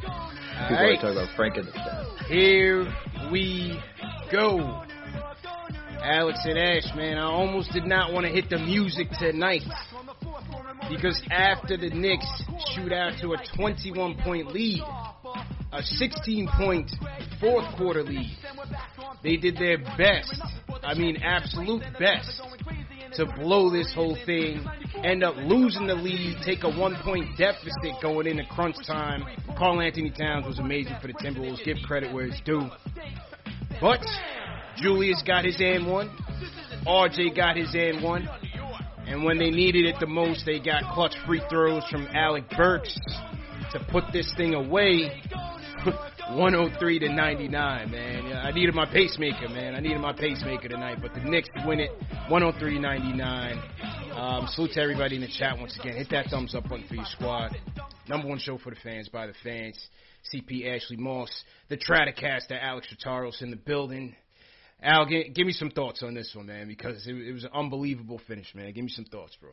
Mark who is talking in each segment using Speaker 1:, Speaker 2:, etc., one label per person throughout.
Speaker 1: People
Speaker 2: Alright.
Speaker 1: are talking about Frankenstein.
Speaker 2: Here we go. Alex and Ash, man, I almost did not want to hit the music tonight. Because after the Knicks shoot out to a 21 point lead, a 16 point fourth quarter lead, they did their best, I mean, absolute best, to blow this whole thing, end up losing the lead, take a one point deficit going into crunch time. Karl-Anthony Towns was amazing for the Timberwolves. Give credit where it's due. But Julius got his and one. RJ got his and one. And when they needed it the most, they got clutch free throws from Alec Burks to put this thing away. 103 to 99, man. Yeah, I needed my pacemaker, man. I needed my pacemaker tonight, but the Knicks win it 103 99. Um, salute to everybody in the chat once again. Hit that thumbs up button for your squad. Number one show for the fans by the fans. CP Ashley Moss, the Stratocaster, Alex Rataros in the building. Al, give, give me some thoughts on this one, man, because it, it was an unbelievable finish, man. Give me some thoughts, bro.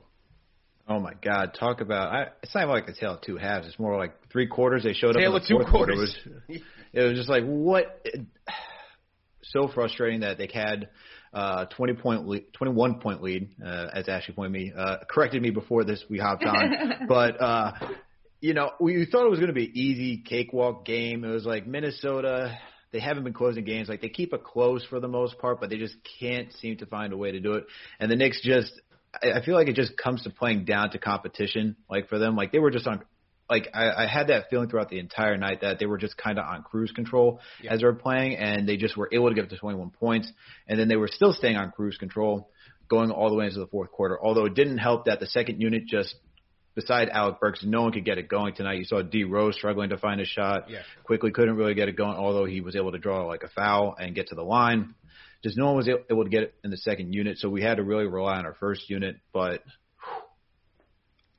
Speaker 1: Oh my God! Talk about I, it's not like a tale of two halves. It's more like three quarters. They showed
Speaker 2: Tale
Speaker 1: up in
Speaker 2: of
Speaker 1: the
Speaker 2: two
Speaker 1: fourth quarter. It
Speaker 2: quarters.
Speaker 1: was, it was just like what? So frustrating that they had uh, 20 point lead, 21 point lead, uh, as Ashley pointed me, uh, corrected me before this we hopped on. but uh, you know, we thought it was going to be an easy cakewalk game. It was like Minnesota. They haven't been closing games. Like they keep it close for the most part, but they just can't seem to find a way to do it. And the Knicks just, I feel like it just comes to playing down to competition. Like for them, like they were just on. Like I, I had that feeling throughout the entire night that they were just kind of on cruise control
Speaker 2: Yeah.
Speaker 1: as they were playing, and they just were able to get up to 21 points, and then they were still staying on cruise control, going all the way into the fourth quarter. Although it didn't help that the second unit just beside Alec Burks, no one could get it going tonight. You saw D Rose struggling to find a shot.
Speaker 2: Yeah.
Speaker 1: Quickley couldn't really get it going, although he was able to draw like a foul and get to the line. Just no one was able to get it in the second unit, so we had to really rely on our first unit. But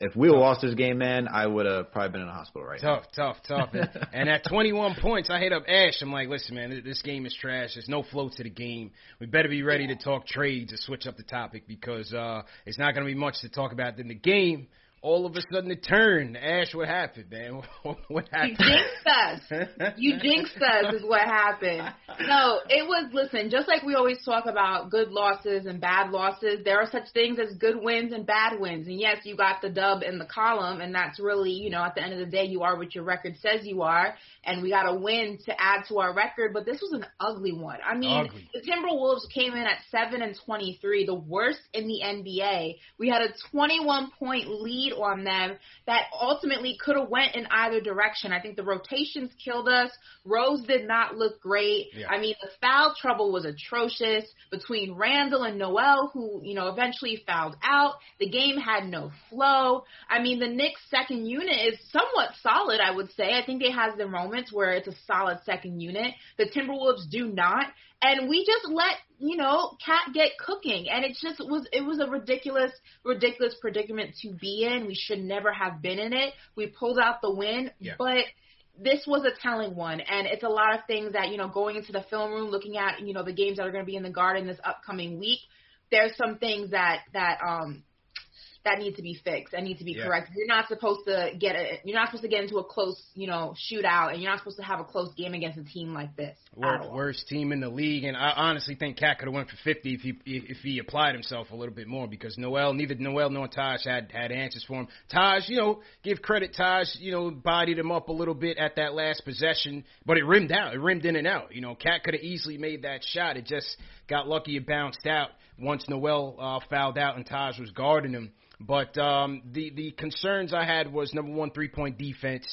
Speaker 1: if we lost this game, man, I would have probably been in a hospital right now.
Speaker 2: Tough, tough, tough. And, at 21 points, I hit up Ash. I'm like, listen, man, this game is trash. There's no flow to the game. We better be ready to talk trades to switch up the topic because uh, it's not going to be much to talk about in the game. All of a sudden, it turned. Ash, what happened, man? what happened?
Speaker 3: You jinxed us. You jinxed us is what happened. No, it was listen, just like we always talk about good losses and bad losses, there are such things as good wins and bad wins. And yes, you got the dub in the column and that's really, you know, at the end of the day you are what your record says you are and we got a win to add to our record, but this was an ugly one. I mean,
Speaker 2: Ugly.
Speaker 3: the Timberwolves came in at 7 and 23, the worst in the NBA. We had a 21 point lead lead on them that ultimately could have went in either direction. I think the rotations killed us. Rose did not look great.
Speaker 2: Yeah.
Speaker 3: I mean, the foul trouble was atrocious between Randle and Noel, who, you know, eventually fouled out. The game had no flow. I mean, the Knicks second unit is somewhat solid, I would say. I think they has their moments where it's a solid second unit. The Timberwolves do not. And we just let, you know, KAT get cooking. And it just was, it was a ridiculous, ridiculous predicament to be in. We should never have been in it. We pulled out the win,
Speaker 2: Yeah.
Speaker 3: but this was a telling one. And it's a lot of things that, you know, going into the film room, looking at, you know, the games that are going to be in the garden this upcoming week, there's some things that, that, um, that needs to be fixed and need to be
Speaker 2: Yeah.
Speaker 3: corrected. You're not supposed to get a, you're not supposed to get into a close, you know, shootout, and you're not supposed to have a close game against a team like this. at
Speaker 2: Wor-
Speaker 3: all.
Speaker 2: worst team in the league, and I honestly think KAT could have went for 50 if he if he applied himself a little bit more because Noel, neither Noel nor Taj had had answers for him. Taj, you know, give credit, Taj, you know, bodied him up a little bit at that last possession, but it rimmed out, it rimmed in and out. You know, KAT could have easily made that shot. It just got lucky it bounced out once Noel uh, fouled out and Taj was guarding him. But um, the the concerns I had was number one, three point defense.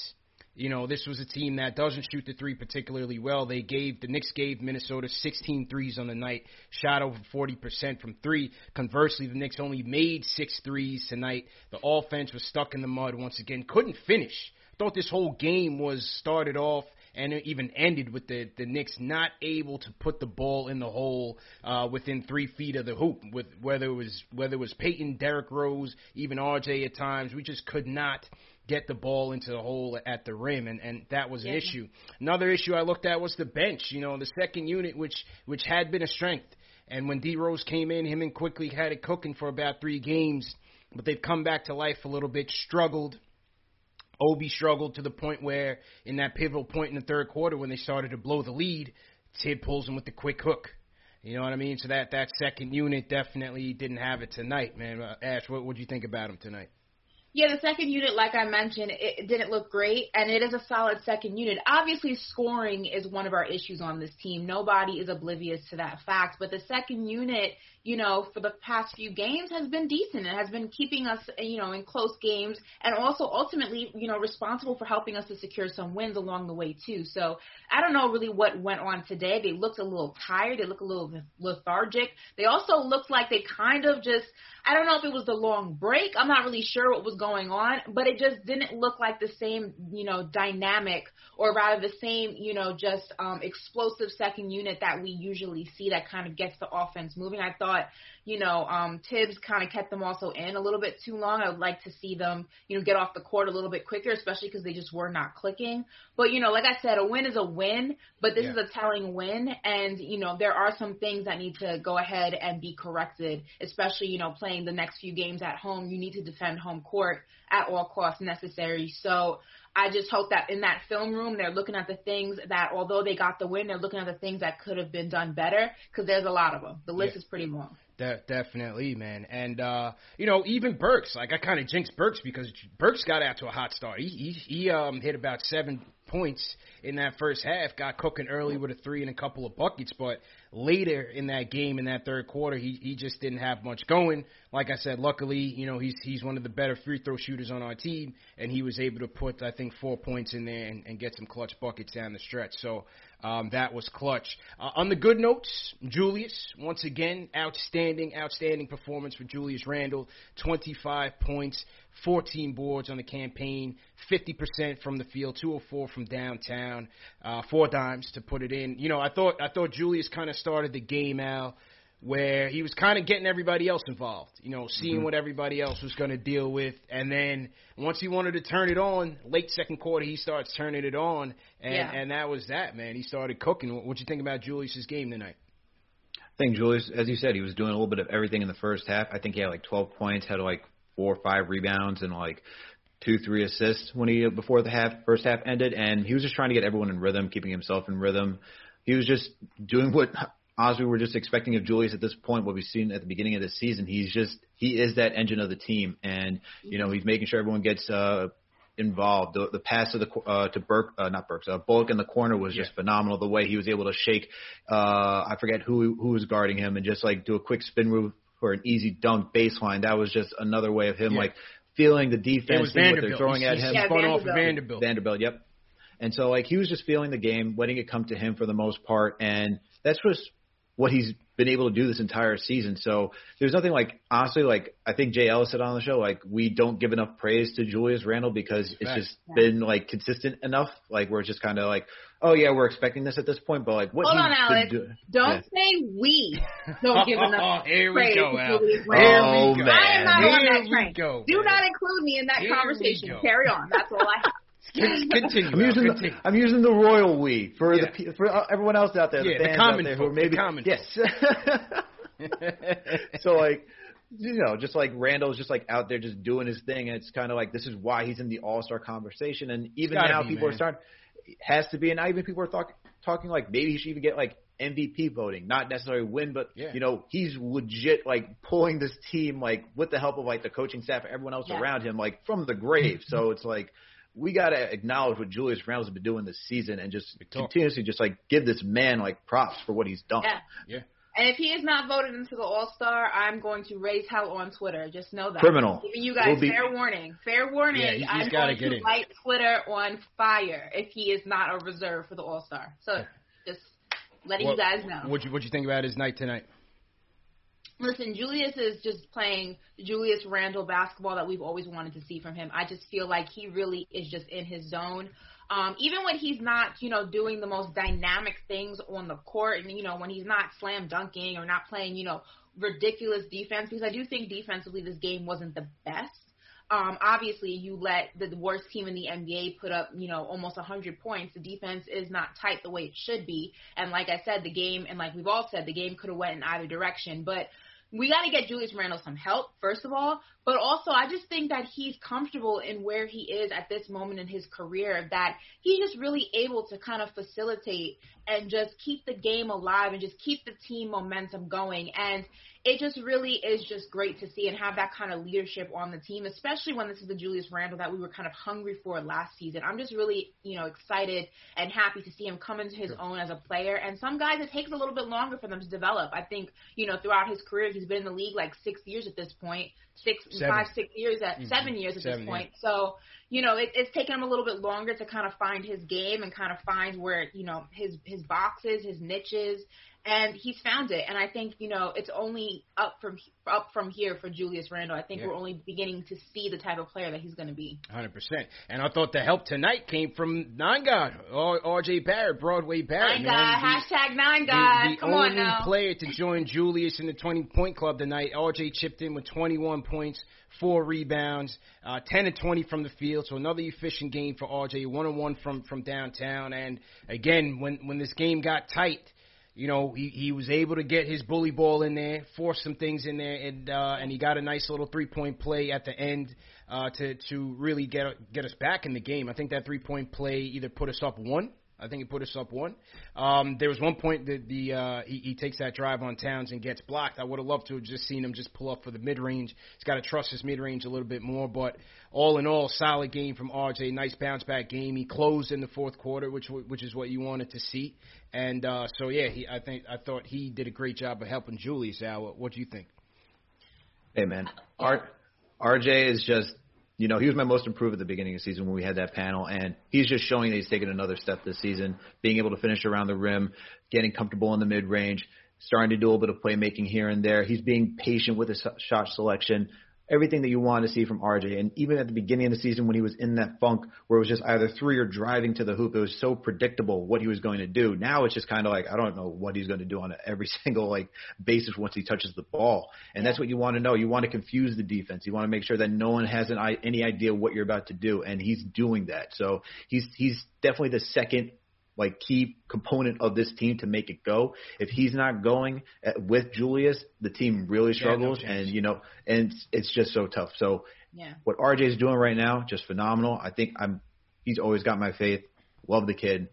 Speaker 2: You know, this was a team that doesn't shoot the three particularly well. They gave the Knicks gave Minnesota 16 threes on the night, shot over 40% from three. Conversely, the Knicks only made six threes tonight. The offense was stuck in the mud once again, couldn't finish. Thought this whole game was started off and it even ended with the the Knicks not able to put the ball in the hole uh, within three feet of the hoop. With whether it was whether it was Payton, Derrick Rose, even RJ at times, we just could not get the ball into the hole at the rim, and and that was an
Speaker 3: Yeah.
Speaker 2: issue. Another issue I looked at was the bench. You know, the second unit, which which had been a strength, and when D Rose came in, him and Quickley had it cooking for about three games, but they've come back to life a little bit, struggled. Obi struggled to the point where, in that pivotal point in the third quarter, when they started to blow the lead, Thibs pulls him with the quick hook. You know what I mean? So that that second unit definitely didn't have it tonight, man. Uh, Ash, what would you think about him tonight?
Speaker 3: Yeah, the second unit, like I mentioned, it it didn't look great, and it is a solid second unit. Obviously, scoring is one of our issues on this team. Nobody is oblivious to that fact. But the second unit, you know, for the past few games has been decent. It has been keeping us, you know, in close games, and also ultimately, you know, responsible for helping us to secure some wins along the way too. So I don't know really what went on today. They looked a little tired. They looked a little lethargic. They also looked like they kind of just I don't know if it was the long break. I'm not really sure what was going on, but it just didn't look like the same, you know, dynamic or rather the same, you know, just um, explosive second unit that we usually see that kind of gets the offense moving. I thought, you know, um, Thibs kind of kept them also in a little bit too long. I would like to see them, you know, get off the court a little bit quicker, especially because they just were not clicking. But you know, like I said, a win is a win, but this
Speaker 2: Yeah.
Speaker 3: is a telling win, and you know, there are some things that need to go ahead and be corrected, especially you know, playing the next few games at home. You need to defend home court at all costs necessary. So. I just hope that in that film room, they're looking at the things that, although they got the win, they're looking at the things that could have been done better because there's a lot of them. The list
Speaker 2: Yeah.
Speaker 3: is pretty long.
Speaker 2: De- definitely, man. And uh, you know, even Burks, like I kind of jinxed Burks because Burks got out to a hot start. He he, he um hit about seven points in that first half, got cooking early with a three and a couple of buckets, but later in that game in that third quarter, he he just didn't have much going. Like I said, luckily, you know, he's he's one of the better free throw shooters on our team, and he was able to put I think four points in there and, and get some clutch buckets down the stretch. So um, that was clutch. Uh, on the good notes, Julius once again outstanding, outstanding performance for Julius Randle. 25 points, 14 boards on the campaign, 50% from the field, 204 from downtown, uh, four dimes to put it in. You know, I thought I thought Julius kind of started the game out where he was kind of getting everybody else involved, you know, seeing mm-hmm. what everybody else was going to deal with, and then once he wanted to turn it on, late second quarter, he starts turning it on, and
Speaker 3: Yeah.
Speaker 2: and that was that, man. He started cooking. What what you think about Julius's game tonight?
Speaker 1: I think Julius, as you said, he was doing a little bit of everything in the first half. I think he had like 12 points, had like four or five rebounds, and like two, three assists when he before the half first half ended. And he was just trying to get everyone in rhythm, keeping himself in rhythm. He was just doing what honestly we were just expecting of Julius at this point. What we've seen at the beginning of the season, he's just he is that engine of the team, and you know he's making sure everyone gets. uh involved. The, the pass to the uh, to Burke, uh, not Burks, uh, Bullock in the corner was just phenomenal. The way he was able to shake, uh, I forget who who was guarding him, and just like do a quick spin move for an easy dunk baseline. That was just another way of him
Speaker 2: Yeah.
Speaker 1: like feeling the defense
Speaker 2: and
Speaker 1: what they're throwing
Speaker 2: he,
Speaker 1: at him.
Speaker 3: Yeah,
Speaker 2: spun off
Speaker 3: Vanderbilt.
Speaker 2: Vanderbilt.
Speaker 1: Vanderbilt, yep. And so like he was just feeling the game, letting it come to him for the most part, and that's just what he's been able to do this entire season. So there's nothing like honestly like I think Jay Ellis said on the show like we don't give enough praise to Julius Randle because it's
Speaker 2: Right.
Speaker 1: just been like consistent enough. Like we're just kind of like oh yeah we're expecting this at this point, but like what
Speaker 3: Hold on, Alex.
Speaker 1: doing-
Speaker 3: Don't say we don't give enough
Speaker 2: Oh, Here we
Speaker 3: praise
Speaker 2: go, Al. Here
Speaker 1: Oh,
Speaker 2: we go.
Speaker 1: Oh, man.
Speaker 3: I am not
Speaker 2: Here
Speaker 3: on that
Speaker 2: we
Speaker 3: train.
Speaker 2: go,
Speaker 3: Do not include me in that
Speaker 2: Here
Speaker 3: conversation. Carry on. That's all I have.
Speaker 2: Con- Continue.
Speaker 1: I'm using the. I'm using the royal we for
Speaker 2: Yeah.
Speaker 1: the for uh, everyone else out there,
Speaker 2: Yeah,
Speaker 1: the
Speaker 2: the
Speaker 1: fans
Speaker 2: common
Speaker 1: out there
Speaker 2: folk,
Speaker 1: who
Speaker 2: the
Speaker 1: maybe
Speaker 2: common
Speaker 1: yes. so like you know, just like Randle's just like out there just doing his thing, and it's kind of like this is why he's in the All Star conversation, and even now
Speaker 2: be,
Speaker 1: people
Speaker 2: man.
Speaker 1: are starting has to be, and now even people are talk, talking like maybe he should even get like MVP voting, not necessarily win, but
Speaker 2: Yeah.
Speaker 1: you know he's legit like pulling this team like with the help of like the coaching staff everyone else
Speaker 3: Yeah.
Speaker 1: around him like from the grave. so it's like we got to acknowledge what Julius Randle's been doing this season and just continuously just like give this man like props for what he's done.
Speaker 3: Yeah.
Speaker 2: Yeah.
Speaker 3: And if he is not voted into the All Star, I'm going to raise hell on Twitter. Just know that.
Speaker 1: Criminal.
Speaker 3: Giving you guys
Speaker 1: Will be-
Speaker 3: fair warning. Fair warning.
Speaker 2: Yeah, he's- he's
Speaker 3: I'm
Speaker 2: gotta
Speaker 3: going
Speaker 2: get
Speaker 3: to
Speaker 2: in.
Speaker 3: light Twitter on fire if he is not a reserve for the All Star. So just letting
Speaker 2: What-
Speaker 3: you guys know.
Speaker 2: What you what you think about his night tonight?
Speaker 3: Listen, Julius is just playing Julius Randle basketball that we've always wanted to see from him. I just feel like he really is just in his zone. Um, even when he's not, you know, doing the most dynamic things on the court, and you know, when he's not slam dunking or not playing, you know, ridiculous defense, because I do think defensively this game wasn't the best. Um, obviously, you let the worst team in the NBA put up, you know, almost 100 points. The defense is not tight the way it should be. And like I said, the game, and like we've all said, the game could have went in either direction. But we got to get Julius Randle some help, first of all. But also, I just think that he's comfortable in where he is at this moment in his career, that he's just really able to kind of facilitate and just keep the game alive and just keep the team momentum going. And it just really is just great to see and have that kind of leadership on the team, especially when this is the Julius Randle that we were kind of hungry for last season. I'm just really, you know, excited and happy to see him come into his own as a player. And some guys, it takes a little bit longer for them to develop. I think, you know, throughout his career, he's been in the league like six years at this point, six,
Speaker 2: Seven.
Speaker 3: five, six years at
Speaker 2: Mhm.
Speaker 3: seven years at
Speaker 2: Seven,
Speaker 3: this
Speaker 2: yeah.
Speaker 3: point. So, you know, it, it's taken him a little bit longer to kind of find his game and kind of find where, you know, his his boxes, his niches, and he's found it. And I think, you know, it's only up from up from here for Julius Randle. I think
Speaker 2: Yeah.
Speaker 3: we're only beginning to see the type of player that he's going to be.
Speaker 2: Hundred percent. And I thought the help tonight came from Nine God, R.J. Barrett, Broadway Barrett.
Speaker 3: Nine
Speaker 2: man. The-
Speaker 3: hashtag nine
Speaker 2: the, the
Speaker 3: Come
Speaker 2: only
Speaker 3: on now.
Speaker 2: player to join Julius in the 20 point club tonight. RJ chipped in with 21 points, four rebounds, uh, 10 and 20 from the field. So another efficient game for RJ, one on one from from downtown. And again, when when this game got tight. You know, he, he was able to get his bully ball in there, force some things in there, and uh, and he got a nice little three point play at the end uh, to to really get get us back in the game. I think that three point play either put us up one I think he put us up one. Um, there was one point that the uh, he, he takes that drive on Towns and gets blocked. I would have loved to have just seen him just pull up for the mid range. He's got to trust his mid range a little bit more. But all in all, solid game from RJ. Nice bounce back game. He closed in the fourth quarter, which which is what you wanted to see. And uh, so yeah, he I think I thought he did a great job of helping Julius out. What do you think?
Speaker 1: Hey man, R- RJ is just you know he was my most improved at the beginning of the season when we had that panel, and he's just showing that he's taken another step this season, being able to finish around the rim, getting comfortable in the mid range, starting to do a little bit of playmaking here and there. He's being patient with his shot selection. Everything that you want to see from RJ, and even at the beginning of the season when he was in that funk where it was just either three or driving to the hoop, it was so predictable what he was going to do. Now it's just kind of like I don't know what he's going to do on every single like basis once he touches the ball, and that's what you want to know. You want to confuse the defense. You want to make sure that no one has an, i- any idea what you're about to do, and he's doing that. So he's he's definitely the second like key component of this team to make it go. If he's not going at, with Julius, the team really
Speaker 2: Yeah, no
Speaker 1: struggles, and you know, and it's, it's just so tough. So
Speaker 3: Yeah.
Speaker 1: what RJ is doing right now, just phenomenal. I think I'm. He's always got my faith. Love the kid.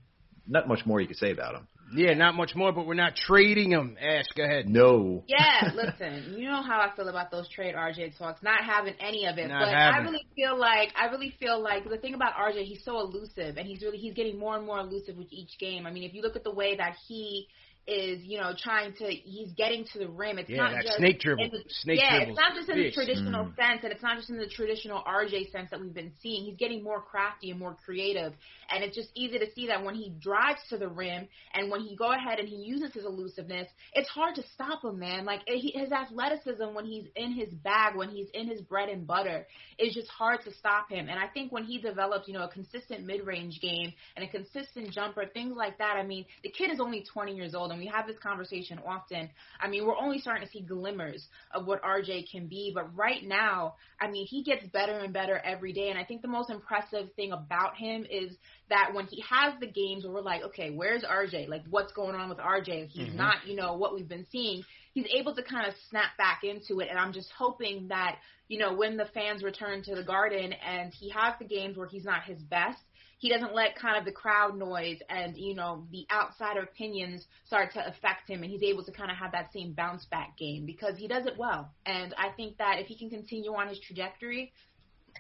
Speaker 1: Not much more you could say about him.
Speaker 2: Yeah, not much more, but we're not trading him. Ash, go ahead.
Speaker 1: No.
Speaker 3: Yeah, listen, you know how I feel about those trade RJ talks, not having any of it.
Speaker 2: Not
Speaker 3: but
Speaker 2: having
Speaker 3: I really feel like I really feel like the thing about RJ, he's so elusive and he's really he's getting more and more elusive with each game. I mean, if you look at the way that he is, you know, trying to he's getting to the rim. It's
Speaker 2: yeah,
Speaker 3: not
Speaker 2: that
Speaker 3: just
Speaker 2: snake dribble.
Speaker 3: the,
Speaker 2: snake
Speaker 3: yeah,
Speaker 2: dribble.
Speaker 3: it's not just in the traditional
Speaker 1: Mm.
Speaker 3: sense, and it's not just in the traditional RJ sense that we've been seeing. He's getting more crafty and more creative, and it's just easy to see that when he drives to the rim and when he go ahead and he uses his elusiveness, it's hard to stop him, man. Like he, his athleticism when he's in his bag, when he's in his bread and butter, is just hard to stop him. And I think when he develops, you know, a consistent mid-range game and a consistent jumper, things like that. I mean, the kid is only 20 years old, and we have this conversation often. I mean, we're only starting to see glimmers of what RJ can be, but right now, I mean, he gets better and better every day. And I think the most impressive thing about him is that when he has the games where we're like, okay, where's RJ? Like, what's going on with RJ? He's
Speaker 2: Mhm.
Speaker 3: not, you know, what we've been seeing. He's able to kind of snap back into it. And I'm just hoping that, you know, when the fans return to the garden and he has the games where he's not his best, he doesn't let kind of the crowd noise and you know the outsider opinions start to affect him and he's able to kind of have that same bounce back game because he does it well. And i think that if he can continue on his trajectory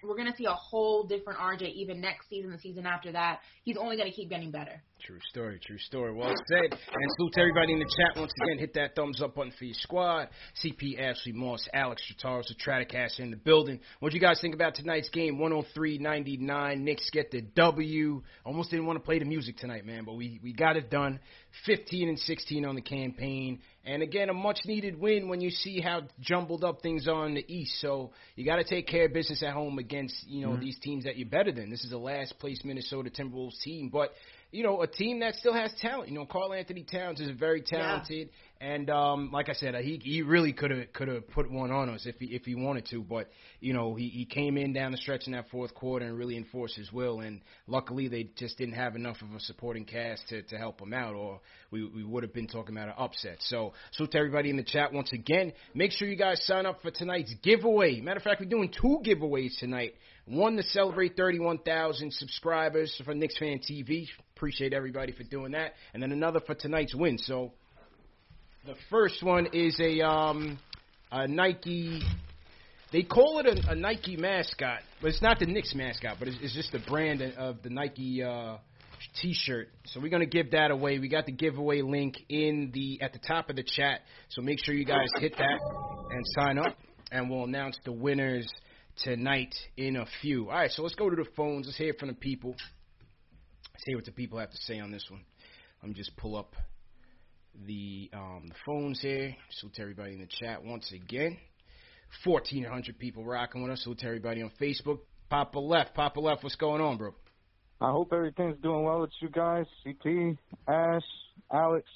Speaker 3: we're going to see a whole different rj even next season the season after that. He's only going to keep getting better
Speaker 2: True story, true story. Well said. And salute to everybody in the chat once again. Hit that thumbs up button for your squad. CP Ashley Moss, Alex Trataros, the Stratocaster in the building. What do you guys think about tonight's game? 103-99. Knicks get the W. Almost didn't want to play the music tonight, man, but we, we got it done. 15 and 16 on the campaign. And again, a much needed win when you see how jumbled up things are in the East. So you got to take care of business at home against, you know, mm-hmm. these teams that you're better than. This is the last place Minnesota Timberwolves team, but you know, a team that still has talent. You know, Karl-Anthony Towns is very talented, and um, like I said, he he really could have could have put one on us if he if he wanted to. But you know, he he came in down the stretch in that fourth quarter and really enforced his will. And luckily, they just didn't have enough of a supporting cast to to help him out, or we we would have been talking about an upset. So, so to everybody in the chat once again, make sure you guys sign up for tonight's giveaway. Matter of fact, we're doing two giveaways tonight. One to celebrate 31,000 subscribers for Knicks Fan TV. Appreciate everybody for doing that. And then another for tonight's win. So the first one is a um a Nike. They call it a, a Nike mascot, but it's not the Knicks mascot, but it's, it's just the brand of the Nike uh, T-shirt. So we're gonna give that away. We got the giveaway link in the at the top of the chat. So make sure you guys hit that and sign up, and we'll announce the winners tonight in a few. All right, so let's go to the phones. Let's hear from the people. Let's hear what the people have to say on this one. Let me just pull up the um, the phones here. Salute to everybody in the chat once again. 1,400 people rocking with us. Salute to everybody on Facebook. Papa Left, Papa Left, what's going on, bro?
Speaker 4: I hope everything's doing well with you guys. CP, Ash, Alex.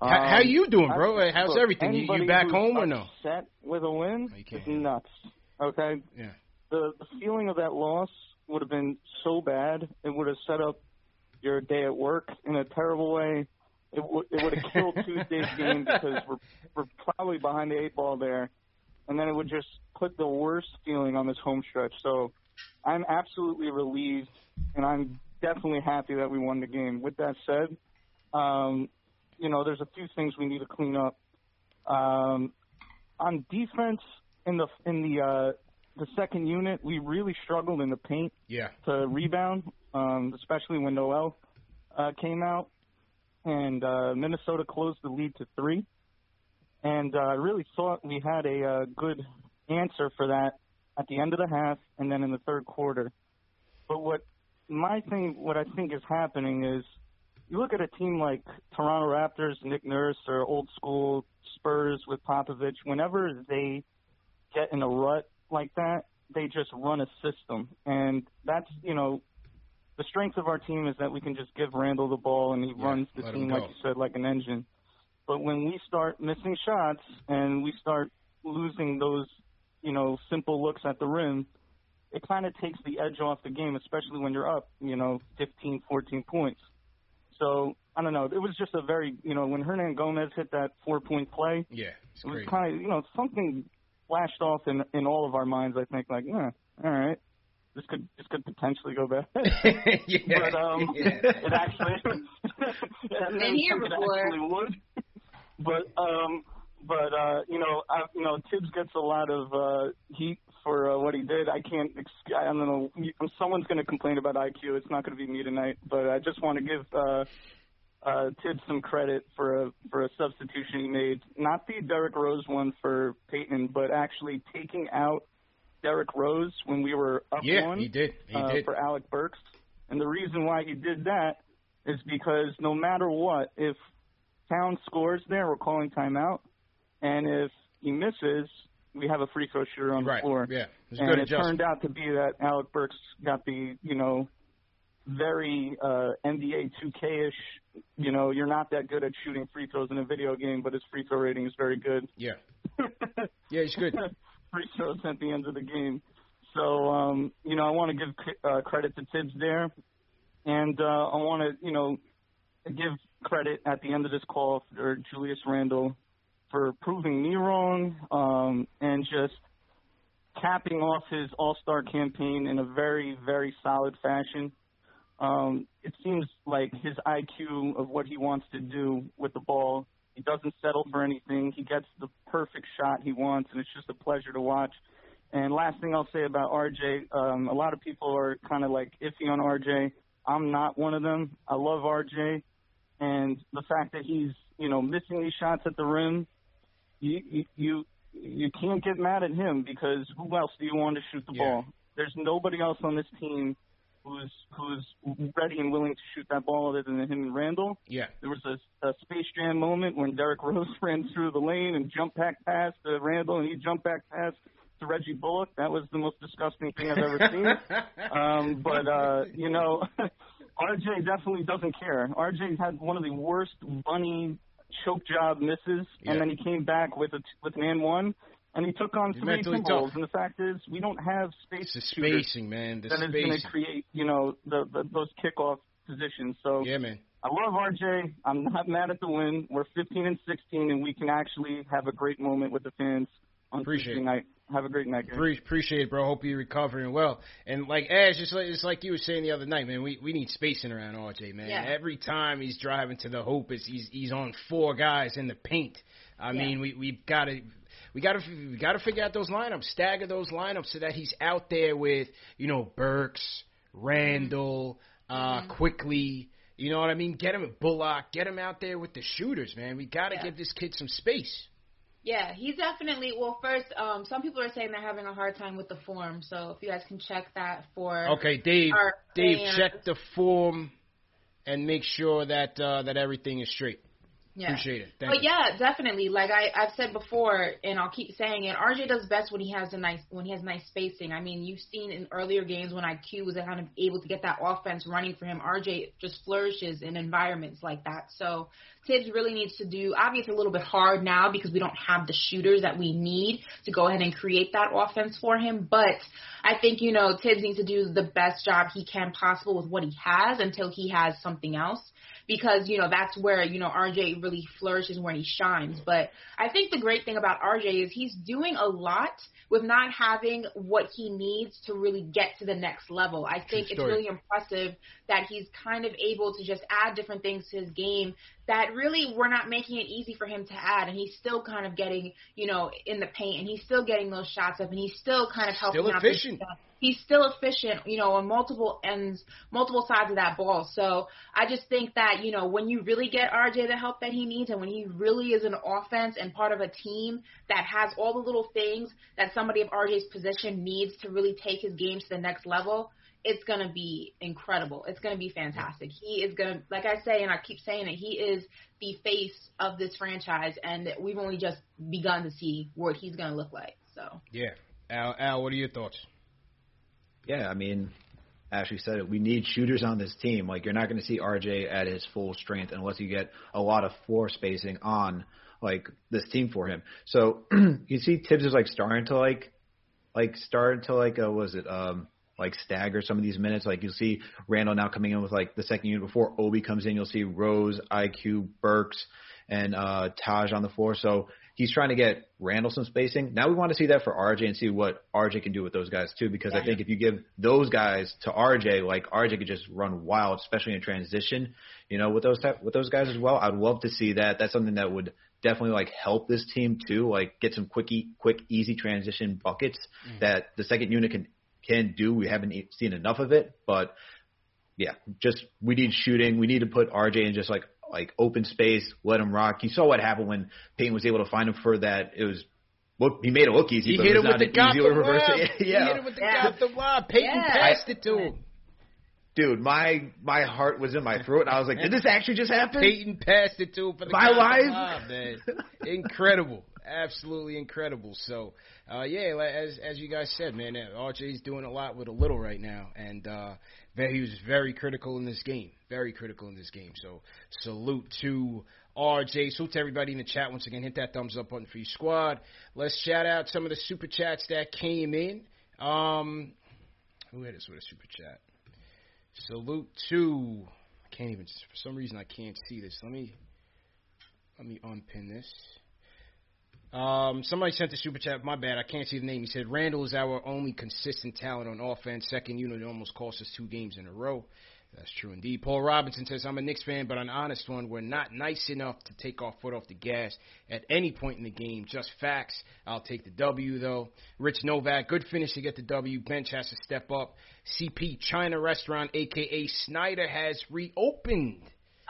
Speaker 2: How, how
Speaker 4: Um,
Speaker 2: you doing, bro? How's everything? You, you back home or no?
Speaker 4: Upset with a win
Speaker 2: No, you can't hear.
Speaker 4: nuts. Okay.
Speaker 2: Yeah.
Speaker 4: The, the feeling of that loss would have been so bad. It would have set up your day at work in a terrible way. It would it would have killed Tuesday's game because we're we're probably behind the eight ball there, and then it would just put the worst feeling on this home stretch. So I'm absolutely relieved, and I'm definitely happy that we won the game. With that said, um, you know, there's a few things we need to clean up. Um, on defense, in the in the uh, the second unit, we really struggled in the paint
Speaker 2: Yeah.
Speaker 4: to rebound, um, especially when Noel uh, came out, and uh, Minnesota closed the lead to three. And uh, I really thought we had a uh, good answer for that at the end of the half and then in the third quarter. But what my thing, what I think is happening is, you look at a team like Toronto Raptors, Nick Nurse, or old school Spurs with Popovich. Whenever they get in a rut like that, they just run a system, and that's you know the strength of our team is that we can just give Randle the ball and he
Speaker 2: Yeah,
Speaker 4: runs the team like you said, like an engine. But when we start missing shots and we start losing those, you know, simple looks at the rim, it kind of takes the edge off the game, especially when you're up, you know, 15, 14 points. So I don't know. It was just a very, you know, when Hernangomez hit that four point play,
Speaker 2: Yeah. It's
Speaker 4: it was kind of, you know, something flashed off in in all of our minds. I think, like, yeah, all right, this could this could potentially go bad.
Speaker 2: yeah.
Speaker 4: but um, it actually
Speaker 3: Been here
Speaker 4: it
Speaker 3: before.
Speaker 4: actually would. But um, but uh, you know, I, you know, Thibs gets a lot of uh, heat for uh, what he did. I can't. Ex- I don't know. Someone's going to complain about IQ. It's not going to be me tonight. But I just want to give uh, uh, Thibs some credit for a for a substitution he made. Not the Derrick Rose one for Payton, but actually taking out Derrick Rose when we were up
Speaker 2: Yeah,
Speaker 4: one
Speaker 2: he did. He
Speaker 4: uh,
Speaker 2: did.
Speaker 4: for Alec Burks. And the reason why he did that is because no matter what, if Town scores there, we're calling timeout, and if he misses, we have a free throw shooter on
Speaker 2: Right.
Speaker 4: the floor.
Speaker 2: Yeah. It
Speaker 4: and it turned out to be that Alec Burks got the, you know, very uh, NBA 2K-ish. You know, you're not that good at shooting free throws in a video game, but his free throw rating is very good.
Speaker 2: Yeah. Yeah, he's good.
Speaker 4: free throws at the end of the game. So, um, you know, I want to give uh, credit to Thibs there, and uh, I want to, you know, give credit at the end of this call for Julius Randle for proving me wrong um, and just capping off his All-Star campaign in a very, very solid fashion. Um, it seems like his IQ of what he wants to do with the ball. He doesn't settle for anything. He gets the perfect shot he wants, and it's just a pleasure to watch. And last thing I'll say about RJ, um, a lot of people are kind of like iffy on RJ. I'm not one of them. I love RJ, and the fact that he's you know missing these shots at the rim, you you you, you can't get mad at him because who else do you want to shoot the
Speaker 2: Yeah.
Speaker 4: ball? There's nobody else on this team who's who's ready and willing to shoot that ball other than him and Randle.
Speaker 2: Yeah.
Speaker 4: There was a, a Space Jam moment when Derrick Rose ran through the lane and jumped back past to Randle, and he jumped back past to Reggie Bullock. That was the most disgusting thing I've ever seen. um, but uh, you know, RJ definitely doesn't care. RJ had one of the worst bunny choke job misses,
Speaker 2: Yeah.
Speaker 4: and then he came back with a with an and one, and he took on
Speaker 2: He's
Speaker 4: three
Speaker 2: mentally tough.
Speaker 4: And the fact is, we don't have space
Speaker 2: It's the
Speaker 4: shooters
Speaker 2: spacing, man. The
Speaker 4: that is going to create, you know, the, the those kickoff positions. So
Speaker 2: Yeah, man.
Speaker 4: I love RJ. I'm not mad at the win. We're 15 and 16, and we can actually have a great moment with the fans on
Speaker 2: Appreciate
Speaker 4: Tuesday night. Have a great night, guys.
Speaker 2: Pre- appreciate it, bro. Hope you're recovering well. And like Ash, it's like, it's like you were saying the other night, man. We we need spacing around RJ, man.
Speaker 3: Yeah.
Speaker 2: Every time he's driving to the hoop, it's, he's he's on four guys in the paint. I
Speaker 3: Yeah.
Speaker 2: mean, we we've got to. We gotta we gotta figure out those lineups, stagger those lineups so that he's out there with you know Burks, Randle, uh,
Speaker 3: Mm-hmm.
Speaker 2: Quickley. You know what I mean? Get him at Bullock, get him out there with the shooters, man. We gotta
Speaker 3: Yeah.
Speaker 2: give this kid some space.
Speaker 3: Yeah, he's definitely. Well, first, um, some people are saying they're having a hard time with the form. So if you guys can check that for.
Speaker 2: Okay, Dave. Dave,
Speaker 3: fans.
Speaker 2: check the form and make sure that uh, that everything is straight.
Speaker 3: Yeah.
Speaker 2: Appreciate it. Thank
Speaker 3: But
Speaker 2: you.
Speaker 3: yeah, definitely. Like I, I've said before, and I'll keep saying it. RJ does best when he has a nice when he has nice spacing. I mean, you've seen in earlier games when IQ was kind of able to get that offense running for him. RJ just flourishes in environments like that. So Thibs really needs to do. Obviously, a little bit hard now because we don't have the shooters that we need to go ahead and create that offense for him. But I think you know Thibs needs to do the best job he can possible with what he has until he has something else because you know that's where you know RJ really flourishes when he shines. But I think the great thing about RJ is he's doing a lot with not having what he needs to really get to the next level. I think it's really impressive that he's kind of able to just add different things to his game that really we're not making it easy for him to add and he's still kind of getting, you know, in the paint and he's still getting those shots up and he's still kind of helping
Speaker 2: Still
Speaker 3: out
Speaker 2: efficient.
Speaker 3: He's still efficient, you know, on multiple ends, multiple sides of that ball. So I just think that, you know, when you really get RJ the help that he needs and when he really is an offense and part of a team that has all the little things that somebody of RJ's position needs to really take his game to the next level, it's going to be incredible. It's going to be fantastic. He is going to, like I say, and I keep saying it, he is the face of this franchise, and we've only just begun to see what he's going to look like. So,
Speaker 2: Yeah. Al, Al, what are your thoughts?
Speaker 1: Yeah, I mean, Ashley said it. We need shooters on this team. Like you're not going to see RJ at his full strength unless you get a lot of floor spacing on like this team for him. So you see Thibs is like starting to like like starting to like uh, was it um like stagger some of these minutes. Like you'll see Randle now coming in with like the second unit before Obi comes in. You'll see Rose, IQ, Burks, and uh Taj on the floor. So he's trying to get Randle some spacing. Now we want to see that for RJ and see what RJ can do with those guys too. Because I think if you give those guys to RJ, like RJ could just run wild, especially in transition. You know, with those type, with those guys as well. I'd love to see that. That's something that would definitely like help this team too. Like get some quick, quick, easy transition buckets mm. that the second unit can can do. We haven't seen enough of it, but yeah, just we need shooting. We need to put RJ in just like like open space, let him rock. You saw what happened when Payton was able to find him for that. It was look, he made it look easy.
Speaker 2: He
Speaker 1: but
Speaker 2: hit
Speaker 1: it
Speaker 2: him
Speaker 1: was
Speaker 2: with the
Speaker 1: not easy
Speaker 2: Gotham
Speaker 1: reverse.
Speaker 2: Lob.
Speaker 1: Yeah,
Speaker 2: He hit him with the
Speaker 3: Yeah.
Speaker 2: Gotham Lob. Payton
Speaker 3: Yeah.
Speaker 2: passed it to him.
Speaker 1: Dude, my my heart was in my throat, and I was like, did this actually just happen?
Speaker 2: Payton passed it to him for the
Speaker 1: My life?
Speaker 2: Man. Incredible. Absolutely incredible. So, uh, yeah, like, as as you guys said, man, uh, RJ's doing a lot with a little right now, and uh, he was very critical in this game. Very critical in this game. So, salute to RJ. Salute to everybody in the chat. Once again, hit that thumbs up button for your squad. Let's shout out some of the super chats that came in. Um, who hit us with a super chat? Salute to. I can't even. For some reason, I can't see this. Let me. Let me unpin this. Um, somebody sent a super chat. My bad. I can't see the name. He said Randle is our only consistent talent on offense. Second unit almost cost us two games in a row. That's true indeed. Paul Robinson says, I'm a Knicks fan, but an honest one. We're not nice enough to take our foot off the gas at any point in the game. Just facts. I'll take the W, though. Rich Novak, good finish to get the W. Bench has to step up. CP China Restaurant, a.k.a. Snyder, has reopened.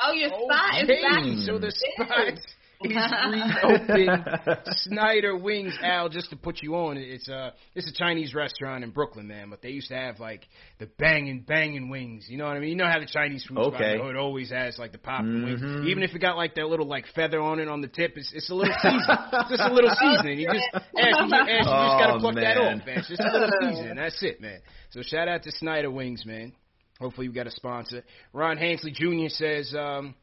Speaker 3: Oh, your oh, spot is back.
Speaker 2: so the spot reopened. Snyder Wings, Al, just to put you on, it's a it's a Chinese restaurant in Brooklyn, man. But they used to have like the banging banging wings. You know what I mean? You know how the Chinese food spot
Speaker 1: Okay.
Speaker 2: in the always has like the popping
Speaker 1: Mhm.
Speaker 2: wings, even if it got like that little like feather on it on the tip. It's it's a little season, just a little seasoning. You just Ash, you, Ash, you just gotta
Speaker 1: Oh,
Speaker 2: pluck that
Speaker 1: man.
Speaker 2: off, Ash. Just a little seasoning. That's it, man. So shout out to Snyder Wings, man. Hopefully we got a sponsor. Ron Hansley Jr. says. um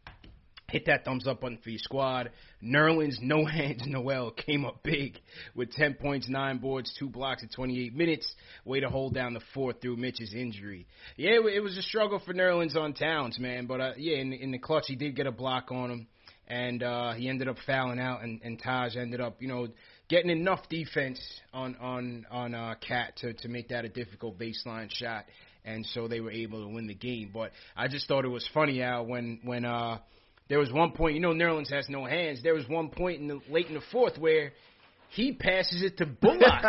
Speaker 2: Hit that thumbs up button for your squad. Nerlens No Hands Noel came up big with 10 points, 9 boards, 2 blocks in 28 minutes. Way to hold down the fourth through Mitch's injury. Yeah, it was a struggle for Nerlens on Towns, man. But uh, yeah, in, the- in the clutch, he did get a block on him. And uh, he ended up fouling out, and, and Taj ended up, you know, getting enough defense on on on uh, KAT to to make that a difficult baseline shot, and so they were able to win the game. But I just thought it was funny, Al, when when uh, there was one point, you know, Nerlens has no hands. There was one point in the late in the fourth where he passes it to Bullock.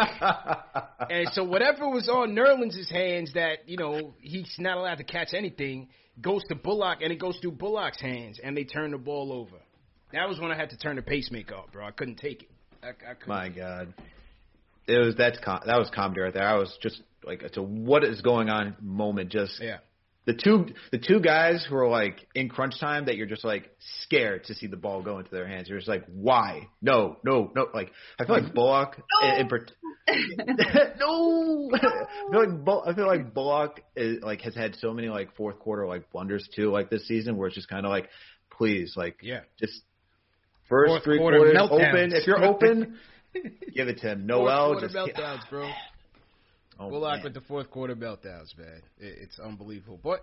Speaker 2: and so whatever was on Nerlens' hands that, you know, he's not allowed to catch anything goes to Bullock and it goes through Bullock's hands and they turn the ball over. That was when I had to turn the pacemaker up, bro. I couldn't take it. I, I couldn't.
Speaker 1: My God, it was that's com- that was comedy right there. I was just like, it's a what is going on moment. Just
Speaker 2: Yeah.
Speaker 1: The two the two guys who are like in crunch time that you're just like scared to see the ball go into their hands. You're just like, why? No, no, no. Like I feel like Bullock. In, in, part- no, I feel like Bull, I feel like Bullock is, like has had so many like fourth quarter like blunders too, like this season, where it's just kind of like, please, like,
Speaker 2: Yeah.
Speaker 1: just first
Speaker 2: Fourth
Speaker 1: three
Speaker 2: quarter
Speaker 1: quarters
Speaker 2: meltdowns.
Speaker 1: open. If you're open, give it to him. Noel just
Speaker 2: meltdowns, bro.
Speaker 1: Oh,
Speaker 2: Bullock
Speaker 1: man.
Speaker 2: with the fourth quarter meltdowns, man. It, it's unbelievable. But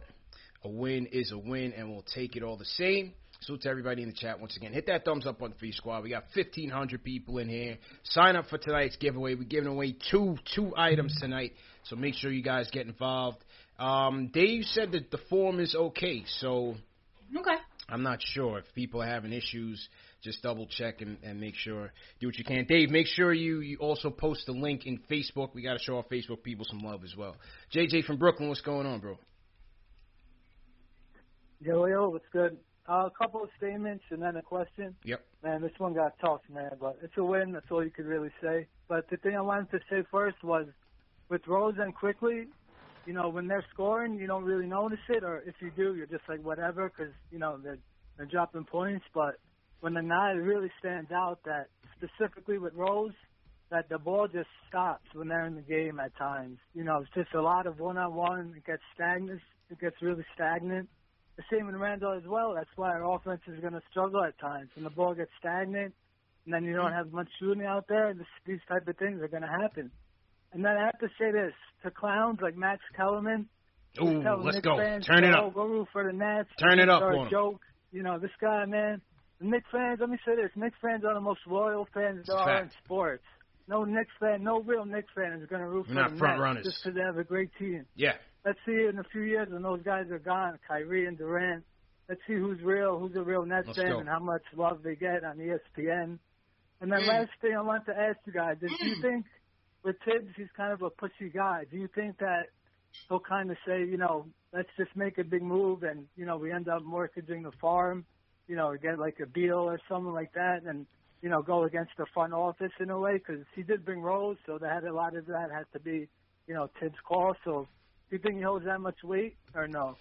Speaker 2: a win is a win, and we'll take it all the same. Salute to everybody in the chat once again. Hit that thumbs up on Free squad. We got 1,500 people in here. Sign up for tonight's giveaway. We're giving away two two items tonight, so make sure you guys get involved. Um, Dave said that the form is okay, so
Speaker 3: Okay.
Speaker 2: I'm not sure if people are having issues. Just double check and, and make sure. Do what you can. Dave, make sure you, you also post the link in Facebook. We got to show our Facebook people some love as well. JJ from Brooklyn, what's going on, bro?
Speaker 5: Yo, yo, what's good? Uh, a couple of statements and then a question.
Speaker 2: Yep.
Speaker 5: Man, this one got tough, man, but it's a win. That's all you could really say. But the thing I wanted to say first was with Rose and Quickley, you know, when they're scoring, you don't really notice it, or if you do, you're just like whatever, because you know they're they're dropping points. But when they're really stands out that specifically with Rose, that the ball just stops when they're in the game at times. You know, it's just a lot of one-on-one. It gets stagnant. It gets really stagnant. The same with Randle as well. That's why our offense is going to struggle at times when the ball gets stagnant, and then you don't have much shooting out there. This, these type of things are going to happen. And then I have to say this to clowns like Max Kellerman.
Speaker 2: Ooh, let's
Speaker 5: Knicks
Speaker 2: go.
Speaker 5: Fans,
Speaker 2: Turn it
Speaker 5: go,
Speaker 2: up.
Speaker 5: Go root for the Nets.
Speaker 2: Turn it up on
Speaker 5: a joke. You know, this guy, man. The Knicks fans, let me say this. Knicks fans are the most loyal fans there are in sports. No Knicks fan, no real Knicks fan is going to root
Speaker 2: We're
Speaker 5: for
Speaker 2: not
Speaker 5: the
Speaker 2: front
Speaker 5: Nets
Speaker 2: runners.
Speaker 5: just because they have a great team.
Speaker 2: Yeah.
Speaker 5: Let's see in a few years when those guys are gone, Kyrie and Durant. Let's see who's real, who's a real Nets
Speaker 2: Let's
Speaker 5: fan,
Speaker 2: go.
Speaker 5: and how much love they get on ESPN. And then
Speaker 2: Mm.
Speaker 5: last thing I want to ask you guys is, do you think with Thibs he's kind of a pussy guy? Do you think that he'll kind of say, you know, let's just make a big move and you know we end up mortgaging the farm? You know, get like a Beal or something like that, and you know, go against the front office in a way because he did bring Rose, so that had a lot of that has to be, you know, Thibs' call. So, do you think he holds that much weight or no?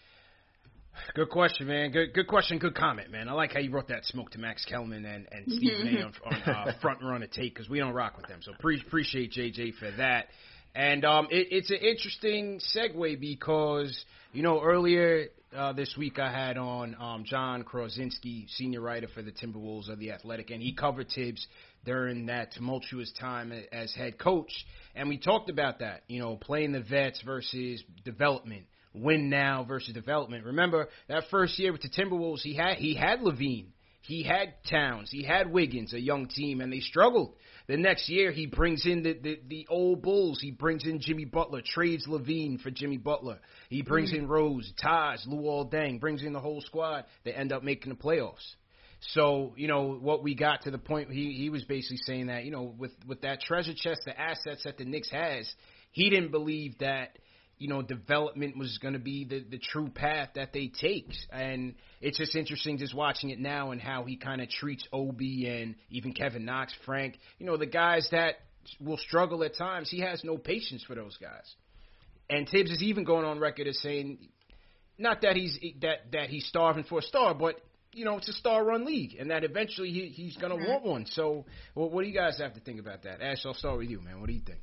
Speaker 2: Good question, man. Good good question. Good comment, man. I like how you brought that smoke to Max Kellerman and, and Stephen A. on, on uh, front runner take because we don't rock with them. So pre- appreciate JJ for that. And um, it, it's an interesting segue because you know earlier uh, this week I had on um, Jon Krawczynski, senior writer for the Timberwolves of the Athletic, and he covered Thibs during that tumultuous time as head coach, and we talked about that. You know, playing the vets versus development win now versus development. Remember that first year with the Timberwolves, he had he had LaVine, he had Towns, he had Wiggins, a young team, and they struggled. The next year, he brings in the, the, the old Bulls. He brings in Jimmy Butler, trades LaVine for Jimmy Butler. He brings hmm. in Rose, Taj, Luol Deng, brings in the whole squad. They end up making the playoffs. So, you know, what we got to the point he he was basically saying that, you know, with with that treasure chest, the assets that the Knicks has, he didn't believe that you know, development was going to be the, the true path that they take. And it's just interesting just watching it now and how he kind of treats Obi and even Kevin Knox, Frank, you know, the guys that will struggle at times. He has no patience for those guys. And Thibs is even going on record as saying, not that he's that that he's starving for a star, but you know it's a star-run league, and that eventually he, he's going to mm-hmm. want one. So, well, what do you guys have to think about that? Ash, I'll start with you, man. What do you think?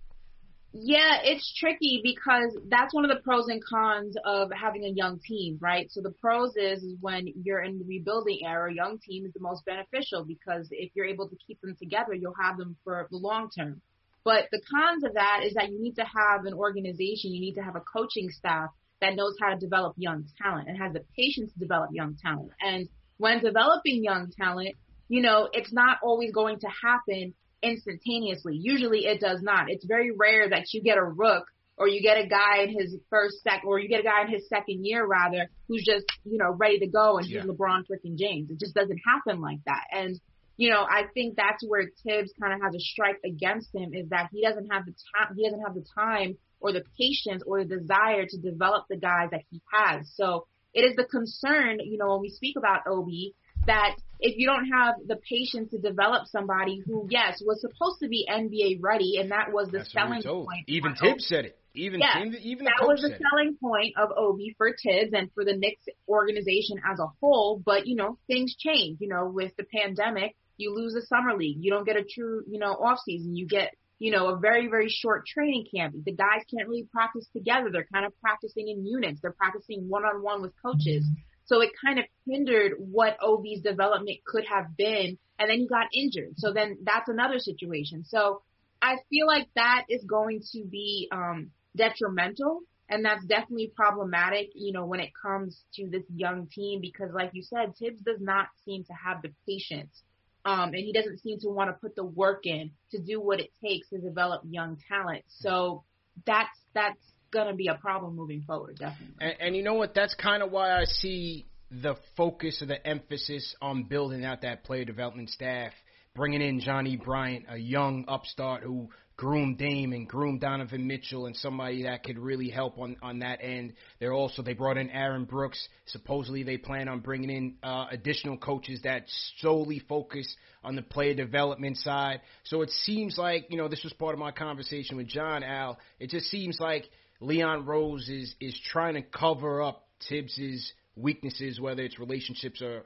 Speaker 3: Yeah, it's tricky because that's one of the pros and cons of having a young team, right? So the pros is, when you're in the rebuilding era, young team is the most beneficial because if you're able to keep them together, you'll have them for the long term. But the cons of that is that you need to have an organization, you need to have a coaching staff that knows how to develop young talent and has the patience to develop young talent. And when developing young talent, you know, it's not always going to happen instantaneously. Usually it does not. It's very rare that you get a rook or you get a guy in his first sec or you get a guy in his second year rather who's just, you know, ready to go and yeah. he's LeBron freaking James. It just doesn't happen like that. And you know, I think that's where Thibs kind of has a strike against him is that he doesn't have the time, he doesn't have the time or the patience or the desire to develop the guys that he has. So it is the concern, you know, when we speak about Obi, that if you don't have the patience to develop somebody who, yes, was supposed to be NBA ready, and that was the
Speaker 2: That's
Speaker 3: selling point.
Speaker 2: Even Thibs said it. Even
Speaker 3: yeah,
Speaker 2: even
Speaker 3: that was the selling it. point of Obi for Thibs and for the Knicks organization as a whole. But you know, things change. You know, with the pandemic, you lose the summer league. You don't get a true, you know, off season. You get you know, a very, very short training camp. The guys can't really practice together. They're kind of practicing in units. They're practicing one on one with coaches. So it kind of hindered what Obi's development could have been. And then he got injured. So then that's another situation. So I feel like that is going to be um, detrimental. And that's definitely problematic, you know, when it comes to this young team, because like you said, Thibs does not seem to have the patience. Um, and he doesn't seem to want to put the work in to do what it takes to develop young talent. So that's, that's going to be a problem moving forward, definitely.
Speaker 2: And, and you know what? That's kind of why I see the focus or the emphasis on building out that player development staff, bringing in Johnny Bryant, a young upstart who groomed Dame and groomed Donovan Mitchell and somebody that could really help on on that end. They're also they brought in Aaron Brooks. Supposedly they plan on bringing in uh, additional coaches that solely focus on the player development side. So it seems like you know this was part of my conversation with John Al. It just seems like Leon Rose is is trying to cover up Thibs's weaknesses, whether it's relationships or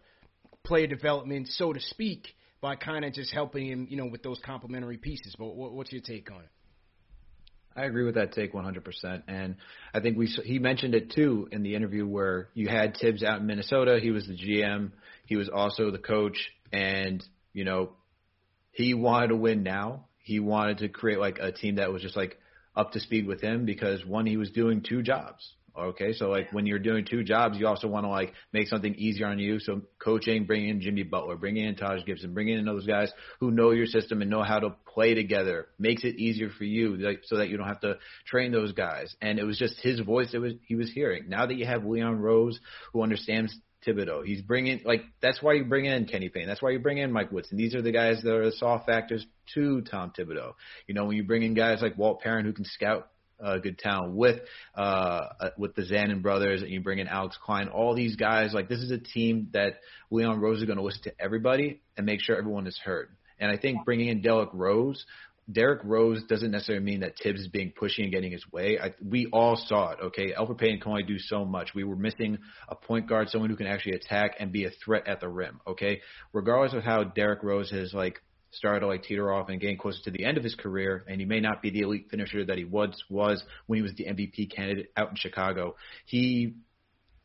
Speaker 2: player development, so to speak, by kind of just helping him, you know, with those complementary pieces. But what, what's your take on it?
Speaker 1: I agree with that take 100%. And I think we he mentioned it too in the interview where you had Thibs out in Minnesota. He was the GM. He was also the coach. And, you know, he wanted to win now. He wanted to create like a team that was just like up to speed with him because one, he was doing two jobs. Okay, so like when you're doing two jobs, you also want to like make something easier on you. So coaching, bringing in Jimmy Butler, bringing in Taj Gibson, bringing in those guys who know your system and know how to play together makes it easier for you, like, so that you don't have to train those guys. And it was just his voice that was he was hearing. Now that you have Leon Rose, who understands Thibodeau. He's bringing like that's why you bring in Kenny Payne. That's why you bring in Mike Woodson. These are the guys that are the soft factors to Tom Thibodeau. You know, when you bring in guys like Walt Perrin who can scout uh, good talent with uh, uh, with the Zanin brothers, and you bring in Alex Klein, all these guys. Like this is a team that Leon Rose is going to listen to everybody and make sure everyone is heard. And I think bringing in Derrick Rose Derrick Rose doesn't necessarily mean that Thibs is being pushy and getting his way. I, we all saw it. Okay, Elfrid Payton can only do so much. We were missing a point guard, someone who can actually attack and be a threat at the rim. Okay, regardless of how Derrick Rose has like started to like teeter off and getting closer to the end of his career, and he may not be the elite finisher that he once was when he was the MVP candidate out in Chicago. He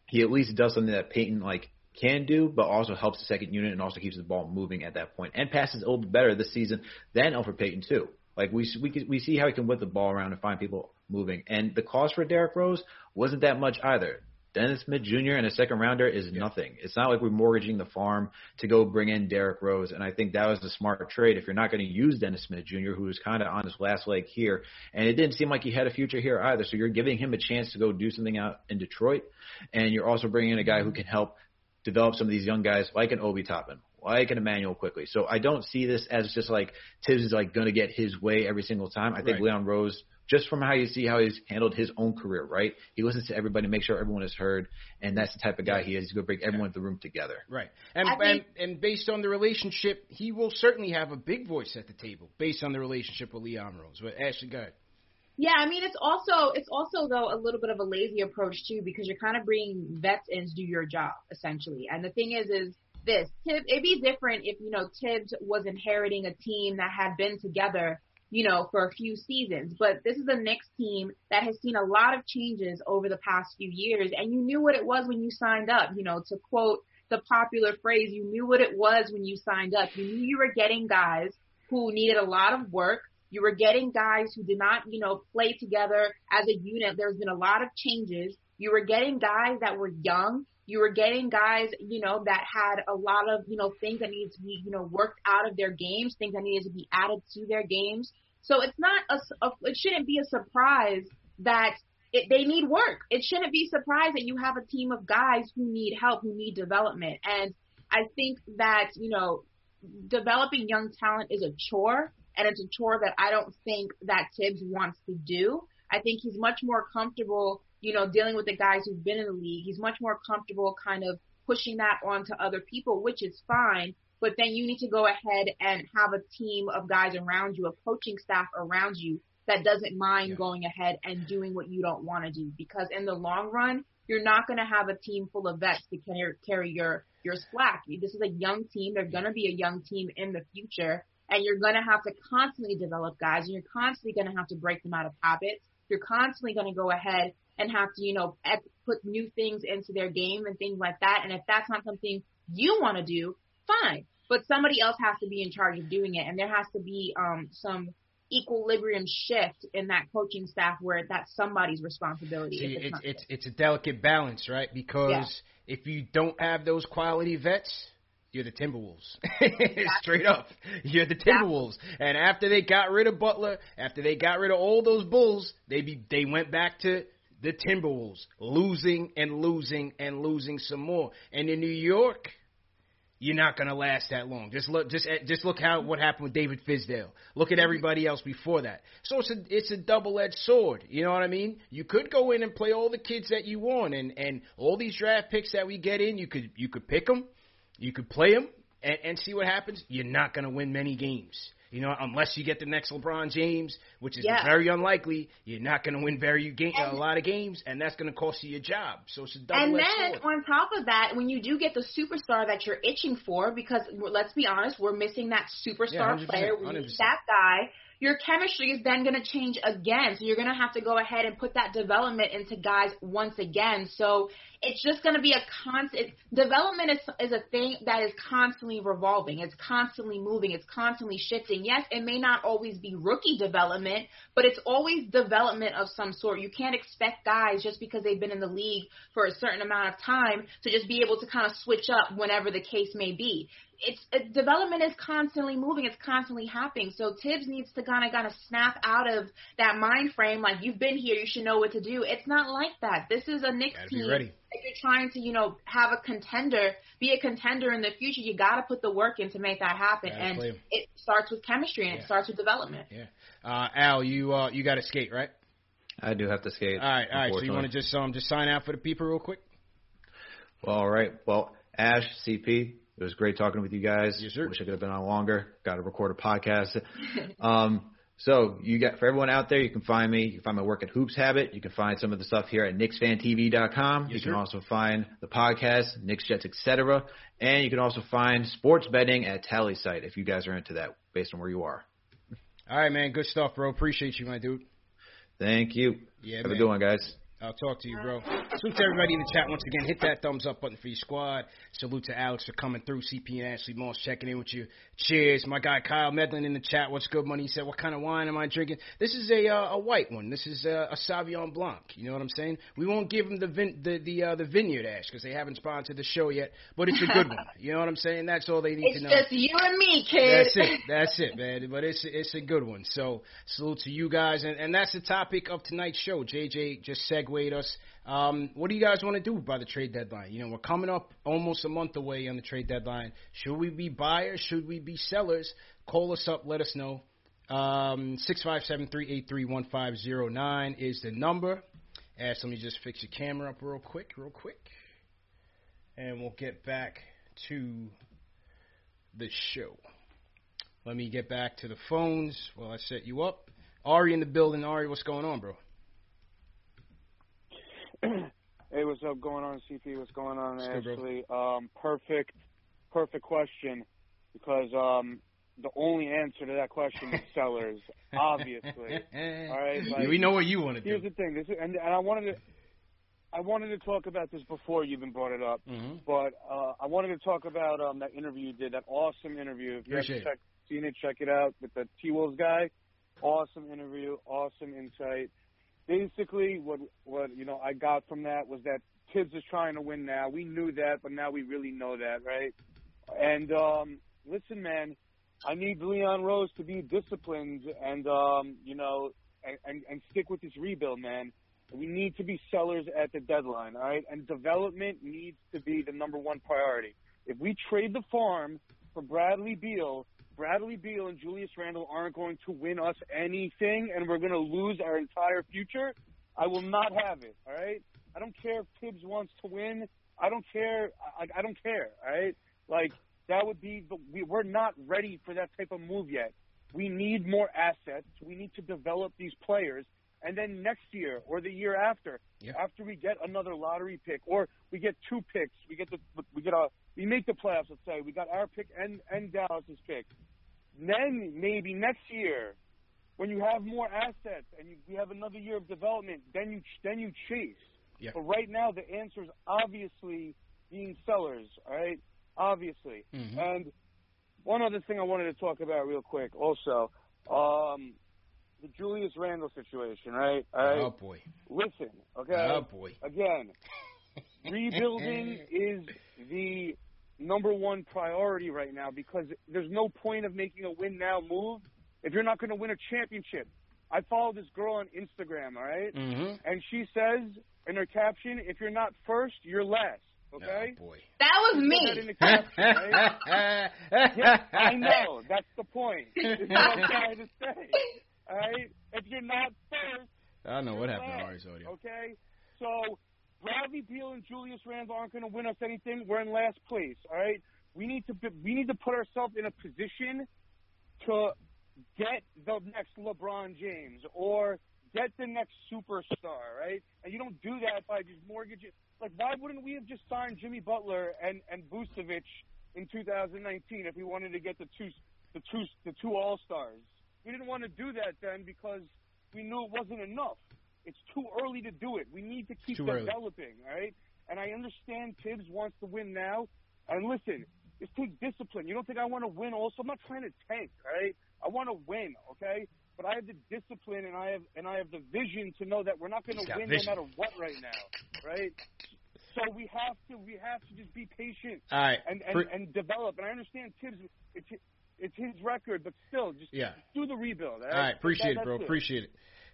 Speaker 1: he at least does something that Payton like can do, but also helps the second unit and also keeps the ball moving at that point. and passes a little bit better this season than Elfrid Payton too. Like we we we see how he can whip the ball around and find people moving. And the cost for Derrick Rose wasn't that much either. Dennis Smith Jr. and a second rounder is yeah. nothing. It's not like we're mortgaging the farm to go bring in Derrick Rose. And I think that was the smart trade. If you're not going to use Dennis Smith Jr., who was kind of on his last leg here, and it didn't seem like he had a future here either. So you're giving him a chance to go do something out in Detroit, and you're also bringing in a guy who can help develop some of these young guys like an Obi Toppin, like an Immanuel Quickley. So I don't see this as just like Thibs is like going to get his way every single time. I think right. Leon Rose, just from how you see how he's handled his own career, right? He listens to everybody, make sure everyone is heard, and that's the type of guy he is. He's going to bring everyone in the room together.
Speaker 2: Right. And, and and based on the relationship, he will certainly have a big voice at the table based on the relationship with Leon Rose. But Ashley, go ahead.
Speaker 3: Yeah, I mean it's also it's also though a little bit of a lazy approach too because you're kind of bringing vets in to do your job essentially. And the thing is, is this Tib it'd be different if you know Thibs was inheriting a team that had been together you know for a few seasons, but this is a Knicks team that has seen a lot of changes over the past few years, and you knew what it was when you signed up. You know, to quote the popular phrase, you knew what it was when you signed up. You knew you were getting guys who needed a lot of work you were getting guys who did not, you know, play together as a unit. There's been a lot of changes. You were getting guys that were young. You were getting guys, you know, that had a lot of, you know, things that needed to be, you know, worked out of their games, things that needed to be added to their games. So it's not a, a it shouldn't be a surprise that it, they need work. It shouldn't be a surprise that you have a team of guys who need help, who need development. And I think that, you know, developing young talent is a chore and it's a chore that I don't think that Thibs wants to do. I think he's much more comfortable, you know, dealing with the guys who've been in the league. He's much more comfortable kind of pushing that onto other people, which is fine. But then you need to go ahead and have a team of guys around you, a coaching staff around you that doesn't mind yeah. going ahead and doing what you don't want to do. Because in the long run, you're not going to have a team full of vets to carry, carry your your slack. This is a young team. They're going to be a young team in the future and you're going to have to constantly develop guys and you're constantly going to have to break them out of habits. You're constantly going to go ahead and have to, you know, put new things into their game and things like that. And if that's not something you want to do, fine. But somebody else has to be in charge of doing it. And there has to be um, some equilibrium shift in that coaching staff where that's somebody's responsibility.
Speaker 2: See, it's, it's, it's, it's, a delicate balance, right? Because yeah. if you don't have those quality vets – you're the Timberwolves. Straight up. You're the Timberwolves. And after they got rid of Butler, after they got rid of all those Bulls, they be, they went back to the Timberwolves, losing and losing and losing some more. And in New York, you're not going to last that long. Just look, just just look how what happened with David Fizdale. Look at everybody else before that. So it's a it's a double edged sword. You know what I mean? You could go in and play all the kids that you want, and and all these draft picks that we get in, you could you could pick them you could play him and, and see what happens. You're not going to win many games. You know, unless you get the next LeBron James, which is yeah. very unlikely, you're not going to win very game, a lot of games, and that's going to cost you your job. So it's a double
Speaker 3: And then
Speaker 2: sword.
Speaker 3: on top of that, when you do get the superstar that you're itching for, because let's be honest, we're missing that superstar yeah, player. We need that guy your chemistry is then going to change again. So you're going to have to go ahead and put that development into guys once again. So it's just going to be a constant development is, is a thing that is constantly revolving. It's constantly moving. It's constantly shifting. Yes, it may not always be rookie development, but it's always development of some sort. You can't expect guys just because they've been in the league for a certain amount of time to just be able to kind of switch up whenever the case may be it's it, development is constantly moving. It's constantly happening. So Thibs needs to kind of kind of snap out of that mind frame. Like you've been here, you should know what to do. It's not like that. This is a Knicks team.
Speaker 2: Ready.
Speaker 3: If you're trying to, you know, have a contender, be a contender in the future, you got to put the work in to make that happen. and it starts with chemistry and
Speaker 2: yeah.
Speaker 3: it starts with development.
Speaker 2: Yeah. Uh, Al, you uh, you got to skate, right?
Speaker 1: I do have to skate.
Speaker 2: All right, all right. So you want to just um just sign out for the people real quick?
Speaker 1: Well, all right. Well, Ash, CP, it was great talking with you guys.
Speaker 2: Yes, sir.
Speaker 1: Wish I could have been on longer. Got to record a podcast. um, so you got for everyone out there, you can find me. You can find my work at Hoops Habit. You can find some of the stuff here at KnicksFanTV.com.
Speaker 2: Yes,
Speaker 1: you can
Speaker 2: sir.
Speaker 1: also find the podcast, Knicks Jets, etc. And you can also find sports betting at TallySight if you guys are into that, based on where you are.
Speaker 2: All right, man. Good stuff, bro. Appreciate you, my dude.
Speaker 1: Thank you.
Speaker 2: Yeah,
Speaker 1: Have
Speaker 2: man.
Speaker 1: a good one, guys.
Speaker 2: I'll talk to you, bro. Salute to everybody in the chat once again. Hit that thumbs up button for your squad. Salute to Alex for coming through. CP and Ashley Moss checking in with you. Cheers. My guy Kyle Medlin in the chat. What's good, money? He said, "What kind of wine am I drinking?" This is a uh, a white one. This is uh, a Sauvignon Blanc. You know what I'm saying? We won't give them the vin- the the, uh, the vineyard ash because they haven't sponsored the show yet. But it's a good one. You know what I'm saying? That's all they need
Speaker 3: It's
Speaker 2: to know.
Speaker 3: It's just you and me, kid.
Speaker 2: That's it. That's it, man. But it's it's a good one. So salute to you guys, and and that's the topic of tonight's show. JJ just segued us. Um, what do you guys want to do by the trade deadline? You know, we're coming up almost a month away on the trade deadline. Should we be buyers? Should we be sellers? Call us up. Let us know. Um, six five seven three eight three one five zero nine is the number. Ash, let me just fix your camera up real quick, real quick, and we'll get back to the show. Let me get back to the phones while I set you up. Ari in the building. Ari, what's going on, bro?
Speaker 6: Hey, what's up going on, CP? What's going on,
Speaker 2: good.
Speaker 6: Ashley? Um, perfect, perfect question, because um, the only answer to that question is sellers, obviously. All right, like,
Speaker 2: we know what you want to
Speaker 6: Here's the thing, this is, and, and I wanted to, I wanted to talk about this before you even brought it up,
Speaker 2: Mhm.
Speaker 6: but uh, I wanted to talk about um, that interview you did, that awesome interview. If you
Speaker 2: Appreciate
Speaker 6: haven't check, seen it, check it out with the T Wolves guy. Awesome interview, awesome insight. Basically, what what you know I got from that was that Thibs is trying to win now. We knew that, but now we really know that, right? And um, listen, man, I need Leon Rose to be disciplined and um, you know and, and, and stick with this rebuild, man. We need to be sellers at the deadline, all right? And development needs to be the number one priority. If we trade the farm for Bradley Beal, Bradley Beal and Julius Randle aren't going to win us anything, and we're going to lose our entire future. I will not have it. All right. I don't care if Thibs wants to win. I don't care. I, I don't care. All right. Like that would be the. We, we're not ready for that type of move yet. We need more assets. We need to develop these players, and then next year or the year after,
Speaker 2: Yeah.
Speaker 6: after we get another lottery pick or we get two picks, we get the we get a we make the playoffs. Let's say we got our pick and and Dallas's pick. Then maybe next year, when you have more assets and you, you have another year of development, then you then you chase.
Speaker 2: Yeah.
Speaker 6: But right now, the answer is obviously being sellers. All right, obviously.
Speaker 2: Mhm.
Speaker 6: And one other thing I wanted to talk about real quick, also, um, the Julius Randle situation. Right. All right.
Speaker 2: Oh boy.
Speaker 6: Listen. Okay.
Speaker 2: Oh boy.
Speaker 6: Again, rebuilding is the number one priority right now because there's no point of making a win now move if you're not going to win a championship. I follow this girl on Instagram, all right?
Speaker 2: Mhm.
Speaker 6: And she says in her caption, if you're not first, you're last, okay?
Speaker 2: Oh boy.
Speaker 3: That was
Speaker 6: Put that
Speaker 3: me.
Speaker 6: caption, right? yeah, I know. That's the point. Is what I'm trying to say. All right? If you're not first,
Speaker 2: I don't know what happened to
Speaker 6: last,
Speaker 2: Ari's audio.
Speaker 6: Okay, so Bradley Beal and Julius Randle aren't going to win us anything. We're in last place. All right, we need to we need to put ourselves in a position to get the next LeBron James or get the next superstar. Right, and you don't do that by just mortgaging. Like, why wouldn't we have just signed Jimmy Butler and and Vucevic in 2019 if we wanted to get the two the two the two All Stars? We didn't want to do that then because we knew it wasn't enough. It's too early to do it. We need to keep
Speaker 2: early.
Speaker 6: developing, all right? And I understand Thibs wants to win now. And listen, it takes discipline. You don't think I want to win also? I'm not trying to tank, right? I want to win, okay? But I have the discipline and I have and I have the vision to know that we're not going to win
Speaker 2: vision.
Speaker 6: no matter what right now, right? So we have to we have to just be patient
Speaker 2: All right.
Speaker 6: and and,
Speaker 2: Pre-
Speaker 6: and develop. And I understand Thibs it's it's his record, but still just
Speaker 2: Yeah.
Speaker 6: do the rebuild. All right,
Speaker 2: All right, appreciate
Speaker 6: That-
Speaker 2: it, bro.
Speaker 6: that's
Speaker 2: Appreciate it.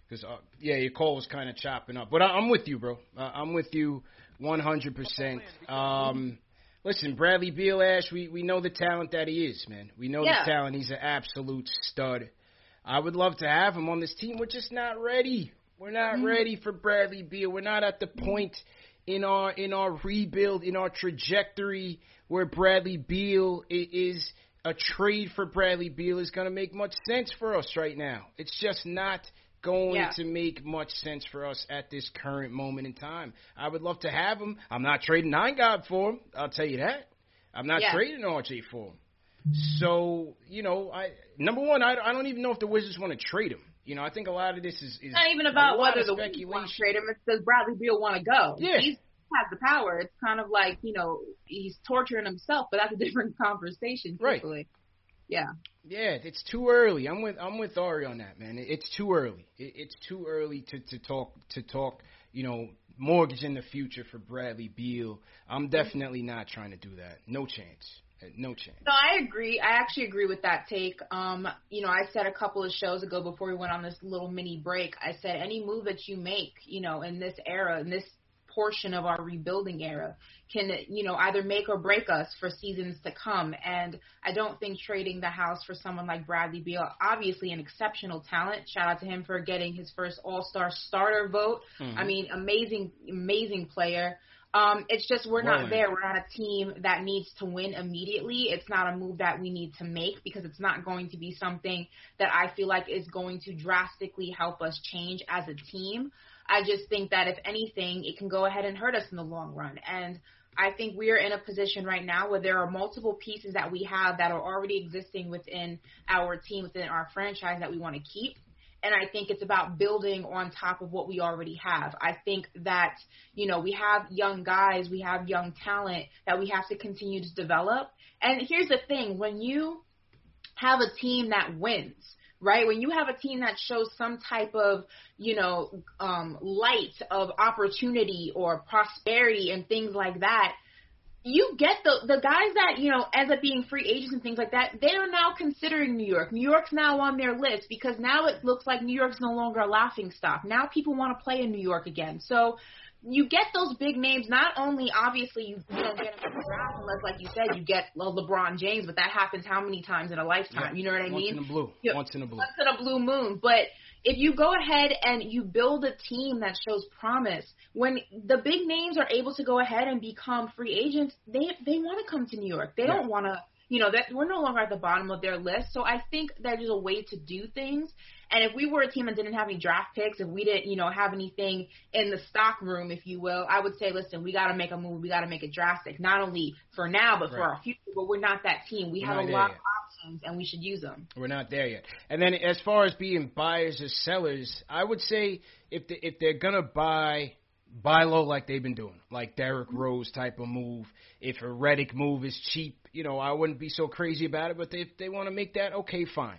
Speaker 2: Because uh, yeah, your call was kind of chopping up, but I, I'm with you, bro. Uh, I'm with you 100. percent Um, listen, Bradley Beal, Ash, we we know the talent that he is, man. We know
Speaker 3: Yeah.
Speaker 2: the talent. He's an absolute stud. I would love to have him on this team. We're just not ready. We're not mm-hmm. ready for Bradley Beal. We're not at the point in our in our rebuild, in our trajectory where Bradley Beal is a trade for Bradley Beal is going to make much sense for us right now. It's just not going yeah. to make much sense for us at this current moment in time. I would love to have him. I'm not trading nine God for him. I'll tell you that. I'm not yeah. trading RJ for him. So you know, I number one, I, I don't even know if the Wizards want to trade him. You know, I think a lot of this is, is
Speaker 3: not even about whether the Wizards want to trade him. It's does Bradley Beal want to go?
Speaker 2: Yeah.
Speaker 3: He's has the power. It's kind of like you know he's torturing himself, but that's a different conversation. Truthfully. Yeah.
Speaker 2: Yeah, it's too early. I'm with I'm with Ari on that, man. It's too early. It's too early to to talk to talk. You know, mortgage in the future for Bradley Beal. I'm definitely not trying to do that. No chance. No chance.
Speaker 3: No, I agree. I actually agree with that take. Um, you know, I said a couple of shows ago before we went on this little mini break. I said any move that you make, you know, in this era, in this portion of our rebuilding era can, you know, either make or break us for seasons to come. And I don't think trading the house for someone like Bradley Beal, obviously an exceptional talent. Shout out to him for getting his first All Star starter vote. Mm-hmm. I mean, amazing, amazing player. Um, it's just we're not there. We're not a team that needs to win immediately. It's not a move that we need to make because it's not going to be something that I feel like is going to drastically help us change as a team. I just think that if anything, it can go ahead and hurt us in the long run. And I think we are in a position right now where there are multiple pieces that we have that are already existing within our team, within our franchise that we want to keep. And I think it's about building on top of what we already have. I think that, you know, we have young guys, we have young talent that we have to continue to develop. And here's the thing when you have a team that wins, right? When you have a team that shows some type of, you know, um, light of opportunity or prosperity and things like that, you get the the guys that you know end up being free agents and things like that. They are now considering New York. New York's now on their list because now it looks like New York's no longer a laughing stock. Now people want to play in New York again. So you get those big names. Not only obviously you, you don't get them in the draft unless, like you said, you get well, LeBron James, but that happens how many times in a lifetime?
Speaker 2: Yeah.
Speaker 3: You know what I
Speaker 2: once
Speaker 3: mean?
Speaker 2: Once in a blue.
Speaker 3: You
Speaker 2: once in a blue.
Speaker 3: Once in a blue moon. But if you go ahead and you build a team that shows promise, when the big names are able to go ahead and become free agents, they they want to come to New York. They yeah. don't want to you know that we're no longer at the bottom of their list. So I think there's a way to do things. And if we were a team that didn't have any draft picks, if we didn't, you know, have anything in the stock room, if you will, I would say, listen, we got to make a move. We got to make it drastic, not only for now, but right. for our future. But we're not that team. We we're have a lot yet. of options, and we should use them.
Speaker 2: We're not there yet. And then as far as being buyers or sellers, I would say if the, if they're gonna buy buy low like they've been doing, like Derrick Rose type of move. If a Redick move is cheap, you know, I wouldn't be so crazy about it. But if they want to make that, okay, fine.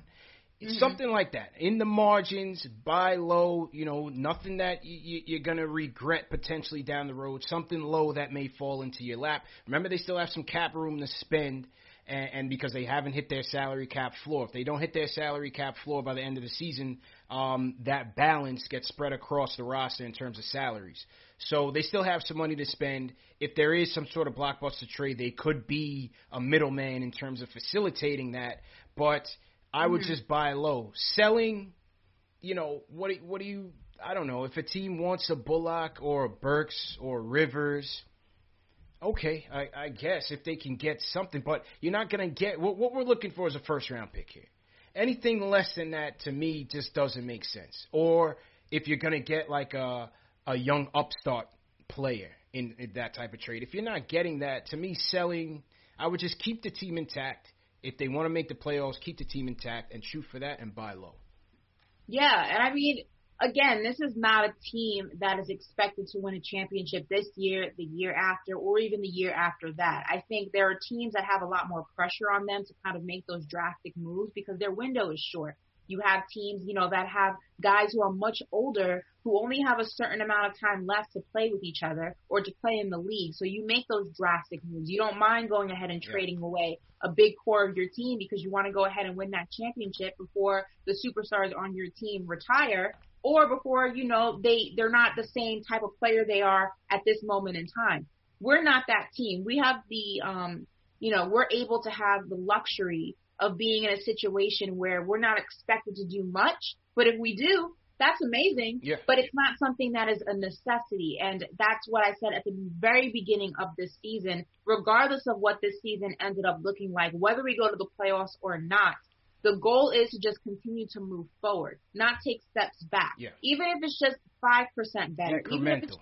Speaker 2: Mm-hmm. Something like that. In the margins, buy low, you know, nothing that you, you're going to regret potentially down the road. Something low that may fall into your lap. Remember, they still have some cap room to spend and, and because they haven't hit their salary cap floor. If they don't hit their salary cap floor by the end of the season, um, that balance gets spread across the roster in terms of salaries. So they still have some money to spend. If there is some sort of blockbuster trade, they could be a middleman in terms of facilitating that. But I would mm-hmm. just buy low. Selling, you know, what what do you? I don't know. If a team wants a Bullock or a Burks or Rivers okay, I, I guess if they can get something, but you're not going to get what, what we're looking for is a first round pick here. Anything less than that to me just doesn't make sense. Or if you're going to get like a a young upstart player in, in that type of trade, if you're not getting that, to me, selling, I would just keep the team intact. If they want to make the playoffs, keep the team intact and shoot for that and buy low.
Speaker 3: Yeah, and I mean, again, this is not a team that is expected to win a championship this year, the year after, or even the year after that. I think there are teams that have a lot more pressure on them to kind of make those drastic moves because their window is short. You have teams, you know, that have guys who are much older who only have a certain amount of time left to play with each other or to play in the league. So you make those drastic moves. You don't mind going ahead and trading yeah. away a big core of your team because you want to go ahead and win that championship before the superstars on your team retire or before you know they they're not the same type of player they are at this moment in time. We're not that team. We have the um you know, we're able to have the luxury of being in a situation where we're not expected to do much, but if we do, that's amazing.
Speaker 2: Yeah.
Speaker 3: But it's not something that is a necessity. And that's what I said at the very beginning of this season. Regardless of what this season ended up looking like, whether we go to the playoffs or not, the goal is to just continue to move forward, not take steps back.
Speaker 2: Yeah.
Speaker 3: Even if it's just 5% better, even if it's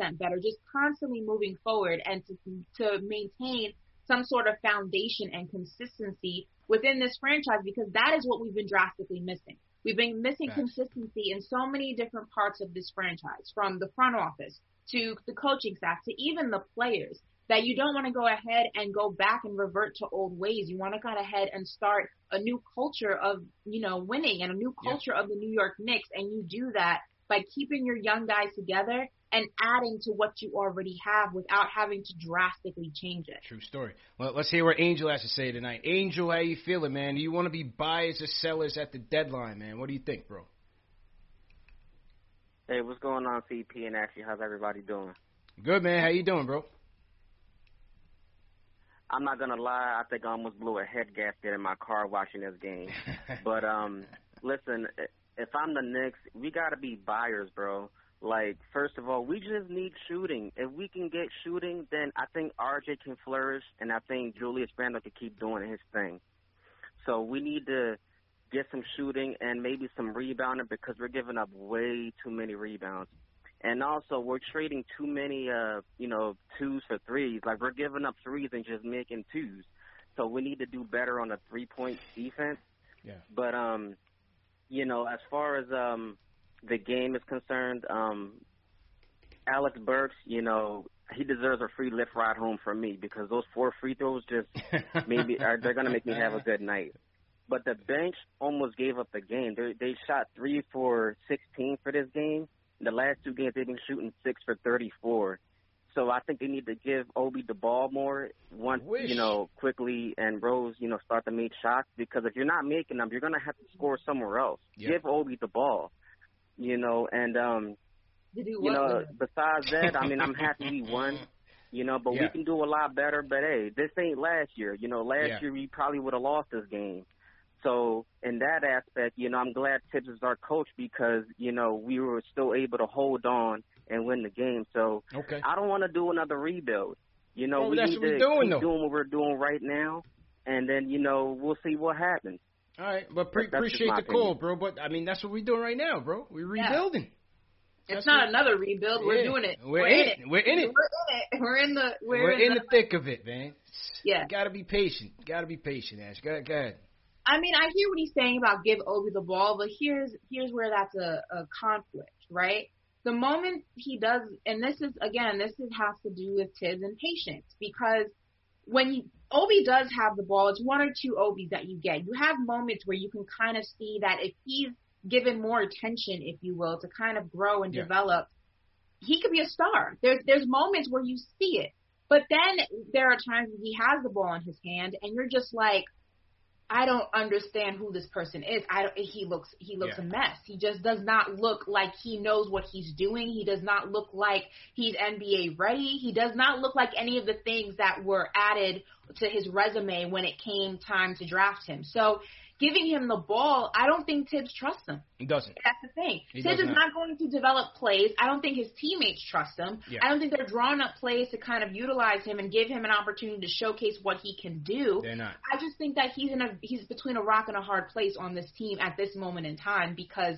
Speaker 3: 10% better, just constantly moving forward and to, to maintain some sort of foundation and consistency within this franchise because that is what we've been drastically missing. We've been missing
Speaker 2: Facts.
Speaker 3: consistency in so many different parts of this franchise, from the front office to the coaching staff to even the players, that you don't want to go ahead and go back and revert to old ways. You want to go ahead and start a new culture of, you know, winning and a new
Speaker 2: Yeah.
Speaker 3: culture of the New York Knicks. And you do that by keeping your young guys together and adding to what you already have without having to drastically change it.
Speaker 2: True story. Well, let's hear what Angel has to say tonight. Angel, how you feeling, man? Do you want to be buyers or sellers at the deadline, man? What do you think, bro?
Speaker 7: Hey, what's going on, CP and Ashley? How's everybody doing?
Speaker 2: Good, man. How you doing, bro?
Speaker 7: I'm not gonna lie, I think I almost blew a head gasket in my car watching this game. but um, listen, if I'm the Knicks, we gotta be buyers, bro. Like, first of all, we just need shooting. If we can get shooting, then I think RJ can flourish, and I think Julius Randle can keep doing his thing. So we need to get some shooting and maybe some rebounding because we're giving up way too many rebounds. And also, we're trading too many, uh, you know, twos for threes. Like we're giving up threes and just making twos. So we need to do better on the three-point defense.
Speaker 2: Yeah.
Speaker 7: But um, you know, as far as um the game is concerned, um, Alec Burks, you know, he deserves a free Lyft ride home from me because those four free throws just maybe are they're gonna make me have a good night. But the bench almost gave up the game. They they shot three for sixteen for this game. The last two games they've been shooting six for thirty four. So I think they need to give Obi the ball more once
Speaker 2: Wish.
Speaker 7: you know Quickley and Rose you know start to make shots because if you're not making them, you're gonna have to score somewhere else.
Speaker 2: Yeah.
Speaker 7: Give Obi the ball, you know, and um
Speaker 3: To do
Speaker 7: you know
Speaker 3: with
Speaker 7: besides that, I mean I'm happy we won. You know, but
Speaker 2: Yeah.
Speaker 7: we can do a lot better. But hey, this ain't last year. You know, last
Speaker 2: Yeah.
Speaker 7: year we probably would have lost this game. So in that aspect, you know, I'm glad Thibs is our coach because you know we were still able to hold on and win the game. So
Speaker 2: Okay.
Speaker 7: I don't want to do another rebuild. You know,
Speaker 2: Well,
Speaker 7: we
Speaker 2: that's
Speaker 7: need
Speaker 2: what we're
Speaker 7: to
Speaker 2: doing,
Speaker 7: keep
Speaker 2: though.
Speaker 7: doing what we're doing right now, and then you know we'll see what happens.
Speaker 2: All right, but pre- appreciate
Speaker 7: my
Speaker 2: the call, bro. But I mean, that's what we're doing right now, bro. We're
Speaker 3: Yeah.
Speaker 2: rebuilding.
Speaker 3: It's
Speaker 2: That's
Speaker 3: not
Speaker 2: what-
Speaker 3: another rebuild. We're
Speaker 2: Yeah.
Speaker 3: doing it.
Speaker 2: We're in it. We're in it.
Speaker 3: We're in it. We're in the. We're,
Speaker 2: We're, in
Speaker 3: the,
Speaker 2: the thick of it, man.
Speaker 3: Yeah.
Speaker 2: Got to be patient. Got to be patient, Ash. Go, go ahead.
Speaker 3: I mean, I hear what he's saying about give Obi the ball, but here's here's where that's a, a conflict, right? The moment he does, and this is again, this is, has to do with Thibs and patience because when you, Obi does have the ball, it's one or two Obis that you get. You have moments where you can kind of see that if he's given more attention, if you will, to kind of grow and
Speaker 2: Yeah.
Speaker 3: develop, he could be a star. There's there's moments where you see it, but then there are times when he has the ball in his hand, and you're just like, I don't understand who this person is. I don't, he looks he looks
Speaker 2: Yeah.
Speaker 3: a mess. He just does not look like he knows what he's doing. He does not look like he's NBA ready. He does not look like any of the things that were added to his resume when it came time to draft him. So giving him the ball, I don't think Thibs trusts him.
Speaker 2: He doesn't.
Speaker 3: That's the thing.
Speaker 2: He Thibs
Speaker 3: is
Speaker 2: not.
Speaker 3: not going to develop plays. I don't think his teammates trust him.
Speaker 2: Yeah.
Speaker 3: I don't think they're drawing up plays to kind of utilize him and give him an opportunity to showcase what he can do.
Speaker 2: They're not.
Speaker 3: I just think that he's in a he's between a rock and a hard place on this team at this moment in time because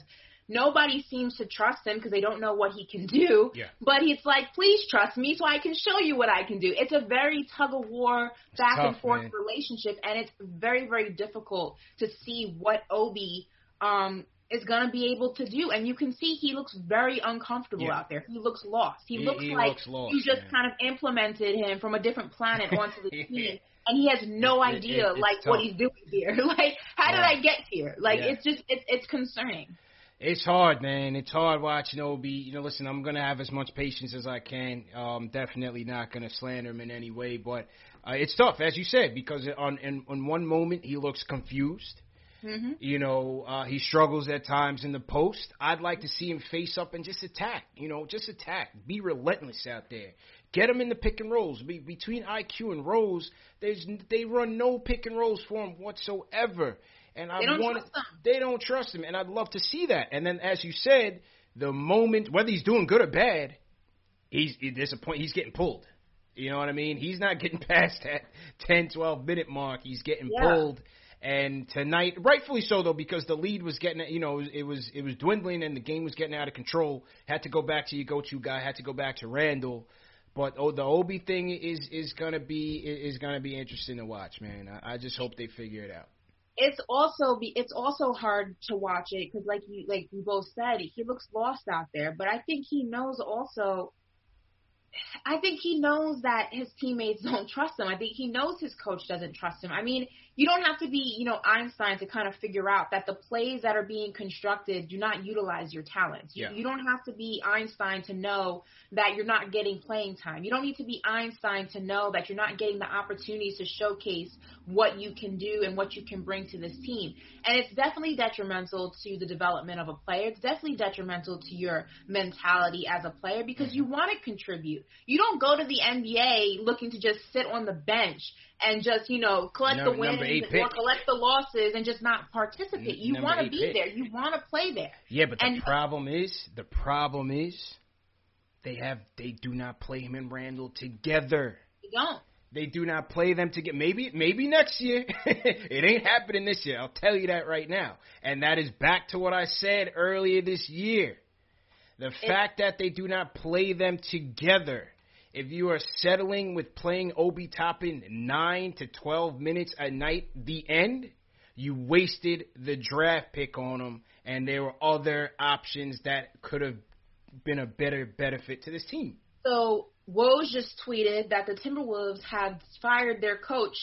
Speaker 3: nobody seems to trust him because they don't know what he can do.
Speaker 2: Yeah.
Speaker 3: But he's like, please trust me so I can show you what I can do. It's a very tug of war, back and forth
Speaker 2: man.
Speaker 3: relationship, and it's very very difficult to see what Obi um is gonna be able to do. And you can see he looks very uncomfortable
Speaker 2: Yeah.
Speaker 3: out there. He looks lost. He,
Speaker 2: He-
Speaker 3: looks
Speaker 2: he
Speaker 3: like
Speaker 2: looks lost,
Speaker 3: you just
Speaker 2: man.
Speaker 3: kind of implemented him from a different planet onto the
Speaker 2: Yeah.
Speaker 3: team. And he has no
Speaker 2: It- it-
Speaker 3: idea
Speaker 2: it's
Speaker 3: like
Speaker 2: tough.
Speaker 3: what he's doing here. Like, how did I get here? Like,
Speaker 2: Yeah.
Speaker 3: it's just it's it's concerning.
Speaker 2: It's hard, man. It's hard watching Obi. You know, listen, I'm gonna have as much patience as I can. Um, definitely not gonna slander him in any way, but uh, it's tough, as you said, because on in, on one moment he looks confused.
Speaker 3: hmm
Speaker 2: You know, uh, he struggles at times in the post. I'd like to see him face up and just attack. You know, just attack. Be relentless out there. Get him in the pick and rolls. Be, between IQ and Rose, there's they run no pick and rolls for him whatsoever. And I
Speaker 3: They don't
Speaker 2: want
Speaker 3: trust him.
Speaker 2: they don't trust him, and I'd love to see that. And then, as you said, the moment whether he's doing good or bad, he's there's a point he's getting pulled. You know what I mean? He's not getting past that 10, 12 minute mark. He's getting
Speaker 3: Yeah.
Speaker 2: pulled. And tonight, rightfully so though, because the lead was getting, you know, it was it was dwindling and the game was getting out of control. Had to go back to your go-to guy. Had to go back to Randle. But oh, the Obi thing is is gonna be is gonna be interesting to watch, man. I, I just hope they figure it out.
Speaker 3: It's also be it's also hard to watch it because like you like we both said he looks lost out there but i think he knows also i think he knows that his teammates don't trust him. I think he knows his coach doesn't trust him. I mean you don't have to be you know einstein to kind of figure out that the plays that are being constructed do not utilize your talents you,
Speaker 2: Yeah.
Speaker 3: you don't have to be einstein to know that you're not getting playing time you don't need to be einstein to know that you're not getting the opportunities to showcase what you can do and what you can bring to this team. And it's definitely detrimental to the development of a player. It's definitely detrimental to your mentality as a player because mm-hmm. you want to contribute. You don't go to the NBA looking to just sit on the bench and just, you know, collect
Speaker 2: Number-
Speaker 3: the wins or collect the losses and just not participate. You want to be
Speaker 2: pick.
Speaker 3: there. You want to play there.
Speaker 2: Yeah, but
Speaker 3: and the
Speaker 2: problem is, the problem is, they have they do not play him and Randle together.
Speaker 3: They don't.
Speaker 2: They do not play them together. Maybe maybe next year. it ain't happening this year. I'll tell you that right now. And that is back to what I said earlier this year. The fact that they do not play them together. If you are settling with playing Obi Toppin 9 to 12 minutes a night, the end, you wasted the draft pick on him, and there were other options that could have been a better benefit to this team.
Speaker 3: So Woj just tweeted that the Timberwolves had fired their coach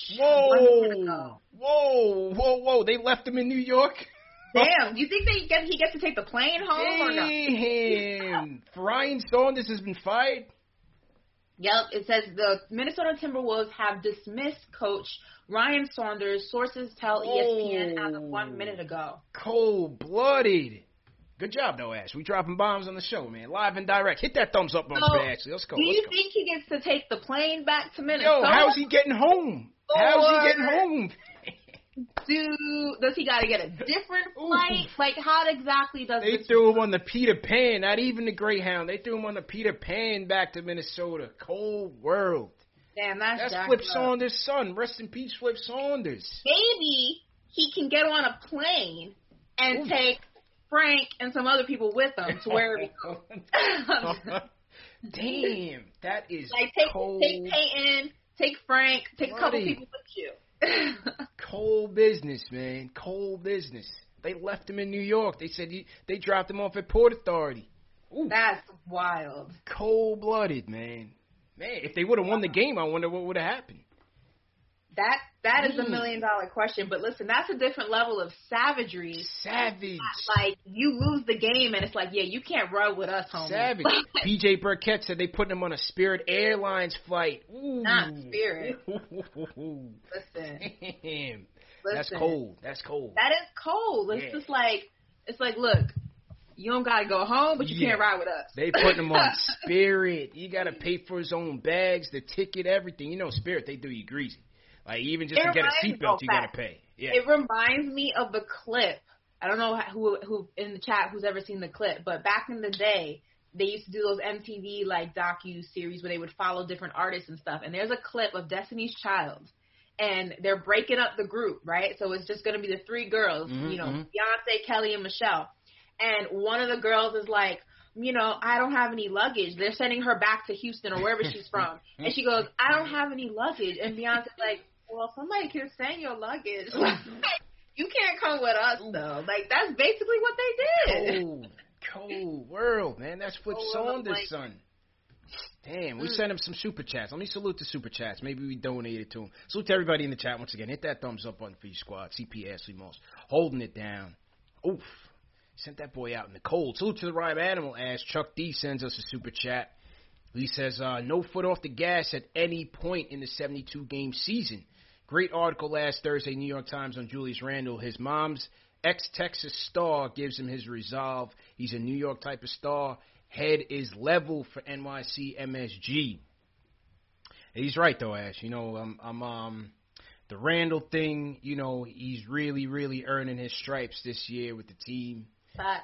Speaker 3: ago.
Speaker 2: Whoa, whoa, whoa! They left him in New York.
Speaker 3: Damn, you think they get he gets to take the plane home or no?
Speaker 2: Damn, Ryan this has been fired.
Speaker 3: Yep, it says the Minnesota Timberwolves have dismissed coach Ryan Saunders. Sources tell ESPN as of one minute oh. ago.
Speaker 2: Cold blooded. Good job, though, Ash. We dropping bombs on the show, man. Live and direct. Hit that thumbs up on
Speaker 3: So,
Speaker 2: Ashley. Let's go.
Speaker 3: Do
Speaker 2: Let's
Speaker 3: you
Speaker 2: go.
Speaker 3: think he gets to take the plane back to Minnesota?
Speaker 2: Yo, how's he getting home? How's he getting home?
Speaker 3: Do does he got to get a different flight? Like how exactly does
Speaker 2: They threw him on the Peter Pan, not even the Greyhound. They threw him on the Peter Pan back to Minnesota. Cold world.
Speaker 3: Damn, that's,
Speaker 2: That's Flip
Speaker 3: up.
Speaker 2: Saunders' son. Rest in peace, Flip Saunders.
Speaker 3: Maybe he can get on a plane and take Frank and some other people with him to where he goes.
Speaker 2: Damn, that is
Speaker 3: like take
Speaker 2: cold,
Speaker 3: take Payton, take Frank, take a couple people with you.
Speaker 2: cold business, man. Cold business. They left him in New York. They said he, they dropped him off at Port Authority.
Speaker 3: That's wild.
Speaker 2: Cold blooded, man. Man, if they would have won the game, I wonder what would have happened.
Speaker 3: That that is a
Speaker 2: Mm.
Speaker 3: million dollar question. But listen, that's a different level of savagery.
Speaker 2: Savage.
Speaker 3: Like you lose the game and it's like, yeah, you can't run with us, homie.
Speaker 2: Savage. PJ Burkett said they put him on a Spirit Airlines flight. Ooh.
Speaker 3: Not Spirit.
Speaker 2: Listen.
Speaker 3: Listen.
Speaker 2: That's cold. That's cold.
Speaker 3: That is cold. It's
Speaker 2: Yeah.
Speaker 3: just like it's like, look, you don't gotta go home, but you
Speaker 2: Yeah.
Speaker 3: can't ride with us.
Speaker 2: They putting him on Spirit. You got to pay for his own bags, the ticket, everything. You know, Spirit they do you greasy. Like even just
Speaker 3: It
Speaker 2: to get a seatbelt, you got to pay. Yeah.
Speaker 3: It reminds me of the clip. I don't know who who in the chat who's ever seen the clip, but back in the day, they used to do those MTV like docu series where they would follow different artists and stuff. And there's a clip of Destiny's Child, and they're breaking up the group, right? So it's just gonna be the three girls,
Speaker 2: Mhm,
Speaker 3: you know,
Speaker 2: mhm.
Speaker 3: Beyonce, Kelly, and Michelle. And one of the girls is like, you know, I don't have any luggage. They're sending her back to Houston or wherever she's from, and she goes, I don't have any luggage. And Beyonce's like, well, somebody can send your luggage. you can't come with us though. Like that's basically what they did.
Speaker 2: Cold, cold world, man. That's
Speaker 3: world,
Speaker 2: Saunders'
Speaker 3: like-
Speaker 2: son. Damn, we
Speaker 3: Mm.
Speaker 2: sent him some super chats. Let me salute the super chats. Maybe we donated to him. Salute to everybody in the chat once again. Hit that thumbs up button for you squad. CP Ashley Moss holding it down. Oof, sent that boy out in the cold. Salute to the Rhyme Animal Ash. Chuck D sends us a super chat. He says, uh, no foot off the gas at any point in the 72 game season. Great article last Thursday, New York Times, on Julius Randle. His mom's ex Texas star gives him his resolve. He's a New York type of star. Head is level for NYC MSG. He's right though, Ash. You know, I'm, I'm um the Randle thing. You know, he's really, really earning his stripes this year with the team.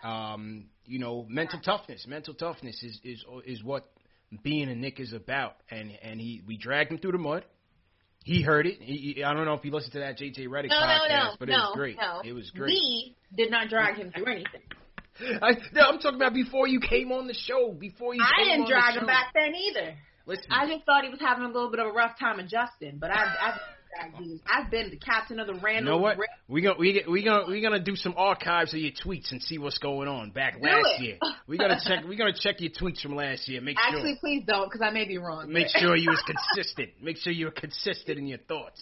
Speaker 2: Um, you know, mental toughness. Mental toughness is is is what being a Knick is about. And and he we dragged him through the mud. He heard it. He, he, I don't know if he listened to that JJ Redick
Speaker 3: No,
Speaker 2: podcast,
Speaker 3: no, no,
Speaker 2: but it was great. It was great.
Speaker 3: We did not drag him through anything.
Speaker 2: I, no, I'm talking about before you came on the show. Before you
Speaker 3: I didn't drag him back then either.
Speaker 2: Listen,
Speaker 3: I just thought he was having a little bit of a rough time adjusting, but I've, I've, I've been the captain of the
Speaker 2: random.
Speaker 3: you
Speaker 2: know what? We gonna we we gonna we gonna do some archives of your tweets and see what's going on back
Speaker 3: Do
Speaker 2: last
Speaker 3: it.
Speaker 2: year. We gotta check. We gonna check your tweets from last year. Make
Speaker 3: Actually,
Speaker 2: sure.
Speaker 3: please don't, because I may be wrong.
Speaker 2: Make sure you was consistent. Make sure you were consistent in your thoughts.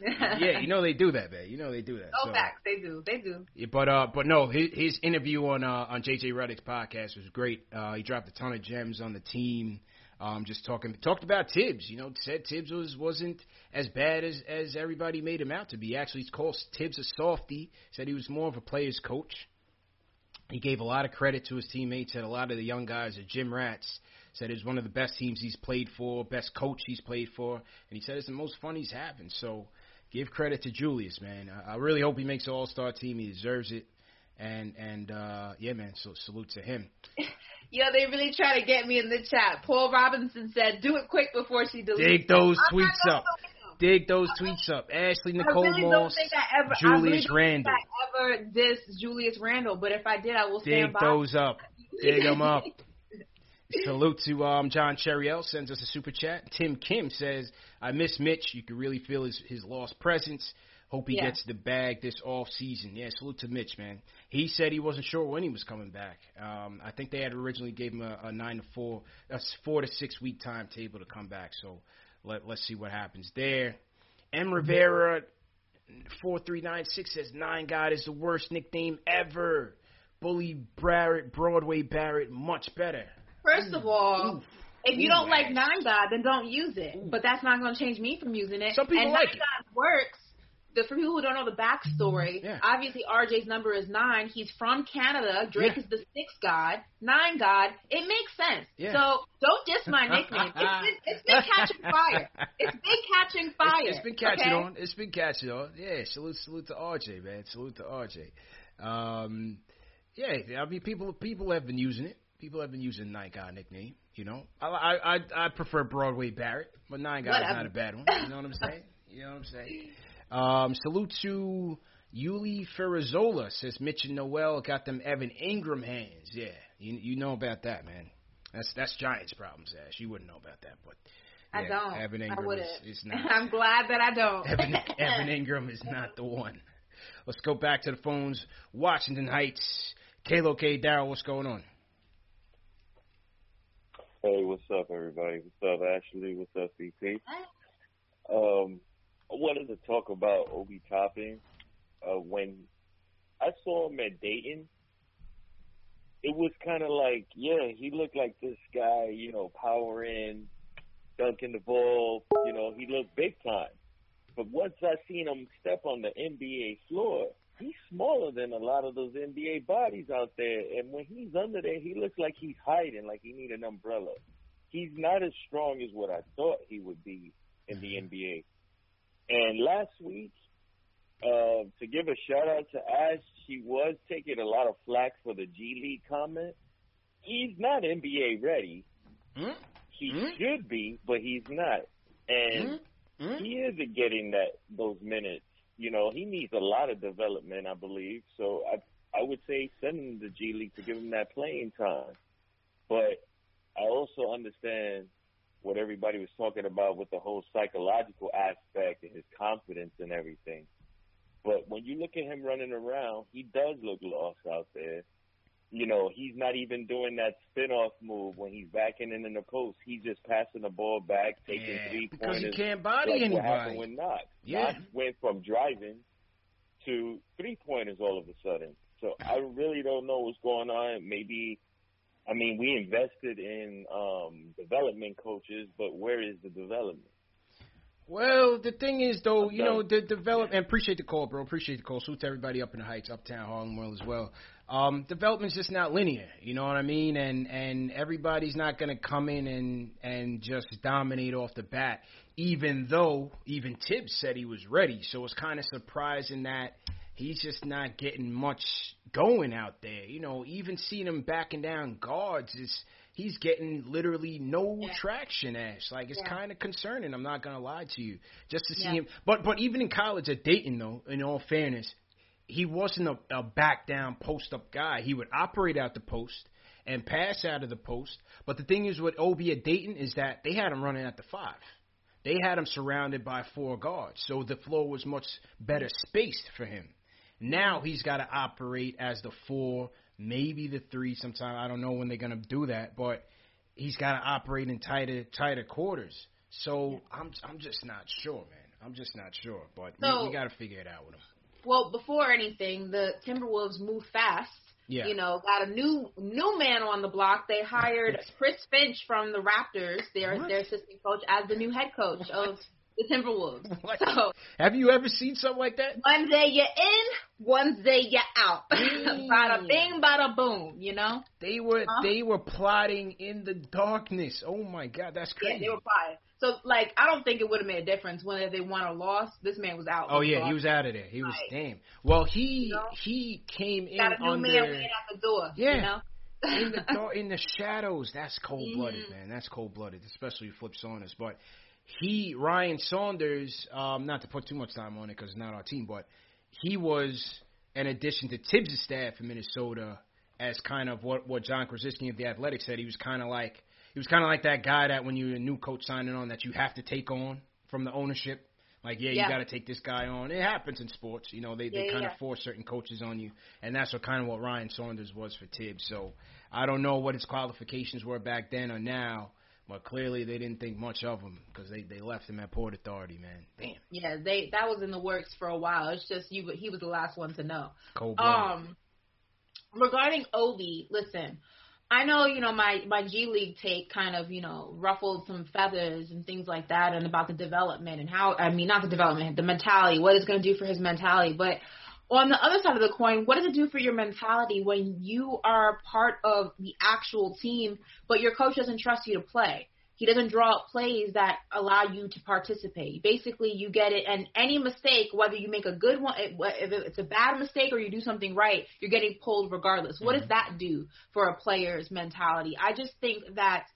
Speaker 2: Yeah, you know they do that, man. You know they do that.
Speaker 3: Oh,
Speaker 2: so.
Speaker 3: facts. They do. They do.
Speaker 2: Yeah, But uh, but no, his, his interview on uh, on JJ Redick's podcast was great. Uh, he dropped a ton of gems on the team. Um, just talking talked about Thibs. You know, said Thibs was wasn't as bad as as everybody made him out to be. Actually, called Thibs a softy. Said he was more of a player's coach. He gave a lot of credit to his teammates. Said a lot of the young guys are gym rats. Said it's one of the best teams he's played for, best coach he's played for, and he said it's the most fun he's having. So give credit to Julius, man. I, I really hope he makes the All Star team. He deserves it. And and uh yeah, man. So salute to him.
Speaker 3: Yo, they really try to get me in the chat. Paul Robinson said, "Do it quick before she deletes."
Speaker 2: Dig those
Speaker 3: I'm
Speaker 2: tweets up. Dig those tweets up. Ashley Nicole
Speaker 3: I really don't
Speaker 2: Moss,
Speaker 3: think I ever, really
Speaker 2: Julius.
Speaker 3: Think I ever diss Julius Randle, but if I did, I will stand
Speaker 2: Dig
Speaker 3: by.
Speaker 2: those up. Dig them up. Salute to um, John Cheriel sends us a super chat. Tim Kim says, "I miss Mitch. You can really feel his his lost presence. Hope he
Speaker 3: Yeah.
Speaker 2: gets the bag this off season. Yeah, salute to Mitch, man. He said he wasn't sure when he was coming back. Um, I think they had originally gave him a, a nine to four, a four to six week timetable to come back. So let let's see what happens there. M Rivera four three nine six says Nine God is the worst nickname ever. Bully Barrett, Broadway Barrett, much better.
Speaker 3: First of all, if you don't like. Nine God, then don't use it. But that's not going to change me from using it.
Speaker 2: Some people
Speaker 3: and
Speaker 2: like
Speaker 3: Nine
Speaker 2: it.
Speaker 3: God works. The, for people who don't know the backstory,
Speaker 2: Yeah.
Speaker 3: obviously RJ's number is nine. He's from Canada. Drake
Speaker 2: Yeah.
Speaker 3: is the sixth god. Nine god. It makes sense.
Speaker 2: Yeah.
Speaker 3: So don't diss my nickname. It's been, it's been catching fire. It's been catching fire.
Speaker 2: It's, it's been catching
Speaker 3: okay?
Speaker 2: on. It's been catching on. Yeah, salute, salute to RJ, man. Salute to RJ. Um, yeah, I mean, people, people have been using it. People have been using Nine God nickname. You know, I, I, I, I prefer Broadway Barrett, but Nine God is not a bad one. You know what I'm saying? You know what I'm saying? Um, salute to Yuli Ferrazola says Mitch and Noel got them Evan Engram hands. Yeah, you, you know about that, man. That's that's Giants problems, Ash. You wouldn't know about that, but
Speaker 3: I don't.
Speaker 2: Evan
Speaker 3: I
Speaker 2: Engram
Speaker 3: wouldn't.
Speaker 2: is, is not.
Speaker 3: I'm glad that I don't.
Speaker 2: Evan, Evan Engram is not the one. Let's go back to the phones. Washington Heights. Kalo K. Darrell, what's going on?
Speaker 8: Hey, what's up, everybody? What's up, Ashley? What's up, CP? Um, I wanted to talk about Obi Toppin. Uh, when I saw him at Dayton, it was kind of like, yeah, he looked like this guy, you know, power in, dunking the ball. You know, he looked big time. But once I seen him step on the NBA floor, he's smaller than a lot of those NBA bodies out there. And when he's under there, he looks like he's hiding, like he need an umbrella. He's not as strong as what I thought he would be in the NBA. And last week, uh, to give a shout out to Ash, she was taking a lot of flack for the G League comment. He's not NBA ready.
Speaker 2: Hmm?
Speaker 8: He should be, but he's not. And
Speaker 2: Hmm?
Speaker 8: he isn't getting that those minutes. You know, he needs a lot of development, I believe. So I I would say send him to G League to give him that playing time. But I also understand what everybody was talking about with the whole psychological aspect and his confidence and everything. But when you look at him running around, he does look lost out there. You know, he's not even doing that spin-off move when he's backing in in the post. He's just passing the ball back, taking
Speaker 2: Yeah,
Speaker 8: three
Speaker 2: because he can't body
Speaker 8: like
Speaker 2: anybody.
Speaker 8: What happened with Knox?
Speaker 2: Yeah.
Speaker 8: Knox went from driving to three pointers all of a sudden. So I really don't know what's going on. Maybe, I mean, we invested in um, development coaches, but where is the development?
Speaker 2: Well, the thing is, though, you know, the develop and appreciate the call, bro. Appreciate the call. Salute to everybody up in the Heights, Uptown, Harlem World as well. Um, development's just not linear. You know what I mean? And and everybody's not gonna come in and and just dominate off the bat. Even though even Thibs said he was ready, so it's kind of surprising that he's just not getting much going out there. You know, even seeing him backing down guards is he's getting literally no
Speaker 3: Yeah.
Speaker 2: traction. Ash, like it's
Speaker 3: Yeah.
Speaker 2: kind of concerning. I'm not gonna lie to you. Just to see
Speaker 3: Yeah.
Speaker 2: him, but but even in college at Dayton, though, in all fairness, he wasn't a, a back down post up guy. He would operate out the post and pass out of the post. But the thing is with Obi at Dayton is that they had him running at the five. They had him surrounded by four guards, so the floor was much better spaced for him. Now he's got to operate as the four, maybe the three. Sometimes I don't know when they're gonna do that, but he's got to operate in tighter tighter quarters. So I'm I'm just not sure, man. I'm just not sure, but
Speaker 3: So-
Speaker 2: we, we got to figure it out with him.
Speaker 3: Well, before anything, the Timberwolves moved fast.
Speaker 2: Yeah.
Speaker 3: You know, got a new new man on the block. They hired Chris Finch from the Raptors, their
Speaker 2: What?
Speaker 3: their assistant coach, as the new head coach of the Timberwolves. So
Speaker 2: Have you ever seen something like that?
Speaker 3: one day you're in, one day you're out. bada bing, bada boom. You know.
Speaker 2: They were
Speaker 3: Uh-huh.
Speaker 2: they were plotting in the darkness. Oh my god, that's
Speaker 3: Yeah,
Speaker 2: crazy.
Speaker 3: they were fine. So, like, I don't think it would have made a difference whether they won or lost. This man was out.
Speaker 2: Oh yeah, he was out of there. He was
Speaker 3: Right.
Speaker 2: damn. Well, he
Speaker 3: You know?
Speaker 2: he came in
Speaker 3: Got a new
Speaker 2: under
Speaker 3: man at the door.
Speaker 2: Yeah.
Speaker 3: You know.
Speaker 2: in the dark, in the shadows. That's cold blooded,
Speaker 3: Mhm.
Speaker 2: man. That's cold blooded, especially with Flip Saunders. But he, Ryan Saunders, um, not to put too much time on it because it's not our team, but he was an addition to Thibs' staff in Minnesota as kind of what what John Krawczynski of the Athletics said. He was kind of like he was kind of like that guy that when you're a new coach signing on that you have to take on from the ownership. Like, yeah,
Speaker 3: Yeah.
Speaker 2: you got to take this guy on. It happens in sports, you know. They they
Speaker 3: Yeah,
Speaker 2: kind
Speaker 3: yeah.
Speaker 2: of force certain coaches on you, and that's what kind of what Ryan Saunders was for Thibs. So I don't know what his qualifications were back then or now, but clearly they didn't think much of him because they they left him at Port Authority, man. Damn,
Speaker 3: Yeah, they that was in the works for a while. It's just you. He was the last one to know.
Speaker 2: cold.
Speaker 3: Um, regarding Obi, listen, I know you know my my G League take kind of you know ruffled some feathers and things like that, and about the development and how I mean not the development, the mentality, what it's going to do for his mentality, but. On the other side of the coin, what does it do for your mentality when you are part of the actual team, but your coach doesn't trust you to play? He doesn't draw up plays that allow you to participate. Basically, you get it, and any mistake, whether you make a good one, if it's a bad mistake or you do something right, you're getting pulled regardless. What does mm-hmm. that do for a player's mentality? I just think that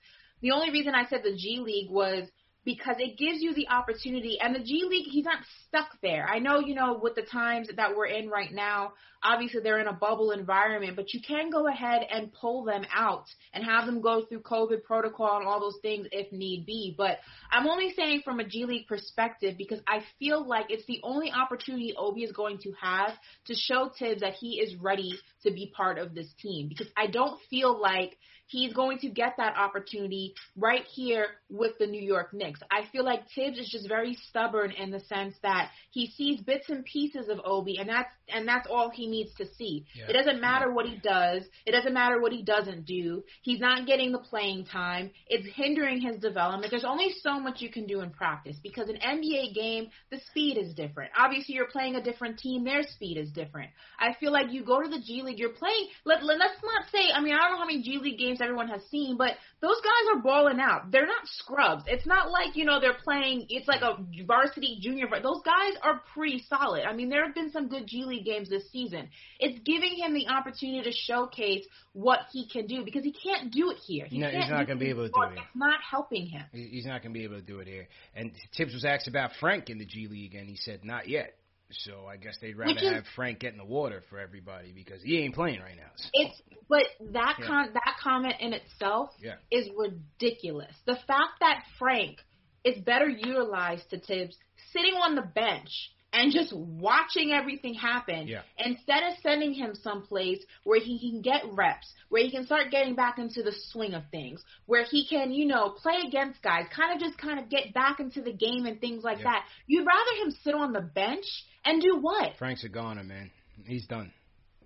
Speaker 3: the only reason I said the G League was because it gives you the opportunity and the G League he's not stuck there. I know, you know, with the times that we're in right now, obviously they're in a bubble environment, but you can go ahead and pull them out and have them go through COVID protocol and all those things if need be. But I'm only saying from a G League perspective because I feel like it's the only opportunity Obi is going to have to show Thibs that he is ready to be part of this team because I don't feel like he's going to get that opportunity right here with the New York Knicks. I feel like Thibs is just very stubborn in the sense that he sees bits and pieces of Obi and that's and that's all he needs to see.
Speaker 2: Yeah.
Speaker 3: It doesn't matter what he does, it doesn't matter what he doesn't do. He's not getting the playing time. It's hindering his development. There's only so much you can do in practice because an NBA game, the speed is different. Obviously you're playing a different team, their speed is different. I feel like you go to the G League, you're playing let, let let's not say I mean I don't know how many G League games everyone has seen, but those guys are balling out. They're not scrubs. It's not like, you know, they're playing it's like a varsity junior those guys are pretty solid. I mean there have been some good G League games this season. It's giving him the opportunity to showcase what he can do because he can't do it here. He
Speaker 2: No, he's not gonna be able to do it.
Speaker 3: It's not helping him.
Speaker 2: He's not going to be able to do it here. And Thibs was asked about Frank in the G League, and he said not yet. So I guess they'd rather
Speaker 3: is-
Speaker 2: have Frank get in the water for everybody because he ain't playing right now. So,
Speaker 3: It's but that
Speaker 2: Yeah.
Speaker 3: con that comment in itself
Speaker 2: Yeah.
Speaker 3: is ridiculous. The fact that Frank is better utilized to Thibs sitting on the bench and just watching everything happen
Speaker 2: Yeah.
Speaker 3: instead of sending him someplace where he can get reps, where he can start getting back into the swing of things, where he can, you know, play against guys, kind of just kind of get back into the game and things like
Speaker 2: Yeah.
Speaker 3: that. You'd rather him sit on the bench and do what?
Speaker 2: Frank's a goner, man. He's done.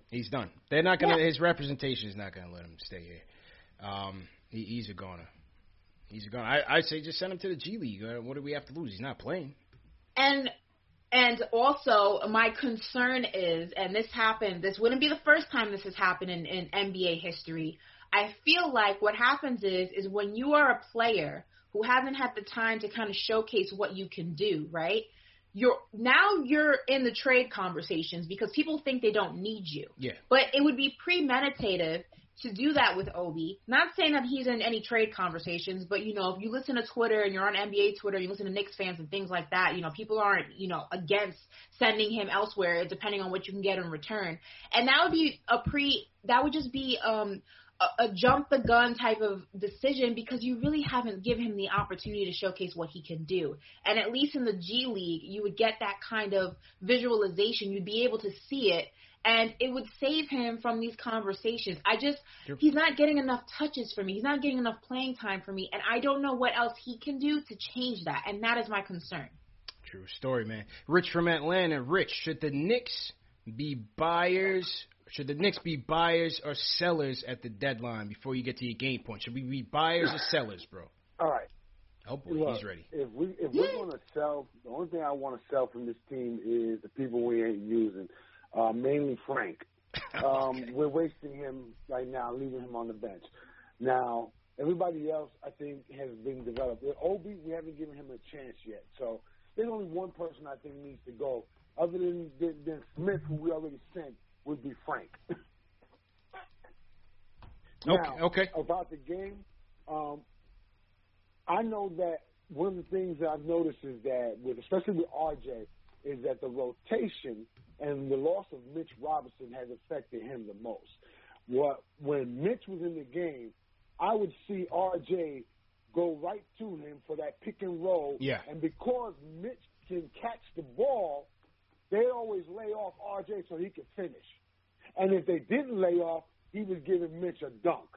Speaker 2: He's done. They're not gonna.
Speaker 3: Yeah.
Speaker 2: His representation is not gonna let him stay here. Um, he, he's a goner. He's a gone. I I say just send him to the G League. Uh, what do we have to lose? He's not playing.
Speaker 3: And and also my concern is, and this happened. This wouldn't be the first time this has happened in, in NBA history. I feel like what happens is is when you are a player who hasn't had the time to kind of showcase what you can do, right? You're now you're in the trade conversations because people think they don't need you.
Speaker 2: Yeah.
Speaker 3: But it would be premeditative to do that with Obi. Not saying that he's in any trade conversations, but you know, if you listen to Twitter and you're on NBA Twitter, you listen to Knicks fans and things like that, you know, people aren't, you know, against sending him elsewhere depending on what you can get in return. And that would be a pre that would just be um a, a jump the gun type of decision because you really haven't given him the opportunity to showcase what he can do. And at least in the G League, you would get that kind of visualization. You'd be able to see it and it would save him from these conversations. I just he's not getting enough touches for me. He's not getting enough playing time for me, and I don't know what else he can do to change that, and that is my concern.
Speaker 2: True story, man. Rich from Atlanta. Rich, should the Knicks be buyers? Should the Knicks be buyers or sellers at the deadline before you get to your game point? Should we be buyers or sellers, bro?
Speaker 9: All right.
Speaker 2: Oh boy,
Speaker 9: Look,
Speaker 2: he's ready.
Speaker 9: If we if we're gonna sell, the only thing I want to sell from this team is the people we ain't using, uh, mainly Frank. Um, We're wasting him right now, leaving him on the bench. Now everybody else, I think, has been developed. With Obi, we haven't given him a chance yet. So there's only one person I think needs to go, other than than, than Smith, who we already sent, would be Frank.
Speaker 2: Okay,
Speaker 9: Now,
Speaker 2: okay.
Speaker 9: About the game, um, I know that one of the things that I've noticed is that, with especially with RJ, is that the rotation and the loss of Mitch Robinson has affected him the most. What when Mitch was in the game, I would see RJ go right to him for that pick and roll.
Speaker 2: Yeah.
Speaker 9: And because Mitch can catch the ball, they always lay off RJ so he could finish. And if they didn't lay off, he was giving Mitch a dunk.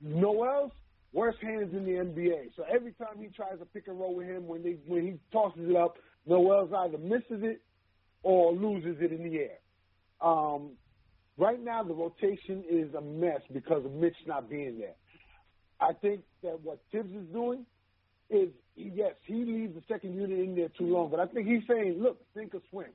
Speaker 9: Noel's worst hands in the NBA. So every time he tries to pick and roll with him, when they when he tosses it up, Noel's either misses it or loses it in the air. Um, right now, the rotation is a mess because of Mitch not being there. I think that what Thibs is doing is, yes, he leaves the second unit in there too long, but I think he's saying, look, sink or swim.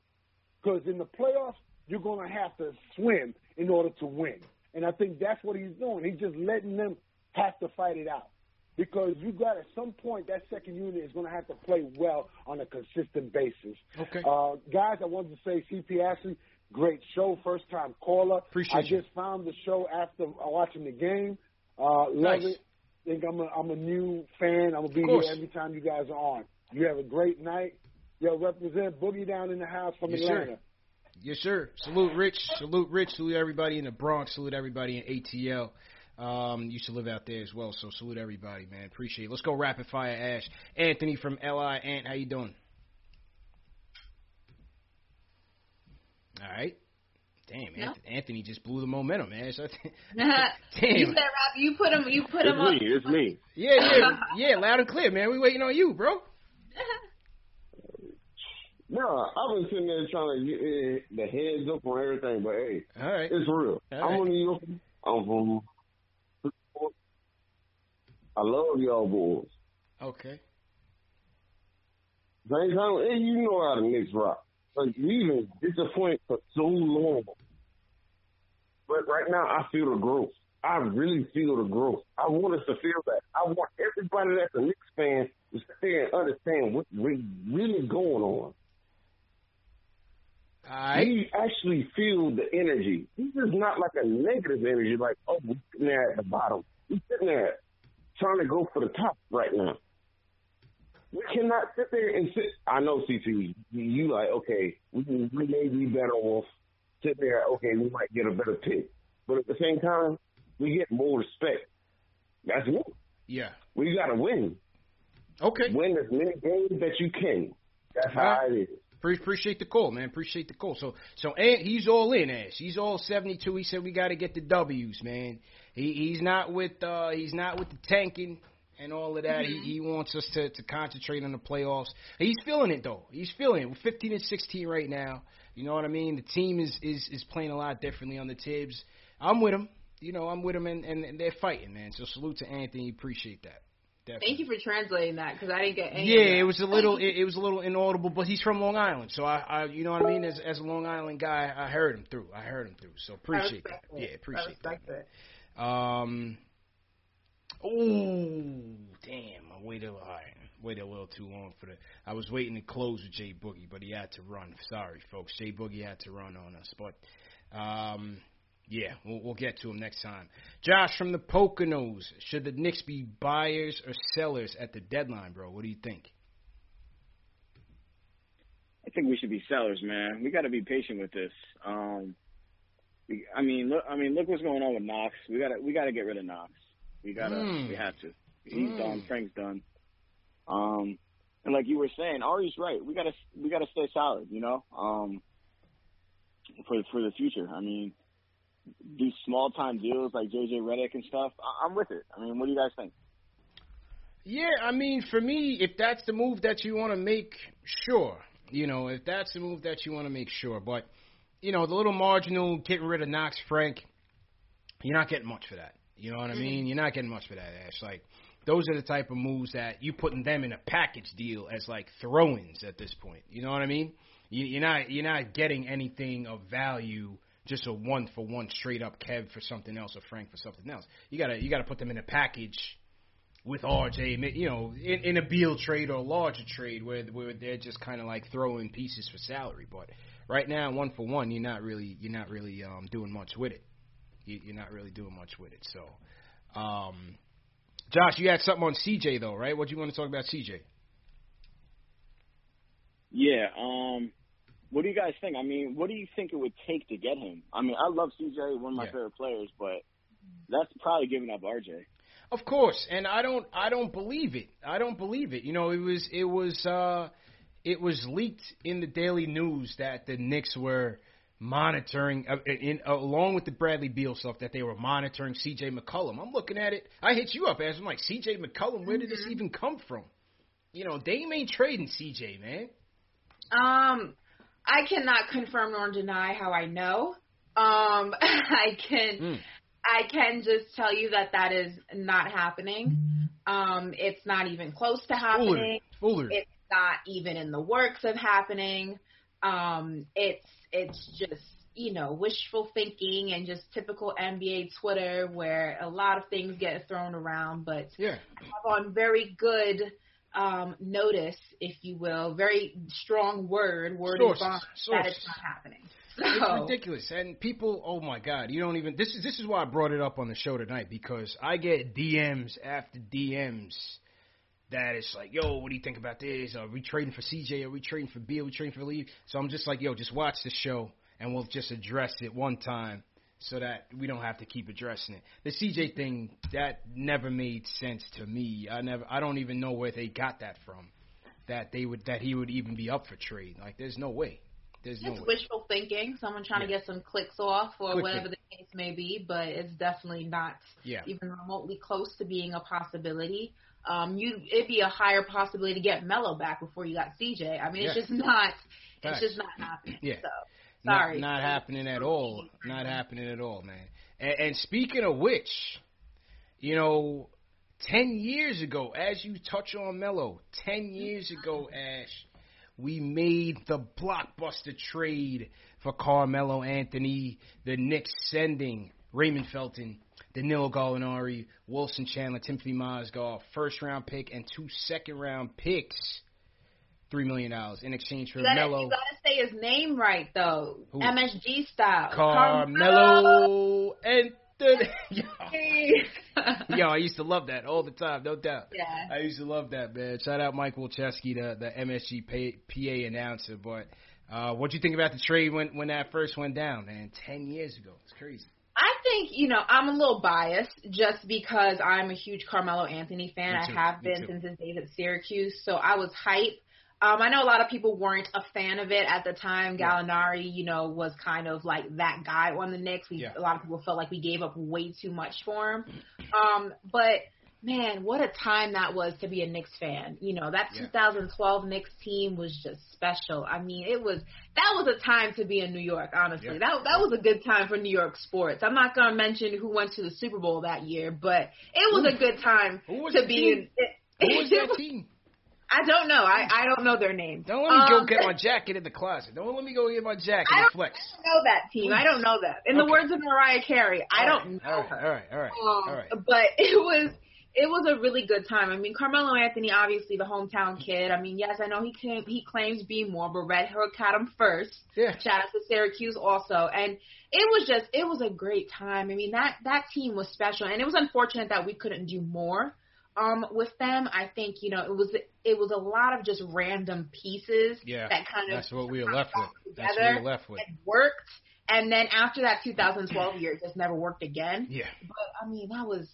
Speaker 9: Because in the playoffs, you're going to have to swim in order to win. And I think that's what he's doing. He's just letting them have to fight it out. Because you got at some point that second unit is going to have to play well on a consistent basis.
Speaker 2: Okay.
Speaker 9: Uh, guys, I wanted to say CP Ashley, great show, first time caller.
Speaker 2: Appreciate
Speaker 9: I
Speaker 2: you.
Speaker 9: just found the show after watching the game. Uh, love
Speaker 2: Nice.
Speaker 9: it. Think I'm a, I'm a new fan. I'm gonna be here every time you guys are on. You have a great night. Yo, represent Boogie down in the house from
Speaker 2: Yes,
Speaker 9: Atlanta.
Speaker 2: sir. Yes, sir. Salute Rich. Salute Rich. Salute everybody in the Bronx. Salute everybody in ATL. Um, used to live out there as well, so salute everybody, man. Appreciate it. Let's go rapid fire, Ash. Anthony from LI. Ant, how you doing? All right. Damn,
Speaker 3: Yeah.
Speaker 2: Anth- Anthony just blew the momentum, man. So,
Speaker 3: you
Speaker 2: damn.
Speaker 3: said Rob, you put him, you put
Speaker 10: It's
Speaker 3: him up.
Speaker 10: me. It's me.
Speaker 2: Yeah, yeah, yeah. Loud and clear, man. We waiting on you, bro.
Speaker 10: No, I've been sitting there trying to get eh, the heads up on everything, but hey,
Speaker 2: All right.
Speaker 10: it's real.
Speaker 2: All
Speaker 10: I'm
Speaker 2: right.
Speaker 10: from New York. I'm from. I love y'all boys.
Speaker 2: Okay.
Speaker 10: Same time, hey, you know how the Knicks rock. Like we've been disappointed for so long. But right now, I feel the growth. I really feel the growth. I want us to feel that. I want everybody that's a Knicks fan to sit there and understand what's re- really going on.
Speaker 2: Right.
Speaker 10: We actually feel the energy. This is not like a negative energy, like, oh, we're sitting there at the bottom. We're sitting there trying to go for the top right now. We cannot sit there and sit. I know, CT, you like, okay, we, we may be better off sitting there, okay, we might get a better pick. But at the same time, we get more respect. That's it.
Speaker 2: Yeah.
Speaker 10: We got to win.
Speaker 2: Okay.
Speaker 10: Win as many games that you can. That's how it is.
Speaker 2: Pre- appreciate the call, man. Appreciate the call. So, so Ant, he's all in, Ash. He's all seventy two. He said we got to get the W's, man. He he's not with uh he's not with the tanking and all of that. He he wants us to to concentrate on the playoffs. He's feeling it though. He's feeling it. We're fifteen and sixteen right now. You know what I mean? The team is is is playing a lot differently on the Thibs. I'm with him. You know, I'm with him, and, and, and they're fighting, man. So salute to Anthony. Appreciate that. Definitely.
Speaker 3: Thank you for translating that because I didn't get any.
Speaker 2: Yeah, it was a little it, it was a little inaudible, but he's from Long Island, so I, I you know what I mean. As as a Long Island guy, I heard him through. I heard him through, so appreciate that.
Speaker 3: it.
Speaker 2: Yeah, appreciate
Speaker 3: I respect
Speaker 2: that.
Speaker 3: it.
Speaker 2: Um. Oh damn! I waited. All right, waited a little too long for the. I was waiting to close with Jay Boogie, but he had to run. Sorry, folks. Jay Boogie had to run on us, but um. Yeah, we'll, we'll get to him next time. Josh from the Poconos. Should the Knicks be buyers or sellers at the deadline, bro? What do you think?
Speaker 11: I think we should be sellers, man. We got to be patient with this. Um, I mean, look, I mean, look what's going on with Knox. We got to, we got to get rid of Knox. We gotta,
Speaker 2: Mm.
Speaker 11: we have to. He's
Speaker 2: Mm.
Speaker 11: done. Frank's done. Um, and like you were saying, Ari's right. We gotta, we gotta stay solid. You know, um, for for the future. I mean, these small time deals like JJ Redick and stuff. I, I'm with it. I mean, what do you guys think?
Speaker 2: Yeah, I mean, for me, if that's the move that you want to make, sure. You know, if that's the move that you want to make, sure. But, you know, the little marginal getting rid of Knox Frank, you're not getting much for that. You know what I mean? You're not getting much for that, Ash. Like, those are the type of moves that you're putting them in a package deal as like throw-ins at this point. You know what I mean? You, you're not you're not getting anything of value just a one for one straight up Kev for something else or Frank for something else. You gotta you gotta put them in a package with RJ, you know, in, in a Beal trade or a larger trade where where they're just kind of like throwing pieces for salary. But right now, one for one, you're not really you're not really um, doing much with it. You, you're not really doing much with it. So, um, Josh, you had something on CJ though, right? What do you want to talk about CJ?
Speaker 11: Yeah. Um, what do you guys think? I mean, what do you think it would take to get him? I mean, I love CJ, one of my
Speaker 2: Yeah.
Speaker 11: favorite players, but that's probably giving up RJ.
Speaker 2: Of course, and I don't I don't believe it. I don't believe it. You know, it was it was uh it was leaked in the Daily News that the Knicks were monitoring uh, in along with the Bradley Beal stuff that they were monitoring CJ McCollum. I'm looking at it. I hit you up as I'm like CJ McCollum, where did this even come from? You know, Dame ain't trading CJ, man.
Speaker 3: Um, I cannot confirm nor deny how I know. Um, I can.
Speaker 2: Mm.
Speaker 3: I can just tell you that that is not happening. Um, it's not even close to happening.
Speaker 2: Foolery.
Speaker 3: It's not even in the works of happening. Um, it's it's just you know wishful thinking and just typical NBA Twitter where a lot of things get thrown around, but
Speaker 2: yeah.
Speaker 3: on very good um, notice, if you will, very strong word, word
Speaker 2: Sources.
Speaker 3: bond, that it's not happening.
Speaker 2: It's ridiculous, and people. Oh my God, you don't even. This is this is why I brought it up on the show tonight because I get DMs after DMs that it's like, yo, what do you think about this? Are we trading for CJ? Are we trading for Beal? Are we trading for Lee? So I'm just like, yo, just watch the show and we'll just address it one time so that we don't have to keep addressing it. The CJ thing that never made sense to me. I never. I don't even know where they got that from. That they would that he would even be up for trade. Like, there's no way. There's no
Speaker 3: It's
Speaker 2: way.
Speaker 3: wishful thinking, someone trying to get some clicks off or
Speaker 2: Click
Speaker 3: whatever
Speaker 2: it.
Speaker 3: the case may be, but it's definitely not
Speaker 2: Yeah.
Speaker 3: even remotely close to being a possibility. Um, you it'd be a higher possibility to get Melo back before you got CJ. I mean, it's
Speaker 2: Yeah.
Speaker 3: just not.
Speaker 2: Facts.
Speaker 3: It's just not happening.
Speaker 2: Yeah.
Speaker 3: So
Speaker 2: Not-
Speaker 3: sorry.
Speaker 2: Not, happening at all. Not happening at all, man. And, and speaking of which, you know, 10 years ago, as you touch on Melo, 10 years ago, Ash, we made the blockbuster trade for Carmelo Anthony, the Knicks sending Raymond Felton, Danilo Gallinari, Wilson Chandler, Timofey Mozgov, first round pick, and two second round picks, $3 million in exchange for
Speaker 3: You gotta,
Speaker 2: Melo.
Speaker 3: you gotta say his name right though.
Speaker 2: Who?
Speaker 3: MSG style.
Speaker 2: Carmelo Anthony. Yo. Yo, I used to love that all the time, no doubt.
Speaker 3: Yeah.
Speaker 2: I used to love that, man. Shout out Mike Walczewski, the the MSG PA, PA announcer. But uh, what do you think about the trade when when that first went down, man? Ten years ago, it's crazy.
Speaker 3: I think, you know, I'm a little biased just because I'm a huge Carmelo Anthony fan. I have been since his days at Syracuse, so I was hype. Um, I know a lot of people weren't a fan of it at the time. Gallinari, you know, was kind of like that guy on the Knicks. We,
Speaker 2: Yeah.
Speaker 3: A lot of people felt like we gave up way too much for him. Um, but man, what a time that was to be a Knicks fan. You know, that
Speaker 2: Yeah.
Speaker 3: 2012 Knicks team was just special. I mean, it was that was a time to be in New York. Honestly,
Speaker 2: Yeah.
Speaker 3: that that was a good time for New York sports. I'm not gonna mention who went to the Super Bowl that year, but it was a good time to be
Speaker 2: team?
Speaker 3: in. It,
Speaker 2: Who was that team?
Speaker 3: I don't know. I, I don't know their name.
Speaker 2: Don't let me go
Speaker 3: Um,
Speaker 2: get my jacket in the closet. Don't let me go get my jacket
Speaker 3: I
Speaker 2: and
Speaker 3: don't,
Speaker 2: flex.
Speaker 3: I don't know that team. I don't know that. In the words of Mariah Carey, I don't
Speaker 2: right,
Speaker 3: know
Speaker 2: All right, all right, all right,
Speaker 3: um,
Speaker 2: all right.
Speaker 3: But it was it was a really good time. I mean, Carmelo Anthony, obviously the hometown kid. I mean, yes, I know he came, he claims be more, but Red Hook had him first.
Speaker 2: Yeah.
Speaker 3: Shout out to Syracuse also, and it was just it was a great time. I mean, that that team was special, and it was unfortunate that we couldn't do more um with them. I think you know it was it was a lot of just random pieces
Speaker 2: Yeah,
Speaker 3: that kind of
Speaker 2: that's what we were left with. That's what we were left with.
Speaker 3: and worked. And then after that 2012 year, it just never worked again.
Speaker 2: Yeah.
Speaker 3: But I mean, that was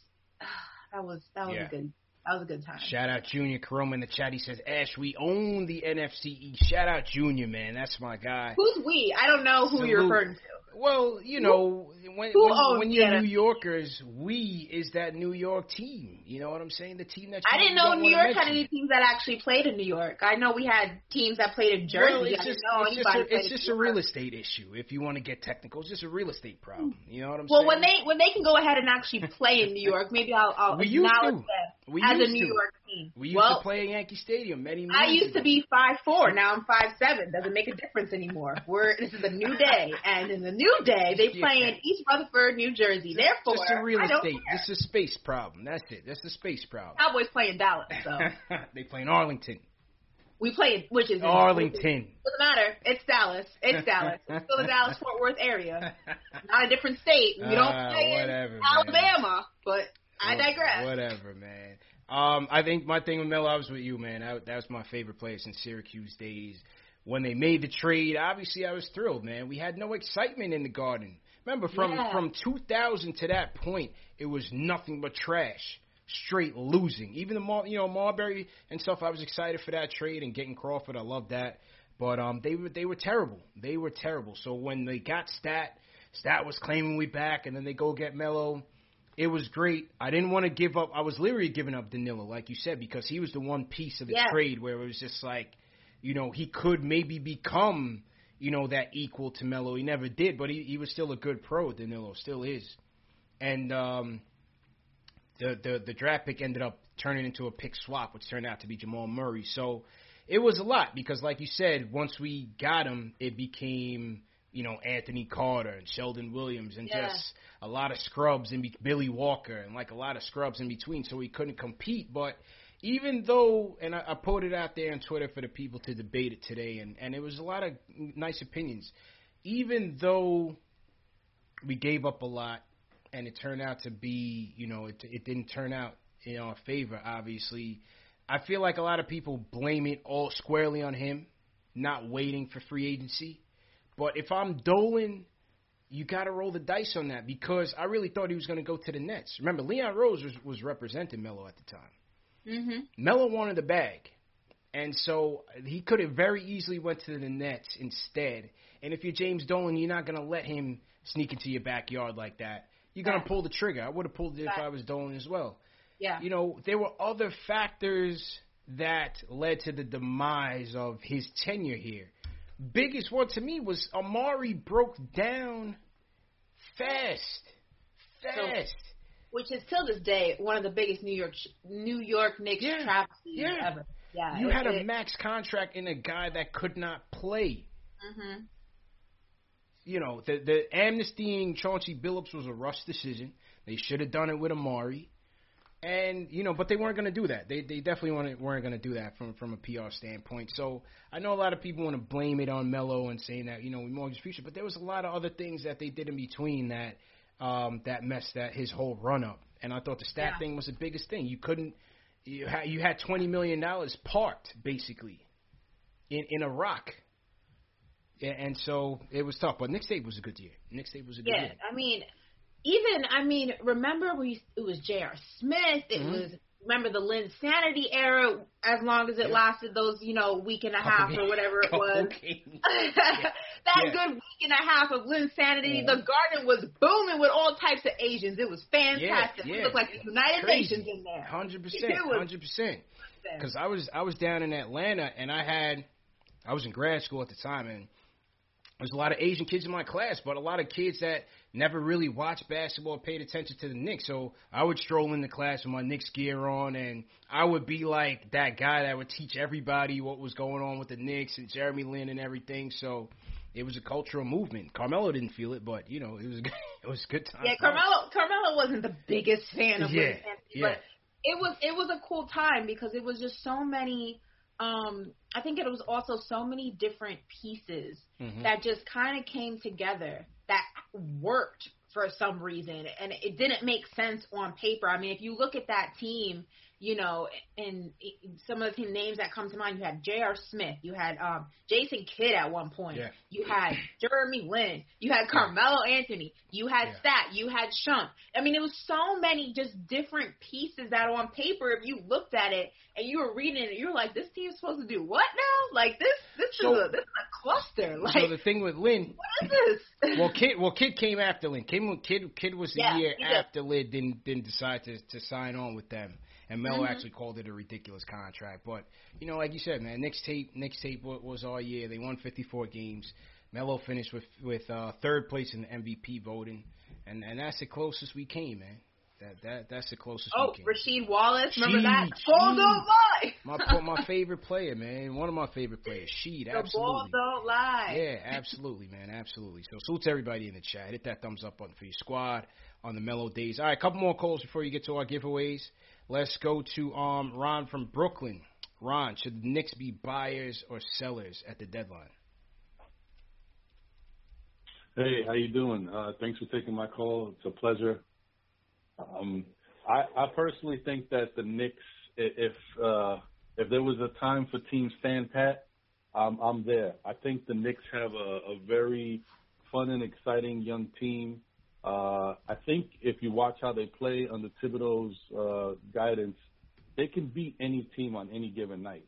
Speaker 3: that was that was
Speaker 2: Yeah.
Speaker 3: a good that was a good time.
Speaker 2: Shout out Junior Karoma in the chat. He says, Ash, we own the NFC East. Shout out Junior, man. That's my guy.
Speaker 3: Who's we? I don't know who you're referring to.
Speaker 2: Well, you know, when
Speaker 3: who
Speaker 2: when, when you're New Yorkers, we is that New York team. You know what I'm saying? The team that
Speaker 3: I didn't know New York had any teams that actually played in New York. I know we had teams that played in Jersey.
Speaker 2: Well, it's
Speaker 3: I
Speaker 2: just, it's just, a, it's just a real estate issue. If you want to get technical, it's just a real estate problem. Hmm. You know what I'm
Speaker 3: Well,
Speaker 2: saying?
Speaker 3: Well, when they when they can go ahead and actually play in New York, maybe I'll, I'll
Speaker 2: We used
Speaker 3: acknowledge
Speaker 2: to. We
Speaker 3: as a New
Speaker 2: to.
Speaker 3: York.
Speaker 2: We used
Speaker 3: well,
Speaker 2: to play at Yankee Stadium many.
Speaker 3: I used to be five four. Now I'm five seven. Doesn't make a difference anymore. We're this is a new day, and in the new day they
Speaker 2: Yeah.
Speaker 3: play in East Rutherford, New Jersey. Therefore,
Speaker 2: just a real estate. is a space problem. That's it. That's a space problem.
Speaker 3: Cowboys play in Dallas, so
Speaker 2: they play in Arlington.
Speaker 3: we play which is
Speaker 2: Arlington.
Speaker 3: Doesn't matter. It's Dallas. It's Dallas. It's still the Dallas Fort Worth area, not a different state. We don't
Speaker 2: Ah,
Speaker 3: play in
Speaker 2: whatever, man.
Speaker 3: Alabama, but I digress.
Speaker 2: Whatever, man. Um, I think my thing with Melo, I was with you, man. That, that was my favorite player since Syracuse days. When they made the trade, obviously I was thrilled, man. We had no excitement in the Garden. Remember, from
Speaker 3: Yeah.
Speaker 2: from 2000 to that point, it was nothing but trash, straight losing. Even the Mar, you know Marbury and stuff. I was excited for that trade and getting Crawford. I loved that, but um, they were they were terrible. They were terrible. So when they got Stat, Stat was claiming we back, and then they go get Melo. It was great. I didn't want to give up. I was literally giving up Danilo, like you said, because he was the one piece of the trade where it was just like, you know, he could maybe become, you know, that equal to Melo. He never did, but he, he was still a good pro. Danilo still is, and um, the the the draft pick ended up turning into a pick swap, which turned out to be Jamal Murray. So it was a lot because, like you said, once we got him, it became you know Anthony Carter and Sheldon Williams and
Speaker 3: Yeah.
Speaker 2: just a lot of scrubs and be- Billy Walker and like a lot of scrubs in between. So he couldn't compete, but. Even though, and I, I put it out there on Twitter for the people to debate it today, and, and it was a lot of nice opinions. Even though we gave up a lot, and it turned out to be, you know, it, it didn't turn out in our favor, obviously. I feel like a lot of people blame it all squarely on him, not waiting for free agency. But if I'm Dolan, you got to roll the dice on that because I really thought he was going to go to the Nets. Remember, Leon Rose was, was representing Melo at the time.
Speaker 3: Mm-hmm.
Speaker 2: Melo wanted the bag. And so he could have very easily went to the Nets instead. And if you're James Dolan, you're not going to let him sneak into your backyard like that. You're going to pull the trigger. I would have pulled it if I was Dolan as well.
Speaker 3: Yeah.
Speaker 2: You know, there were other factors that led to the demise of his tenure here. Biggest one to me was Amar'e broke down fast. Fast.
Speaker 3: Which is till this day one of the biggest New York New York Knicks
Speaker 2: Yeah.
Speaker 3: travesties
Speaker 2: Yeah.
Speaker 3: ever. Yeah.
Speaker 2: you
Speaker 3: it-
Speaker 2: had a
Speaker 3: it-
Speaker 2: max contract in a guy that could not play.
Speaker 3: Mhm.
Speaker 2: You know, the the amnestying Chauncey Billups was a rush decision. They should have done it with Amar'e. And you know, but they weren't going to do that. They they definitely weren't weren't going to do that from from a PR standpoint. So I know a lot of people want to blame it on Melo and saying that you know we mortgage future, but there was a lot of other things that they did in between that um, that messed that his whole run up. And I thought the stat
Speaker 3: Yeah.
Speaker 2: thing was the biggest thing. You couldn't you had you had twenty million dollars parked basically in in a rock. And so it was tough. But Nick State was a good year. Nick State was a good
Speaker 3: Yeah,
Speaker 2: year.
Speaker 3: Yeah, I mean, even I mean, remember we it was J.R. Smith. It
Speaker 2: Mhm.
Speaker 3: was remember the Linsanity era. As long as it
Speaker 2: Yeah.
Speaker 3: lasted, those you know week and a half or whatever it was.
Speaker 2: games.
Speaker 3: that
Speaker 2: Yeah.
Speaker 3: good week and a half of Linsanity.
Speaker 2: Yeah.
Speaker 3: The garden was booming with all types of Asians. It was fantastic.
Speaker 2: Yeah.
Speaker 3: looked like the United
Speaker 2: Crazy.
Speaker 3: Nations in there.
Speaker 2: Hundred percent, hundred percent. Because I was I was down in Atlanta and I had I was in grad school at the time and there's a lot of Asian kids in my class, but a lot of kids that never really watched basketball or paid attention to the Knicks. So I would stroll into class with my Knicks gear on, and I would be like that guy that would teach everybody what was going on with the Knicks and Jeremy Lin and everything. So it was a cultural movement. Carmelo didn't feel it, but you know it was a good, it was a good time.
Speaker 3: Yeah, Carmelo Carmelo wasn't the biggest fan of
Speaker 2: Yeah, yeah.
Speaker 3: but it was it was a cool time because it was just so many. Um, I think it was also so many different pieces
Speaker 2: Mhm.
Speaker 3: that just kind of came together that worked for some reason, and it didn't make sense on paper. I mean, if you look at that team, you know, and some of the team names that come to mind, you had J.R. Smith, you had um, Jason Kidd at one point,
Speaker 2: Yeah.
Speaker 3: you had Jeremy Lin, you had Carmelo Anthony, you had Stat, you had Shump. I mean, it was so many just different pieces that on paper, if you looked at it and you were reading it, you're like, this team's supposed to do what now? Like this, this
Speaker 2: So-
Speaker 3: is a this is a cluster. Like
Speaker 2: so the thing with Lin,
Speaker 3: what is this?
Speaker 2: well, Kidd, well, Kidd came after Lin. Kidd, Kidd, Kidd was the
Speaker 3: Yeah,
Speaker 2: year after Lin didn't didn't decide to to sign on with them, and Melo
Speaker 3: Mhm.
Speaker 2: actually called it a ridiculous contract. But you know, like you said, man, Knicks tape, Knicks tape wa- was all year. They won 54 games. Melo finished with with uh, third place in the MVP voting, and and that's the closest we came, man. That that that's the closest
Speaker 3: Oh. Rasheed Wallace, remember that?
Speaker 2: Sheed,
Speaker 3: ball don't lie.
Speaker 2: My my favorite player, man. One of my favorite players, Sheed.
Speaker 3: The ball don't lie.
Speaker 2: Yeah, absolutely, man, absolutely. So salute to everybody in the chat. Hit that thumbs up button for your squad on the Melo days. All right, a couple more calls before you get to our giveaways. Let's go to um Ron from Brooklyn. Ron, should the Knicks be buyers or sellers at the deadline?
Speaker 12: Hey, how you doing? Uh, thanks for taking my call. It's a pleasure. Um, I, I personally think that the Knicks, if uh, if there was a time for team stand pat, I'm I'm there. I think the Knicks have a, a very fun and exciting young team. Uh, I think if you watch how they play under Thibodeau's uh, guidance, they can beat any team on any given night.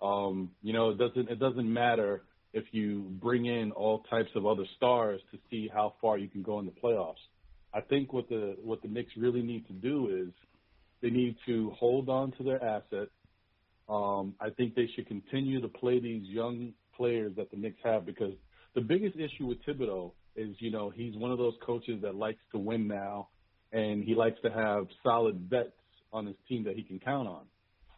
Speaker 12: Um, you know, it doesn't it doesn't matter if you bring in all types of other stars to see how far you can go in the playoffs. I think what the what the Knicks really need to do is they need to hold on to their assets. Um, I think they should continue to play these young players that the Knicks have because the biggest issue with Thibodeau is, you know, he's one of those coaches that likes to win now and he likes to have solid vets on his team that he can count on.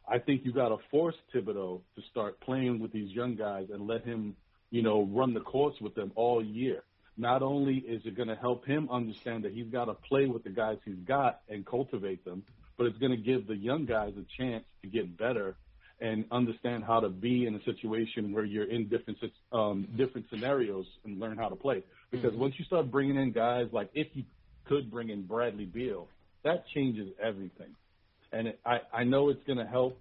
Speaker 12: I think you got to force Thibodeau to start playing with these young guys and let him, you know, run the course with them all year. Not only is it going to help him understand that he's got to play with the guys he's got and cultivate them, but it's going to give the young guys a chance to get better and understand how to be in a situation where you're in different um, different scenarios and learn how to play. Because once you start bringing in guys like if you could bring in Bradley Beal, that changes everything. And it, I I know it's going to help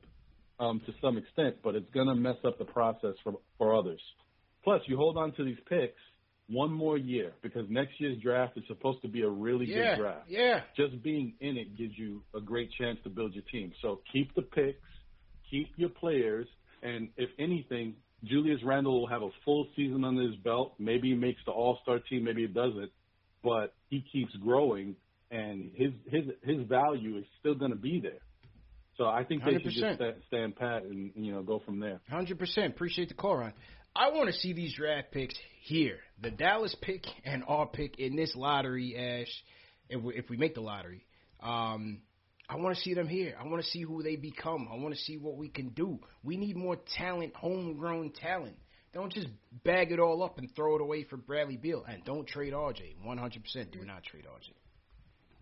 Speaker 12: um, to some extent, but it's going to mess up the process for for others. Plus, you hold on to these picks one more year because next year's draft is supposed to be a really
Speaker 2: Yeah,
Speaker 12: good draft.
Speaker 2: yeah.
Speaker 12: Just being in it gives you a great chance to build your team. So keep the picks, keep your players, and if anything, Julius Randle will have a full season under his belt. Maybe he makes the All Star team, maybe he doesn't, but he keeps growing, and his his his value is still going to be there. So I think they should just
Speaker 2: 100%.
Speaker 12: stand pat and you know go from there.
Speaker 2: Hundred percent. Appreciate the call, Ron. I want to see these draft picks here. The Dallas pick and our pick in this lottery, Ash. If we, if we make the lottery, um, I want to see them here. I want to see who they become. I want to see what we can do. We need more talent, homegrown talent. Don't just bag it all up and throw it away for Bradley Beal. And don't trade RJ. One hundred percent. Do not trade RJ.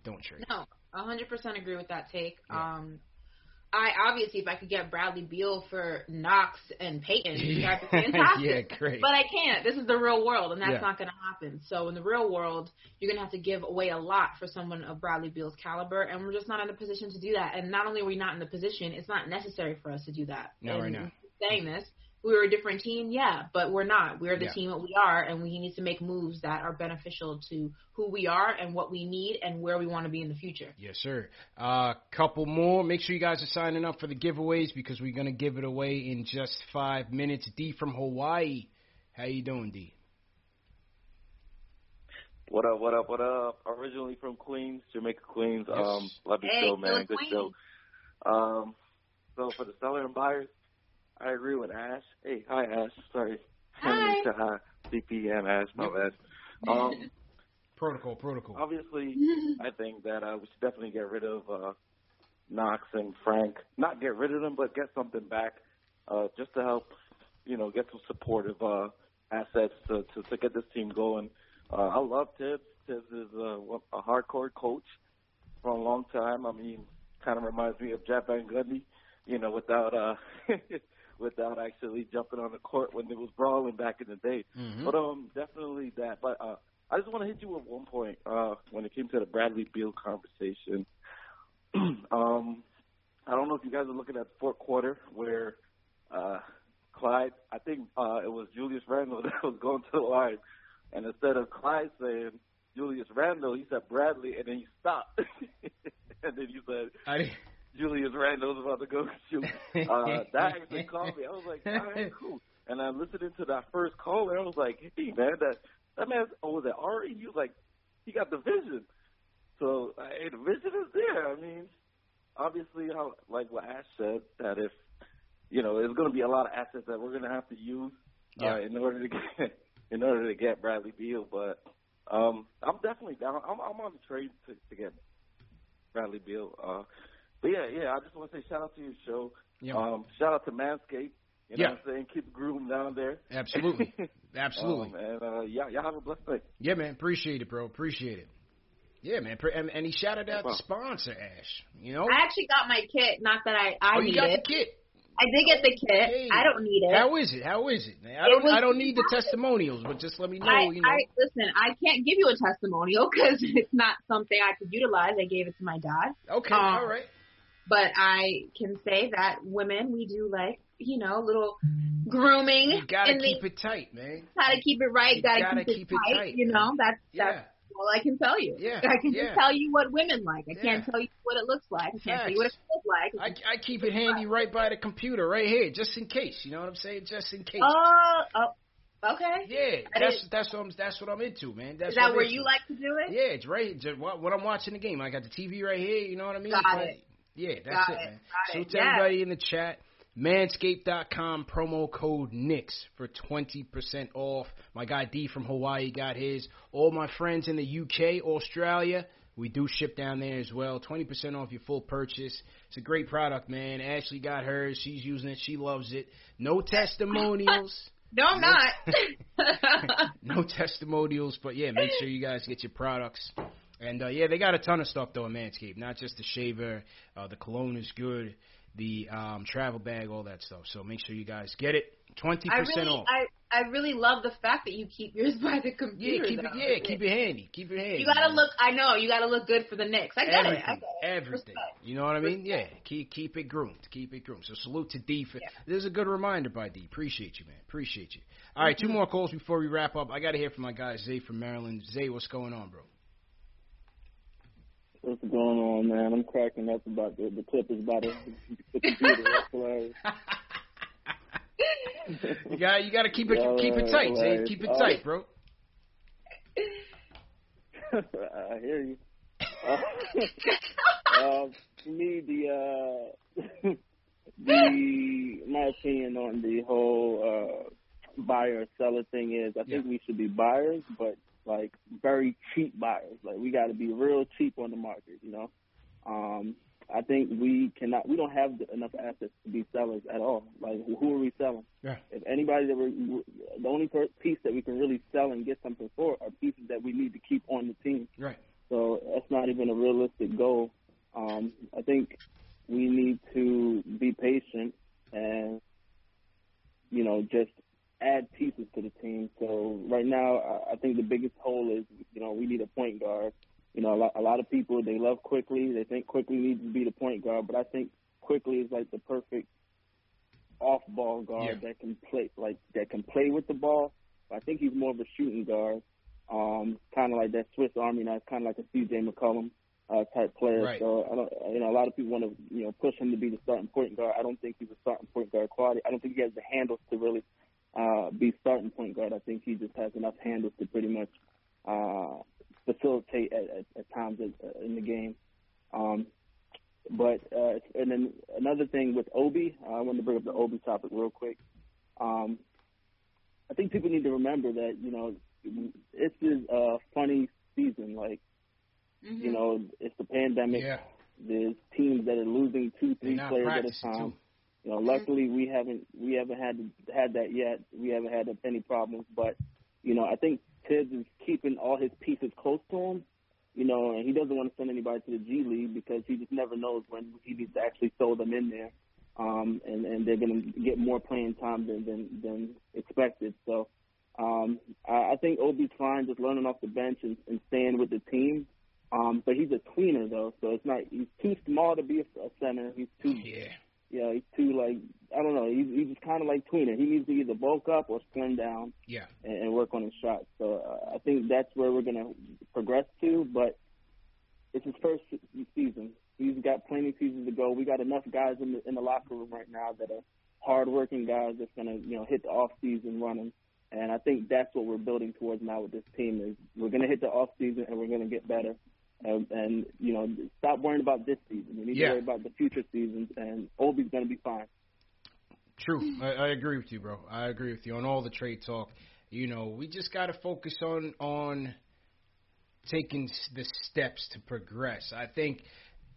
Speaker 2: Don't trade.
Speaker 3: No, hundred percent agree with that take. Um, I obviously, if I could get Bradley Beal for Knox and Payton, fantastic.
Speaker 2: Yeah, great.
Speaker 3: But I can't. This is the real world, and that's
Speaker 2: Yeah.
Speaker 3: not going to happen. So in the real world, you're going to have to give away a lot for someone of Bradley Beal's caliber, and we're just not in the position to do that. And not only are we not in the position, it's not necessary for us to do that.
Speaker 2: Not
Speaker 3: and
Speaker 2: right now.
Speaker 3: Saying this, we were a different team, yeah, but we're not. We're the
Speaker 2: Yeah.
Speaker 3: team that we are, and we need to make moves that are beneficial to who we are and what we need and where we want to be in the future.
Speaker 2: Yes, sir. A uh, couple more. Make sure you guys are signing up for the giveaways because we're gonna give it away in just five minutes. D from Hawaii. How you doing, D?
Speaker 13: What up, what up, what up? Originally from Queens, Jamaica, Queens.
Speaker 2: Yes.
Speaker 13: Um, love the
Speaker 3: Hey,
Speaker 13: show, man. Good
Speaker 3: Queens.
Speaker 13: show. Um, so for the seller and buyers, I agree with Ash. Hey, hi Ash. Sorry.
Speaker 3: Hi.
Speaker 13: to, uh, CP and Ash, my bad. Um,
Speaker 2: protocol, protocol.
Speaker 13: Obviously, I think that uh, we should definitely get rid of uh, Knox and Frank. Not get rid of them, but get something back, uh, just to help, you know, get some supportive uh, assets to, to to get this team going. Uh, I love Thibs. Thibs is uh, a hardcore coach for a long time. I mean, kind of reminds me of Jeff Van Gundy, you know, without uh, without actually jumping on the court when it was brawling back in the day.
Speaker 2: Mhm.
Speaker 13: But um, definitely that. But uh, I just want to hit you at one point uh, when it came to the Bradley Beal conversation. um, I don't know if you guys are looking at the fourth quarter where uh, Clyde, I think uh, it was Julius Randle that was going to the line, and instead of Clyde saying Julius Randle, he said Bradley, and then he stopped, and then he said
Speaker 2: I
Speaker 13: Julius Randle's about to go shoot. Uh, that actually caught me. I was like, all right, cool. And I'm listening to that first call, and I was like, hey, man, that that man, oh, was it Ari? He was like, he got the vision. So, uh, hey, the vision is there. I mean, obviously, how like what Ash said, that if you know, there's going to be a lot of assets that we're going to have to use
Speaker 2: Yeah.
Speaker 13: uh, in order to get in order to get Bradley Beal. But um, I'm definitely down. I'm, I'm on the trade to, to get Bradley Beal. Uh, but yeah, yeah, I just want to say shout out to your show.
Speaker 2: Yeah.
Speaker 13: Um, shout out to Manscaped. You know
Speaker 2: Yeah.
Speaker 13: what I'm saying? Keep the groom down there.
Speaker 2: Absolutely. Absolutely.
Speaker 13: Um, and uh, yeah, y'all have a blessed day.
Speaker 2: Yeah, man. Appreciate it, bro. Appreciate it. Yeah, man. And, and he shouted out the sponsor, Ash. You know?
Speaker 3: I actually got my kit. Not that I I
Speaker 2: oh,
Speaker 3: need
Speaker 2: got
Speaker 3: it.
Speaker 2: the kit.
Speaker 3: I did get the kit.
Speaker 2: Hey.
Speaker 3: I don't need it.
Speaker 2: How is it? How is it, man? I
Speaker 3: It
Speaker 2: don't.
Speaker 3: was
Speaker 2: I don't need the testimonials, but just let me know.
Speaker 3: I,
Speaker 2: you know.
Speaker 3: I listen. I can't give you a testimonial because it's not something I could utilize. I gave it to my dad.
Speaker 2: okay.
Speaker 3: um,
Speaker 2: all right.
Speaker 3: But I can say that women, we do like you know little mm-hmm. grooming.
Speaker 2: You gotta
Speaker 3: in
Speaker 2: keep
Speaker 3: the,
Speaker 2: it tight, man.
Speaker 3: Gotta keep it right. Gotta,
Speaker 2: gotta
Speaker 3: keep,
Speaker 2: keep
Speaker 3: it
Speaker 2: it
Speaker 3: tight.
Speaker 2: tight,
Speaker 3: you know that's
Speaker 2: Yeah.
Speaker 3: that's all I can tell you.
Speaker 2: Yeah,
Speaker 3: I can
Speaker 2: yeah.
Speaker 3: just tell you what women like. I can't tell you what it looks like. I can't tell you what it
Speaker 2: Facts.
Speaker 3: feels like.
Speaker 2: I, I keep it handy right by the computer, right here, just in case. You know what I'm saying? Just in case.
Speaker 3: Oh, oh, okay.
Speaker 2: yeah,
Speaker 3: I
Speaker 2: that's
Speaker 3: didn't-
Speaker 2: that's what I'm that's what I'm into, man. That's
Speaker 3: Is
Speaker 2: what
Speaker 3: that
Speaker 2: I'm
Speaker 3: where
Speaker 2: into.
Speaker 3: you like to do it?
Speaker 2: Yeah, it's right. Just wh- when I'm watching the game, I got the TV right here. You know what I mean?
Speaker 3: Got
Speaker 2: But,
Speaker 3: it.
Speaker 2: Yeah, that's it,
Speaker 3: it.
Speaker 2: man. So
Speaker 3: it.
Speaker 2: to
Speaker 3: Yeah.
Speaker 2: everybody in the chat, Manscaped.com promo code Knicks for 20% off. My guy D from Hawaii got his. All my friends in the UK, Australia, we do ship down there as well. 20% off your full purchase. It's a great product, man. Ashley got hers. She's using it. She loves it. No testimonials.
Speaker 3: No, I'm not.
Speaker 2: no testimonials, but yeah, make sure you guys get your products. And uh, yeah, they got a ton of stuff though in Manscaped. Not just the shaver, uh, the cologne is good, the um, travel bag, all that stuff. So make sure you guys get it. Twenty
Speaker 3: I
Speaker 2: percent
Speaker 3: really,
Speaker 2: off.
Speaker 3: I, I really love the fact that you keep yours by the computer.
Speaker 2: Yeah, keep it. Yeah, keep it handy. Keep it handy.
Speaker 3: You gotta
Speaker 2: man.
Speaker 3: look. I know you gotta look good for the Knicks. I get
Speaker 2: everything,
Speaker 3: it. I get it.
Speaker 2: everything.
Speaker 3: Respect.
Speaker 2: You know what I mean? Yeah, keep keep it groomed. Keep it groomed. So salute to D. For, This is a good reminder by D. Appreciate you, man. Appreciate you. All right,
Speaker 3: Mm-hmm.
Speaker 2: two more calls before we wrap up. I got to hear from my guy Zay from Maryland. Zay, what's going on, bro?
Speaker 11: What's going on, man? I'm cracking up about the, the Clippers about the, the computer. That's hilarious.
Speaker 2: You got you got to keep it
Speaker 11: Yeah,
Speaker 2: keep it tight. Keep it
Speaker 11: Oh.
Speaker 2: tight, bro.
Speaker 11: I hear you. Uh, uh, for me, the uh, the my opinion on the whole uh, buyer seller thing is, I think we should be buyers, but like very cheap buyers. Like we got to be real cheap on the market, you know. Um, I think we cannot. We don't have enough assets to be sellers at all. Like who are we selling?
Speaker 2: Yeah.
Speaker 11: If anybody that we're, the only piece that we can really sell and get something for are pieces that we need to keep on the team.
Speaker 2: Right.
Speaker 11: So that's not even a realistic goal. Um, I think we need to be patient and, you know, just add pieces to the team. So right now, I- think the biggest hole is, you know, we need a point guard. You know, a lot, a lot of people they love Quickley. They think Quickley needs to be the point guard, but I think Quickley is like the perfect off-ball guard that can play, like that can play with the ball. I think he's more of a shooting guard, um, kind of like that Swiss Army knife, kind of like a C.J. McCollum uh, type player.
Speaker 2: Right.
Speaker 11: So I don't, you know, a lot of people want to, you know, push him to be the starting point guard. I don't think he's a starting point guard quality. I don't think he has the handles to really uh, be starting point guard. I think he just has enough handles to pretty much uh, facilitate at, at, at times in, in the game. Um, but uh, and then another thing with Obi, uh, I wanted to bring up the Obi topic real quick. Um, I think people need to remember that you know this is a funny season. Like
Speaker 3: Mm-hmm.
Speaker 11: you know, it's the pandemic.
Speaker 2: Yeah.
Speaker 11: There's teams that are losing two, three players at a time.
Speaker 2: too.
Speaker 11: You know, luckily we haven't we haven't had had that yet. We haven't had any problems, but you know, I think Thibs is keeping all his pieces close to him. You know, and he doesn't want to send anybody to the G League because he just never knows when he needs to actually throw them in there. Um, and, and they're going to get more playing time than than, than expected. So um, I, I think Obi's fine just learning off the bench and, and staying with the team. Um, but he's a tweener though, so it's not he's too small to be a, a center. He's too
Speaker 2: yeah.
Speaker 11: Yeah, he's too like I don't know. He's he's just kind of like tweener. He needs to either bulk up or slim down
Speaker 2: Yeah.
Speaker 11: and, and work on his shot. So uh, I think that's where we're gonna progress to. But it's his first season. He's got plenty of seasons to go. We got enough guys in the in the locker room right now that are hardworking guys that's gonna you know hit the off season running. And I think that's what we're building towards now with this team is we're gonna hit the off season and we're gonna get better. And, and you know, stop worrying about this season. We need
Speaker 2: Yeah.
Speaker 11: to worry about the future seasons, and Obi's gonna be fine.
Speaker 2: True. I, I agree with you, bro. I agree with you on all the trade talk. You know, we just got to focus on on taking the steps to progress. I think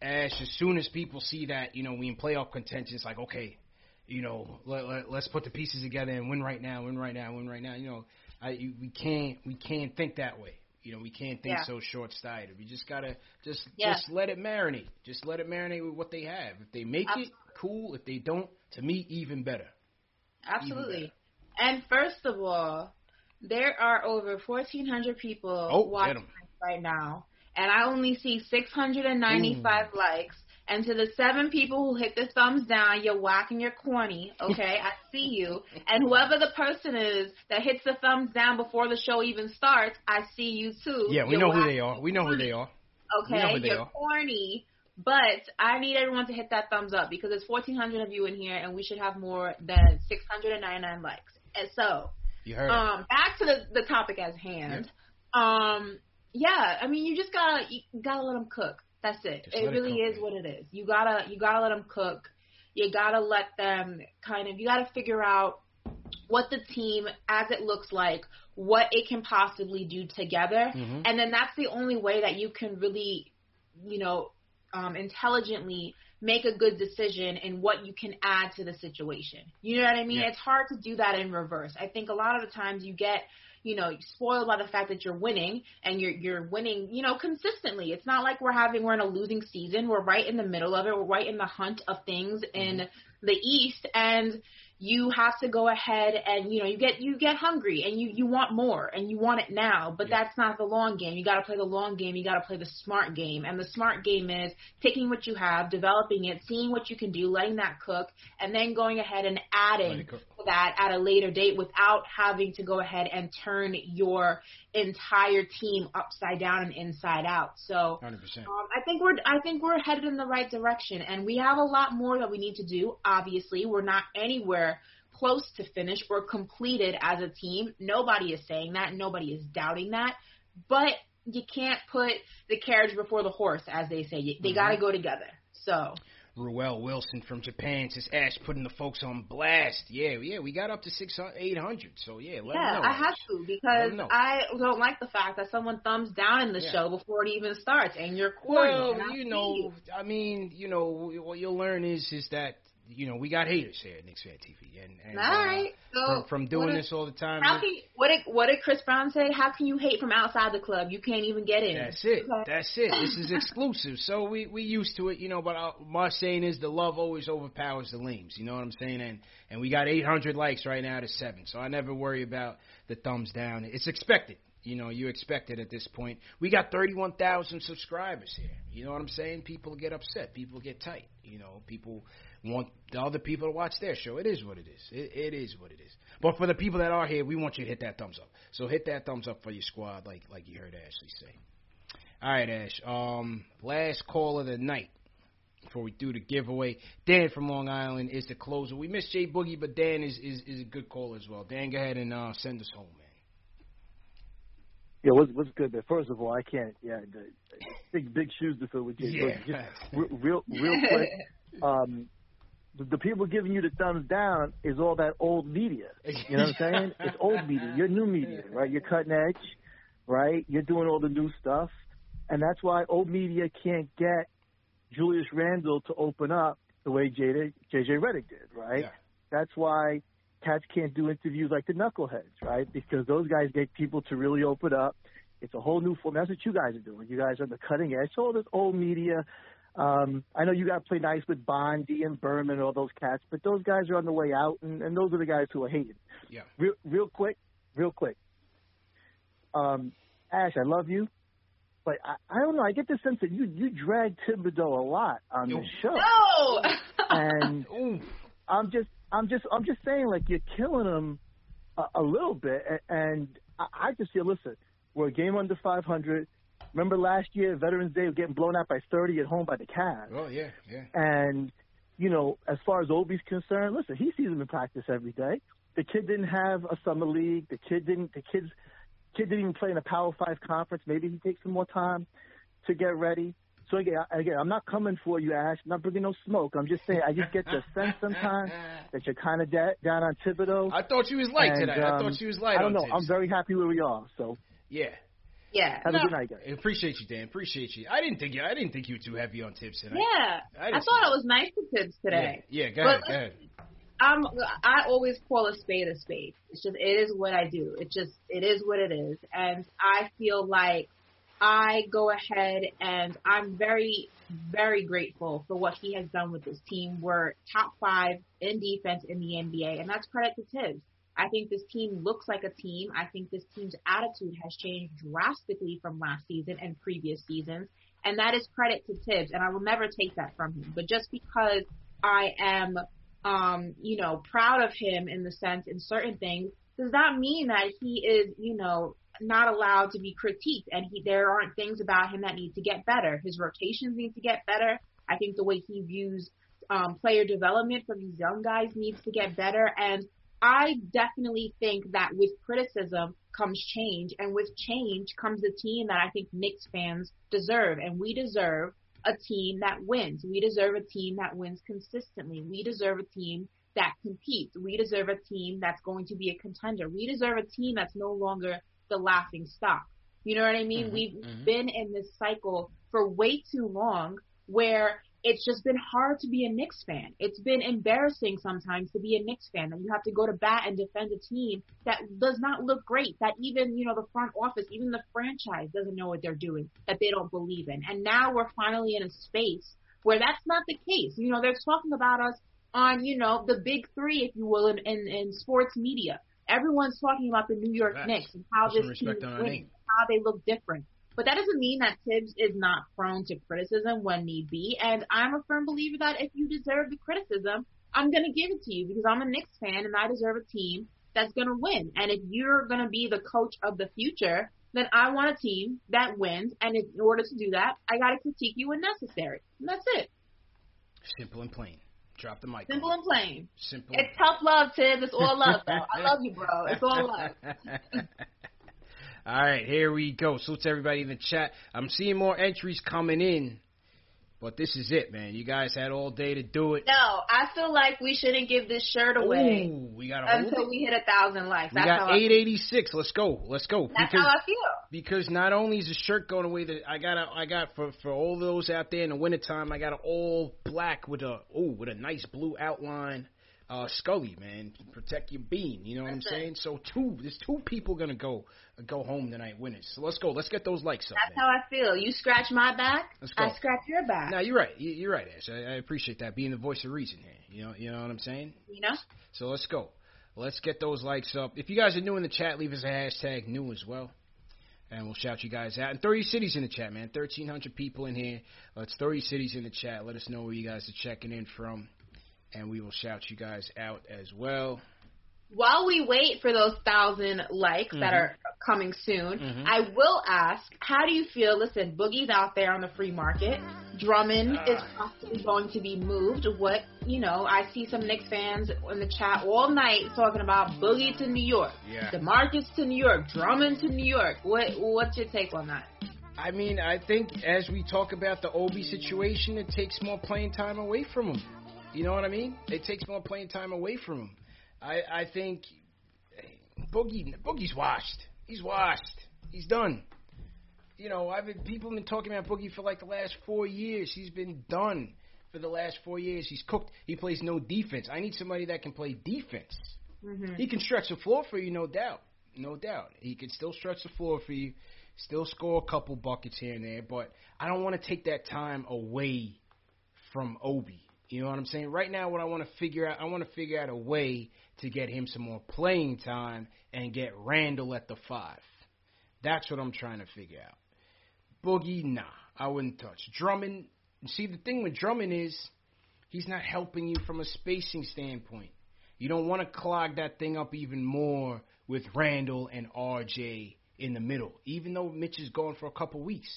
Speaker 2: Ash, as soon as people see that, you know, we in playoff contention, it's like, okay, you know, let, let, let's put the pieces together and win right now, win right now, win right now. You know, I we can't we can't think that way. You know, we can't think
Speaker 3: Yeah.
Speaker 2: so short sighted. We just gotta just
Speaker 3: Yeah.
Speaker 2: just let it marinate. Just let it marinate with what they have. If they make it, cool. If they don't, to me, even better.
Speaker 3: Absolutely. And first of all, there are over 1,400 people
Speaker 2: Oh,
Speaker 3: watching right now, and I only see 695 likes. And to the seven people who hit the thumbs down, you're whacking your corny, okay? I see you. And whoever the person is that hits the thumbs down before the show even starts, I see you too.
Speaker 2: Yeah, we
Speaker 3: You're
Speaker 2: know who they are. We know who they are.
Speaker 3: Okay,
Speaker 2: We know who they
Speaker 3: you're
Speaker 2: are.
Speaker 3: corny, but I need everyone to hit that thumbs up because there's 1,400 of you in here, and we should have more than 699 likes. And so,
Speaker 2: You heard it.
Speaker 3: um, back to the the topic at hand. Um, yeah, I mean, you just gotta you gotta let them cook. That's it.
Speaker 2: Just
Speaker 3: it really
Speaker 2: cook,
Speaker 3: is what it is. You gotta you gotta let them cook. You gotta let them kind of. You gotta figure out what the team, as it looks like, what it can possibly do together,
Speaker 14: Mhm.
Speaker 3: and then that's the only way that you can really, you know, um, intelligently make a good decision in what you can add to the situation. You know what I mean?
Speaker 14: Yeah.
Speaker 3: It's hard to do that in reverse. I think a lot of the times you get you know spoiled by the fact that you're winning and you're you're winning you know consistently. It's not like we're having we're in a losing season. We're right in the middle of it. We're right in the hunt of things in mm-hmm. the east. And you have to go ahead and you know you get you get hungry and you you want more and you want it now but that's not the long game. You got to play the long game. You got to play the smart game. And the smart game is taking what you have developing it seeing what you can do letting that cook and then going ahead and adding that at a later date without having to go ahead and turn your entire team upside down and inside out so um, I think we're I think we're headed in the right direction, and we have a lot more that we need to do. Obviously, we're not anywhere close to finish or completed as a team. Nobody is saying that. Nobody is doubting that. But you can't put the carriage before the horse, as they say. They
Speaker 2: Mhm.
Speaker 3: got to go together. So
Speaker 2: Ruel Wilson from Japan says Ash putting the folks on blast. Yeah, yeah, we got up to six uh, eight hundred. So yeah, let
Speaker 3: yeah,
Speaker 2: know.
Speaker 3: I have to because. I don't like the fact that someone thumbs down in the
Speaker 2: Yeah.
Speaker 3: show before it even starts, and you're corny.
Speaker 2: Well, you know, I mean, you know, what you'll learn is is that you know we got haters here at Knicks Fan TV, and, and
Speaker 3: All
Speaker 2: uh.
Speaker 3: So
Speaker 2: from, from doing
Speaker 3: what
Speaker 2: this
Speaker 3: is-
Speaker 2: all the time.
Speaker 3: How can you, what did what did Chris Brown say? How can you hate from outside the club? You can't even get in.
Speaker 2: That's it.
Speaker 3: Okay.
Speaker 2: That's it. This is exclusive. So we we used to it, you know. But uh, my saying is the love always overpowers the lames. You know what I'm saying? And and we got 800 likes right now to seven. So I never worry about the thumbs down. It's expected. You know, you expect it at this point. We got 31,000 subscribers here. You know what I'm saying? People get upset. People get tight. You know, people want the other people to watch their show. It is what it is. It, it is what it is. But for the people that are here, we want you to hit that thumbs up. So hit that thumbs up for your squad, like like you heard Ashley say. All right, Ash. Um, last call of the night before we do the giveaway. Dan from Long Island is the closer. We missed Jay Boogie, but Dan is is, is a good call as well. Dan, go ahead and uh, send us home, man.
Speaker 14: Yeah, what's what's good? First of all, I can't. Yeah, the, big big shoes to fill with Jay
Speaker 2: Yeah.
Speaker 14: Boogie. Just real real quick. Um, the, people giving you the thumbs down is all that old media. You know what I'm saying? It's old media. You're new media, right? You're cutting edge, right? You're doing all the new stuff, and that's why old media can't get Julius Randle to open up the way JJ, JJ Redick did, right?
Speaker 2: Yeah.
Speaker 14: That's why cats can't do interviews like the knuckleheads, right? Because those guys get people to really open up. It's a whole new form. That's what you guys are doing. You guys are on the cutting edge. So all this old media. Um, I know you got to play nice with Bondy and Berman and all those cats, but those guys are on the way out, and, and those are the guys who are hated.
Speaker 2: Yeah.
Speaker 14: Real, real quick, real quick. Um, Ash, I love you, but I, I don't know. I get the sense that you you drag Thibodeau a lot on the show,
Speaker 3: No.
Speaker 14: and I'm just I'm just I'm just saying like you're killing him a, a little bit, a- and I, I just feel listen, we're a game under 500. Remember last year, Veterans Day, getting blown out by 30 at home by the Cavs.
Speaker 2: Oh yeah, yeah.
Speaker 14: And, you know, as far as Obi's concerned, listen, he sees him in practice every day. The kid didn't have a summer league. The kid didn't. The kids, kid didn't even play in a Power Five conference. Maybe he takes some more time to get ready. So again, I- again, I'm not coming for you, Ash. I'm not bringing no smoke. I'm just saying, I just get the sense sometimes that you're kind of da- down on Thibodeau.
Speaker 2: I thought you was light
Speaker 14: And,
Speaker 2: today. I
Speaker 14: um,
Speaker 2: thought you was light
Speaker 14: I don't
Speaker 2: on
Speaker 14: know.
Speaker 2: Thibs.
Speaker 14: I'm very happy where we are. So
Speaker 2: Yeah.
Speaker 3: Yeah.
Speaker 14: have a good night, guys.
Speaker 2: I Appreciate you, Dan. Appreciate you. I didn't think you. I didn't think you were too heavy on Thibs tonight.
Speaker 3: Yeah.
Speaker 2: I
Speaker 3: I,
Speaker 2: didn't
Speaker 3: thought I was nice to Thibs today.
Speaker 2: Yeah. yeah go
Speaker 3: But
Speaker 2: ahead. Go ahead.
Speaker 3: I'm I always call a spade a spade. It's just it is what I do. It just it is what it is. And I feel like I go ahead and I'm very, very grateful for what he has done with this team. We're top five in defense in the NBA, and that's credit to Thibs. I think this team looks like a team. I think this team's attitude has changed drastically from last season and previous seasons, and that is credit to Thibs, and I will never take that from him. But just because I am, um, you know, proud of him in the sense in certain things, does not mean that he is, you know, not allowed to be critiqued and he there aren't things about him that need to get better. His rotations need to get better. I think the way he views um, player development for these young guys needs to get better. And I definitely think that with criticism comes change, and with change comes a team that I think Knicks fans deserve, and we deserve a team that wins. We deserve a team that wins consistently. We deserve a team that competes. We deserve a team that's going to be a contender. We deserve a team that's no longer the laughing stock. You know what I mean?
Speaker 15: Mhm,
Speaker 3: We've
Speaker 15: mhm.
Speaker 3: been in this cycle for way too long where it's just been hard to be a Knicks fan. It's been embarrassing sometimes to be a Knicks fan that you have to go to bat and defend a team that does not look great, that even, you know, the front office, even the franchise doesn't know what they're doing, that they don't believe in. And now we're finally in a space where that's not the case. You know, they're talking about us on, you know, the big three, if you will, in, in, in sports media. Everyone's talking about the New York. Knicks and how
Speaker 2: Put
Speaker 3: this team is winning, how they look different. But that doesn't mean that Thibs is not prone to criticism when need be. And I'm a firm believer that if you deserve the criticism, I'm going to give it to you because I'm a Knicks fan and I deserve a team that's going to win. And if you're going to be the coach of the future, then I want a team that wins. And in order to do that, I got to critique you when necessary. And that's it.
Speaker 2: Simple and plain. Drop the mic.
Speaker 3: Simple and plain.
Speaker 2: Simple.
Speaker 3: It's tough love, Thibs. It's all love, though. I love you, bro. It's all love.
Speaker 2: All right, here we go. Salute to everybody in the chat. I'm seeing more entries coming in, but this is it, man. You guys had all day to do it.
Speaker 3: No, I feel like we shouldn't give this shirt away
Speaker 2: Ooh, we got
Speaker 3: until we hit a thousand likes.
Speaker 2: We
Speaker 3: That's
Speaker 2: got
Speaker 3: how I feel.
Speaker 2: 886. Let's go. Let's go.
Speaker 3: That's
Speaker 2: because
Speaker 3: how I feel.
Speaker 2: because not only is the shirt going away, that I got a, I got for for all those out there in the wintertime, I got an all black with a oh with a nice blue outline. Uh, Scully, man, protect your bean. You know what I'm saying? So two, there's two people gonna go go home tonight winners. So let's go. Let's get those likes up.
Speaker 3: That's how I feel. You scratch my back. I scratch your back.
Speaker 2: Now you're right. You- You're right, Ash. I, I appreciate that being the voice of reason here. You know, you know what I'm saying.
Speaker 3: You know?
Speaker 2: So let's go. Let's get those likes up. If you guys are new in the chat, leave us a hashtag new as well. And we'll shout you guys out. And 30 cities in the chat, man. 1,300 people in here. Let's 30 cities in the chat. Let us know where you guys are checking in from. And we will shout you guys out as well.
Speaker 3: While we wait for those thousand likes that
Speaker 2: Mhm.
Speaker 3: are coming soon,
Speaker 2: Mhm.
Speaker 3: I will ask, how do you feel? Listen, Boogie's out there on the free market. Drummond
Speaker 2: Ah.
Speaker 3: is possibly going to be moved. What you know, I see some Knicks fans in the chat all night talking about Boogie to New York,
Speaker 2: Yeah.
Speaker 3: DeMarcus to New York, Drummond to New York. What what's your take on that?
Speaker 2: I mean, I think as we talk about the Obi situation, it takes more playing time away from him. You know what I mean? It takes more playing time away from him. I I think Boogie Boogie's washed. He's washed. He's done. You know, I've been, people have been talking about Boogie for like the last four years. He's been done for the last four years. He's cooked. He plays no defense. I need somebody that can play defense.
Speaker 3: Mm-hmm.
Speaker 2: He can stretch the floor for you, no doubt. No doubt. He can still stretch the floor for you, still score a couple buckets here and there, but I don't want to take that time away from Obi. You know what I'm saying? Right now, what I want to figure out, I want to figure out a way to get him some more playing time and get Randle at the five. That's what I'm trying to figure out. Boogie, nah, I wouldn't touch. Drummond, see, the thing with Drummond is he's not helping you from a spacing standpoint. You don't want to clog that thing up even more with Randle and RJ in the middle, even though Mitch is gone for a couple weeks.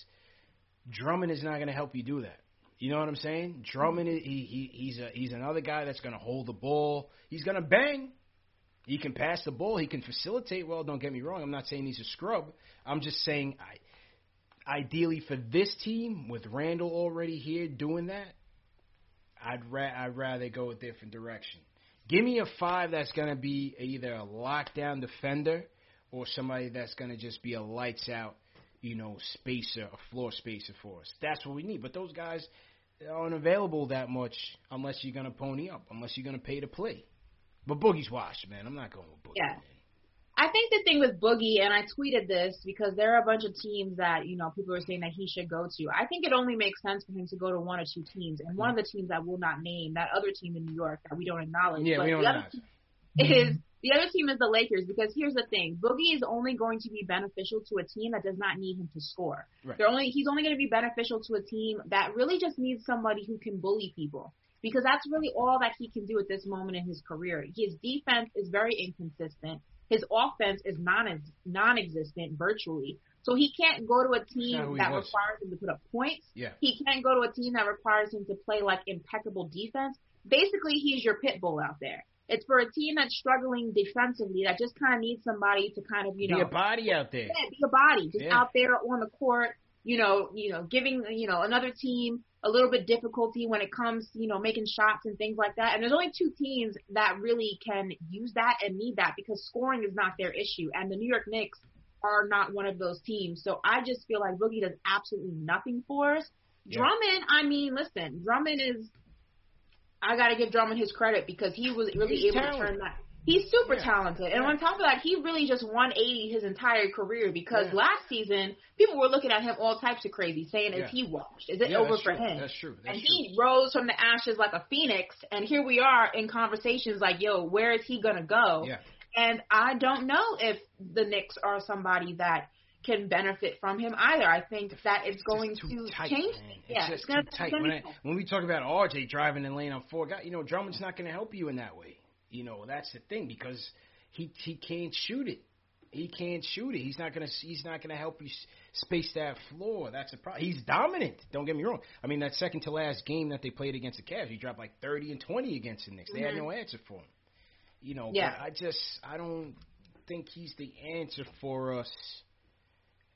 Speaker 2: Drummond is not going to help you do that. You know what I'm saying? Drummond, he, he he's a he's another guy that's going to hold the ball. He's going to bang. He can pass the ball. He can facilitate well. Don't get me wrong. I'm not saying he's a scrub. I'm just saying, I, ideally for this team with Randle already here doing that, I'd ra- I'd rather go a different direction. Give me a five that's going to be either a lockdown defender or somebody that's going to just be a lights out, you know, spacer, a floor spacer for us. That's what we need. But those guys aren't available that much unless you're going to pony up, unless you're going to pay to play. But Boogie's washed, man. I'm not going with Boogie.
Speaker 3: Yeah. I think the thing with Boogie, and I tweeted this because there are a bunch of teams that you know people are saying that he should go to. I think it only makes sense for him to go to one or two teams, and one of the teams I will not name, that other team in New York that we don't acknowledge.
Speaker 2: Yeah, we don't
Speaker 3: the other
Speaker 2: acknowledge.
Speaker 3: is mm-hmm. The other team is the Lakers because here's the thing: Boogie is only going to be beneficial to a team that does not need him to score.
Speaker 2: Right.
Speaker 3: They're only he's only going to be beneficial to a team that really just needs somebody who can bully people because that's really all that he can do at this moment in his career. His defense is very inconsistent. His offense is non non-existent virtually. So he can't go to a team that
Speaker 2: was.
Speaker 3: requires him to put up points.
Speaker 2: Yeah.
Speaker 3: He can't go to a team that requires him to play like impeccable defense. Basically, he's your pit bull out there. It's for a team that's struggling defensively that just kind of needs somebody to kind of you
Speaker 2: Be
Speaker 3: know
Speaker 2: a body out there.
Speaker 3: yeah, be a body, just
Speaker 2: Yeah.
Speaker 3: out there on the court, you know, you know, giving you know another team a little bit difficulty when it comes, you know, making shots and things like that. And there's only two teams that really can use that and need that because scoring is not their issue, and the New York Knicks are not one of those teams. So I just feel like Boogie does absolutely nothing for us.
Speaker 2: Yeah.
Speaker 3: Drummond, I mean, listen, Drummond is. I got to give Drummond his credit because he was really
Speaker 2: He's
Speaker 3: able to turn that. He's super
Speaker 2: Yeah.
Speaker 3: talented, and on top of that, he really just 180 his entire career. Because
Speaker 2: Yeah.
Speaker 3: last season, people were looking at him all types of crazy, saying,
Speaker 2: Yeah.
Speaker 3: "Is he washed? Is it
Speaker 2: Yeah,
Speaker 3: over for
Speaker 2: true.
Speaker 3: him?"
Speaker 2: That's true. That's
Speaker 3: and
Speaker 2: true.
Speaker 3: he rose from the ashes like a phoenix, and here we are in conversations like, "Yo, where is he gonna go?"
Speaker 2: Yeah.
Speaker 3: And I don't know if the Knicks are somebody that can benefit from him either. I think that it's going to
Speaker 2: tight,
Speaker 3: change.
Speaker 2: man. It's
Speaker 3: Yeah,
Speaker 2: just too tight. When, I, when we talk about RJ driving and laying on four guys, you know, Drummond's not going to help you in that way. You know, that's the thing because he he can't shoot it. He can't shoot it. He's not gonna. He's not gonna help you space that floor. That's a problem. He's dominant. Don't get me wrong. I mean, that second to last game that they played against the Cavs, he dropped like thirty and twenty against the Knicks. They had
Speaker 3: Mhm.
Speaker 2: no answer for him. You know,
Speaker 3: Yeah.
Speaker 2: but I just I don't think he's the answer for us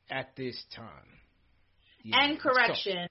Speaker 2: at this time. Know,
Speaker 3: and correction.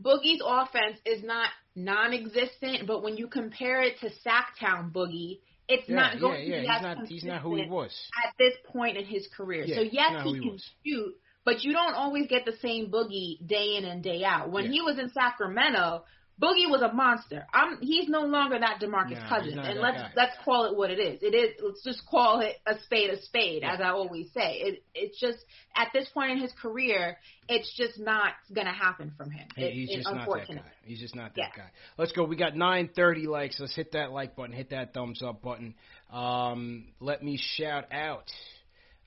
Speaker 3: Boogie's offense is not non-existent, but when you compare it to Sactown Boogie, it's
Speaker 2: Yeah,
Speaker 3: not going
Speaker 2: yeah,
Speaker 3: to be
Speaker 2: He's not. He's not who he was.
Speaker 3: at this point in his career.
Speaker 2: Yeah,
Speaker 3: so yes, he
Speaker 2: he
Speaker 3: can
Speaker 2: was.
Speaker 3: shoot, but you don't always get the same Boogie day in and day out. When
Speaker 2: Yeah.
Speaker 3: he was in Sacramento, Boogie was a monster. I'm he's no longer that DeMarcus
Speaker 2: he's
Speaker 3: Cousins, and let's
Speaker 2: guy.
Speaker 3: let's call it what it is. It is. Let's just call it a spade a spade,
Speaker 2: Yeah.
Speaker 3: as I always say. It it's just at this point in his career, it's just not gonna happen from him.
Speaker 2: He-
Speaker 3: It-
Speaker 2: he's
Speaker 3: it-
Speaker 2: just not that guy. He's just not
Speaker 3: Yeah.
Speaker 2: that guy. Let's go. We got 930 likes. Let's hit that like button. Hit that thumbs up button. Um, let me shout out.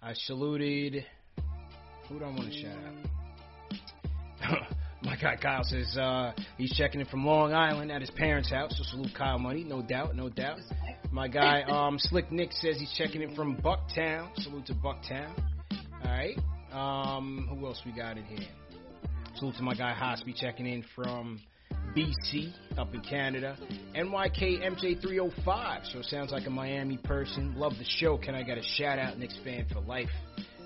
Speaker 2: I saluted. Who do I want to shout out? My guy Kyle says uh, he's checking in from Long Island at his parents' house. So salute Kyle Money, no doubt, no doubt. My guy um, Slick Nick says he's checking in from Bucktown. Salute to Bucktown. All right. Um, who else we got in here? Salute to my guy Hospi checking in from BC up in Canada. NYK MJ305. So it sounds like a Miami person. Love the show. Can I get a shout out, Knicks fan for life?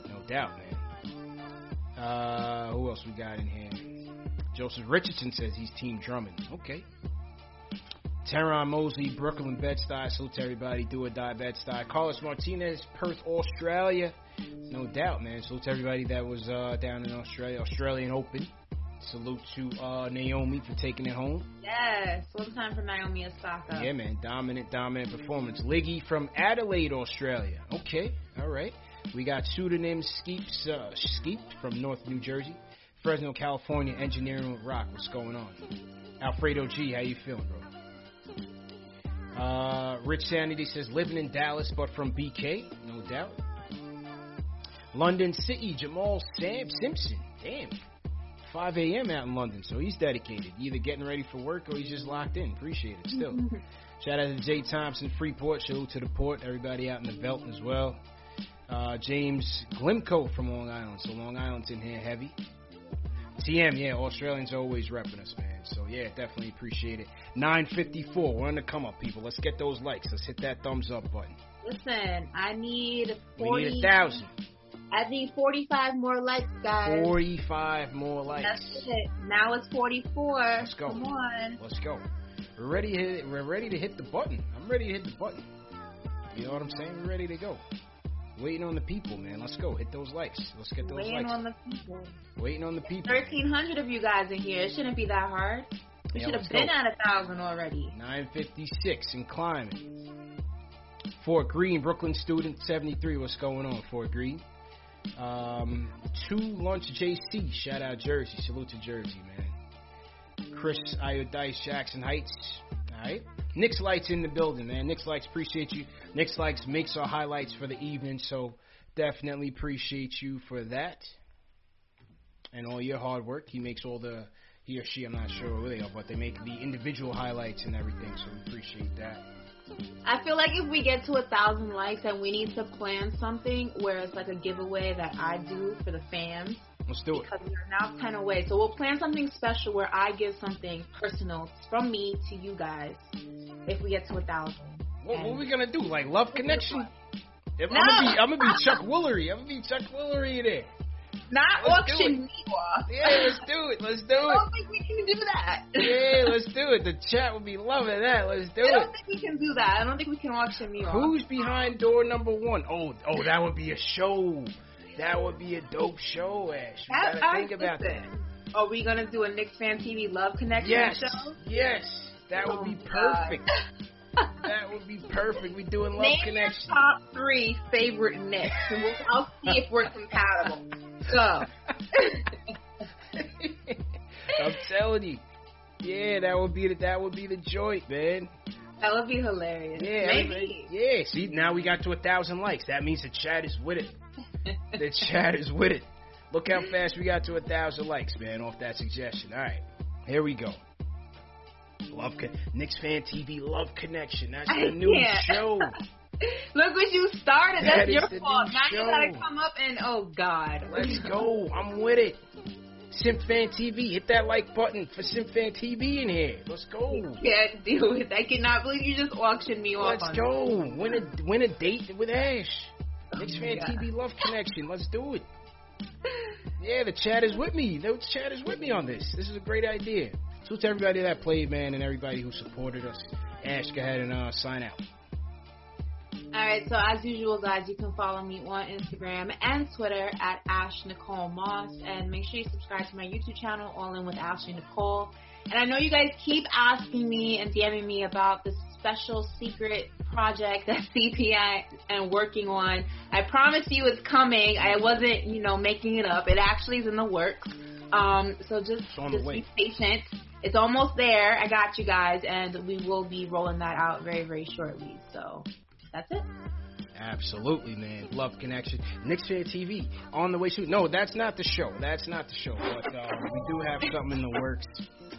Speaker 2: No doubt, man. Uh, who else we got in here? Joseph Richardson says he's Team Drummond. Okay. Teron Mosley, Brooklyn, Bed-Stuy. Salute to everybody. Do or die, Bed-Stuy. Carlos Martinez, Perth, Australia. No doubt, man. Salute to everybody that was uh, down in Australia. Australian Open. Salute to uh, Naomi for taking it home.
Speaker 3: Yes, one time for Naomi Osaka.
Speaker 2: Yeah, man. Dominant, dominant performance. Liggy from Adelaide, Australia. Okay, all right. We got pseudonym Skeeps, uh, Skeep from North New Jersey. Fresno, California, engineering with rock. What's going on? Alfredo G, how you feeling, bro? Uh, Rich Sanity says living in Dallas, but from BK, no doubt. London City, Jamal Sam Simpson. Damn. 5 a.m. out in London, so he's dedicated. Either getting ready for work or he's just locked in. Appreciate it still. Shout out to Jay Thompson, Freeport. Show to the port. Everybody out in the belt as well. Uh, James Glimco from Long Island. So Long Island's in here heavy. TM, yeah, Australians are always repping us, man. So yeah, definitely appreciate it. 954, we're on the come up, people. Let's get those likes. Let's hit that thumbs up button.
Speaker 3: Listen, I need 40.
Speaker 2: We need a thousand.
Speaker 3: I need 45 more likes, guys.
Speaker 2: 45 more likes.
Speaker 3: That's it. Now it's 44.
Speaker 2: Let's go.
Speaker 3: Come on.
Speaker 2: Let's go. We're ready. To hit, we're ready to hit the button. I'm ready to hit the button. You know what I'm saying? We're ready to go. Waiting on the people, man. Let's go. Hit those likes. Let's get those
Speaker 3: Waiting
Speaker 2: likes.
Speaker 3: on the people.
Speaker 2: Waiting on the people.
Speaker 3: 1,300 of you guys in here. It shouldn't be that hard. We
Speaker 2: Yeah,
Speaker 3: should have been
Speaker 2: go.
Speaker 3: at a thousand already.
Speaker 2: 956 and climbing. Fort Greene, Brooklyn student 73. What's going on, Fort Greene? Um, two lunch JC. Shout out Jersey. Salute to Jersey, man. Chris Iodice Jackson Heights. Right. Nick's Lights in the building, man. Nick's Lights, appreciate you. Nick's Lights makes our highlights for the evening, so definitely appreciate you for that. And all your hard work. He makes all the, he or she, I'm not sure who they are, but they make the individual highlights and everything, so we appreciate that.
Speaker 3: I feel like if we get to a thousand likes and we need to plan something where it's like a giveaway that I do for the fans.
Speaker 2: Let's do it.
Speaker 3: Because we're now ten away. So we'll plan something special where I give something personal from me to you guys if we get to a thousand.
Speaker 2: What, what are we gonna do? Like love connection? If
Speaker 3: No.
Speaker 2: I'm gonna be, I'm gonna be Chuck Woolery. I'm gonna be Chuck Woolery there.
Speaker 3: Not
Speaker 2: Let's
Speaker 3: auction me off.
Speaker 2: Yeah, let's do it. Let's do it.
Speaker 3: I don't think we can do that.
Speaker 2: Yeah, let's do it. The chat will be loving that. Let's do
Speaker 3: I
Speaker 2: it.
Speaker 3: I don't think we can do that. I don't think we can auction me off.
Speaker 2: Who's behind door number one? Oh, oh, that would be a show. That would be a dope show, Ash. You
Speaker 3: I-
Speaker 2: gotta
Speaker 3: I-
Speaker 2: think about that.
Speaker 3: Are we gonna do a Knicks fan TV love connection
Speaker 2: Yes,
Speaker 3: show?
Speaker 2: yes, that would be
Speaker 3: Oh,
Speaker 2: perfect. that would be perfect. We doing love
Speaker 3: Name
Speaker 2: connection.
Speaker 3: your top three favorite Knicks, and we'll, I'll see if we're compatible. Go.
Speaker 2: I'm telling you. Yeah, that would be the that would be the joint, man.
Speaker 3: That would be hilarious.
Speaker 2: Yeah,
Speaker 3: Maybe.
Speaker 2: yeah. See, now we got to a thousand likes. That means the chat is with it. The chat is with it. Look how fast we got to a thousand likes, man, off that suggestion. All right, here we go. Love Con- Knicks fan TV Love Connection. That's the new show.
Speaker 3: Look what you started. That's
Speaker 2: is
Speaker 3: your fault. Now you gotta come up and oh God.
Speaker 2: Let's go. I'm with it. Simp Fan TV, hit that like button for Simp Fan TV in here. Let's go.
Speaker 3: Can't deal with. I cannot believe you just auctioned me off.
Speaker 2: Let's go. Win a win a date with Ash. Knicks Fan. TV Love Connection. Let's do it. Yeah, the chat is with me. The chat is with me on this. This is a great idea. So to everybody that played, man, and everybody who supported us. Ash, go ahead and uh, sign out.
Speaker 3: All right, so as usual, guys, you can follow me on Instagram and Twitter at Ash Nicole Moss, and make sure you subscribe to my YouTube channel, All In with Ashley Nicole. And I know you guys keep asking me and DMing me about this special secret project that CPI and working on. I promise you, it's coming. I wasn't, you know, making it up. It actually is in the works. Um, so just, just be patient. It's almost there. I got you guys, and we will be rolling that out very, very shortly. So that's it.
Speaker 2: Absolutely, man. Love connection. Knicks Fan TV on the way soon. No, that's not the show. That's not the show. But uh, we do have something in the works,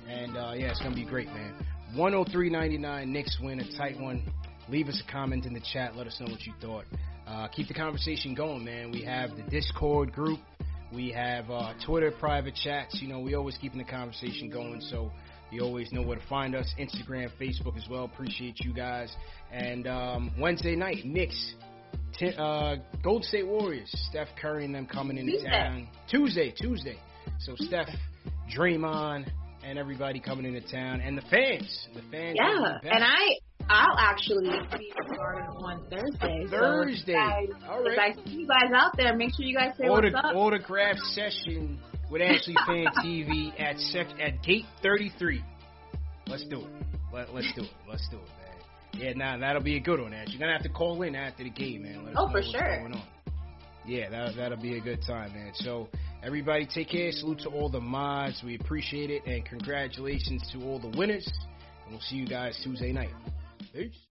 Speaker 2: and uh, yeah, it's gonna be great, man. 103.99. Knicks win a tight one. Leave us a comment in the chat. Let us know what you thought. Uh, keep the conversation going, man. We have the Discord group. We have uh, Twitter private chats. You know, we always keeping the conversation going. So you always know where to find us. Instagram, Facebook as well. Appreciate you guys. And um, Wednesday night, Knicks, T- uh, Gold State Warriors, Steph Curry and them coming into
Speaker 3: Tuesday.
Speaker 2: town. Tuesday, Tuesday. So Steph, Draymond, and everybody coming into town and the fans. The fans.
Speaker 3: Yeah, and I I'll actually be starting on Thursday.
Speaker 2: Thursday.
Speaker 3: So guys,
Speaker 2: All right.
Speaker 3: If I see you guys out there, make sure you guys say
Speaker 2: Auto,
Speaker 3: what's up.
Speaker 2: autograph session with Ashley Fan TV at sec, at gate 33. Let's do it. Let, let's do it. Let's do it, man. Yeah, nah, that'll be a good one, Ash. You're gonna have to call in after the game, man. Let
Speaker 3: Oh, for sure.
Speaker 2: Yeah, that that'll be a good time, man. So everybody, take care. Salute to all the mods. We appreciate it, and congratulations to all the winners. And we'll see you guys Tuesday night. Peace.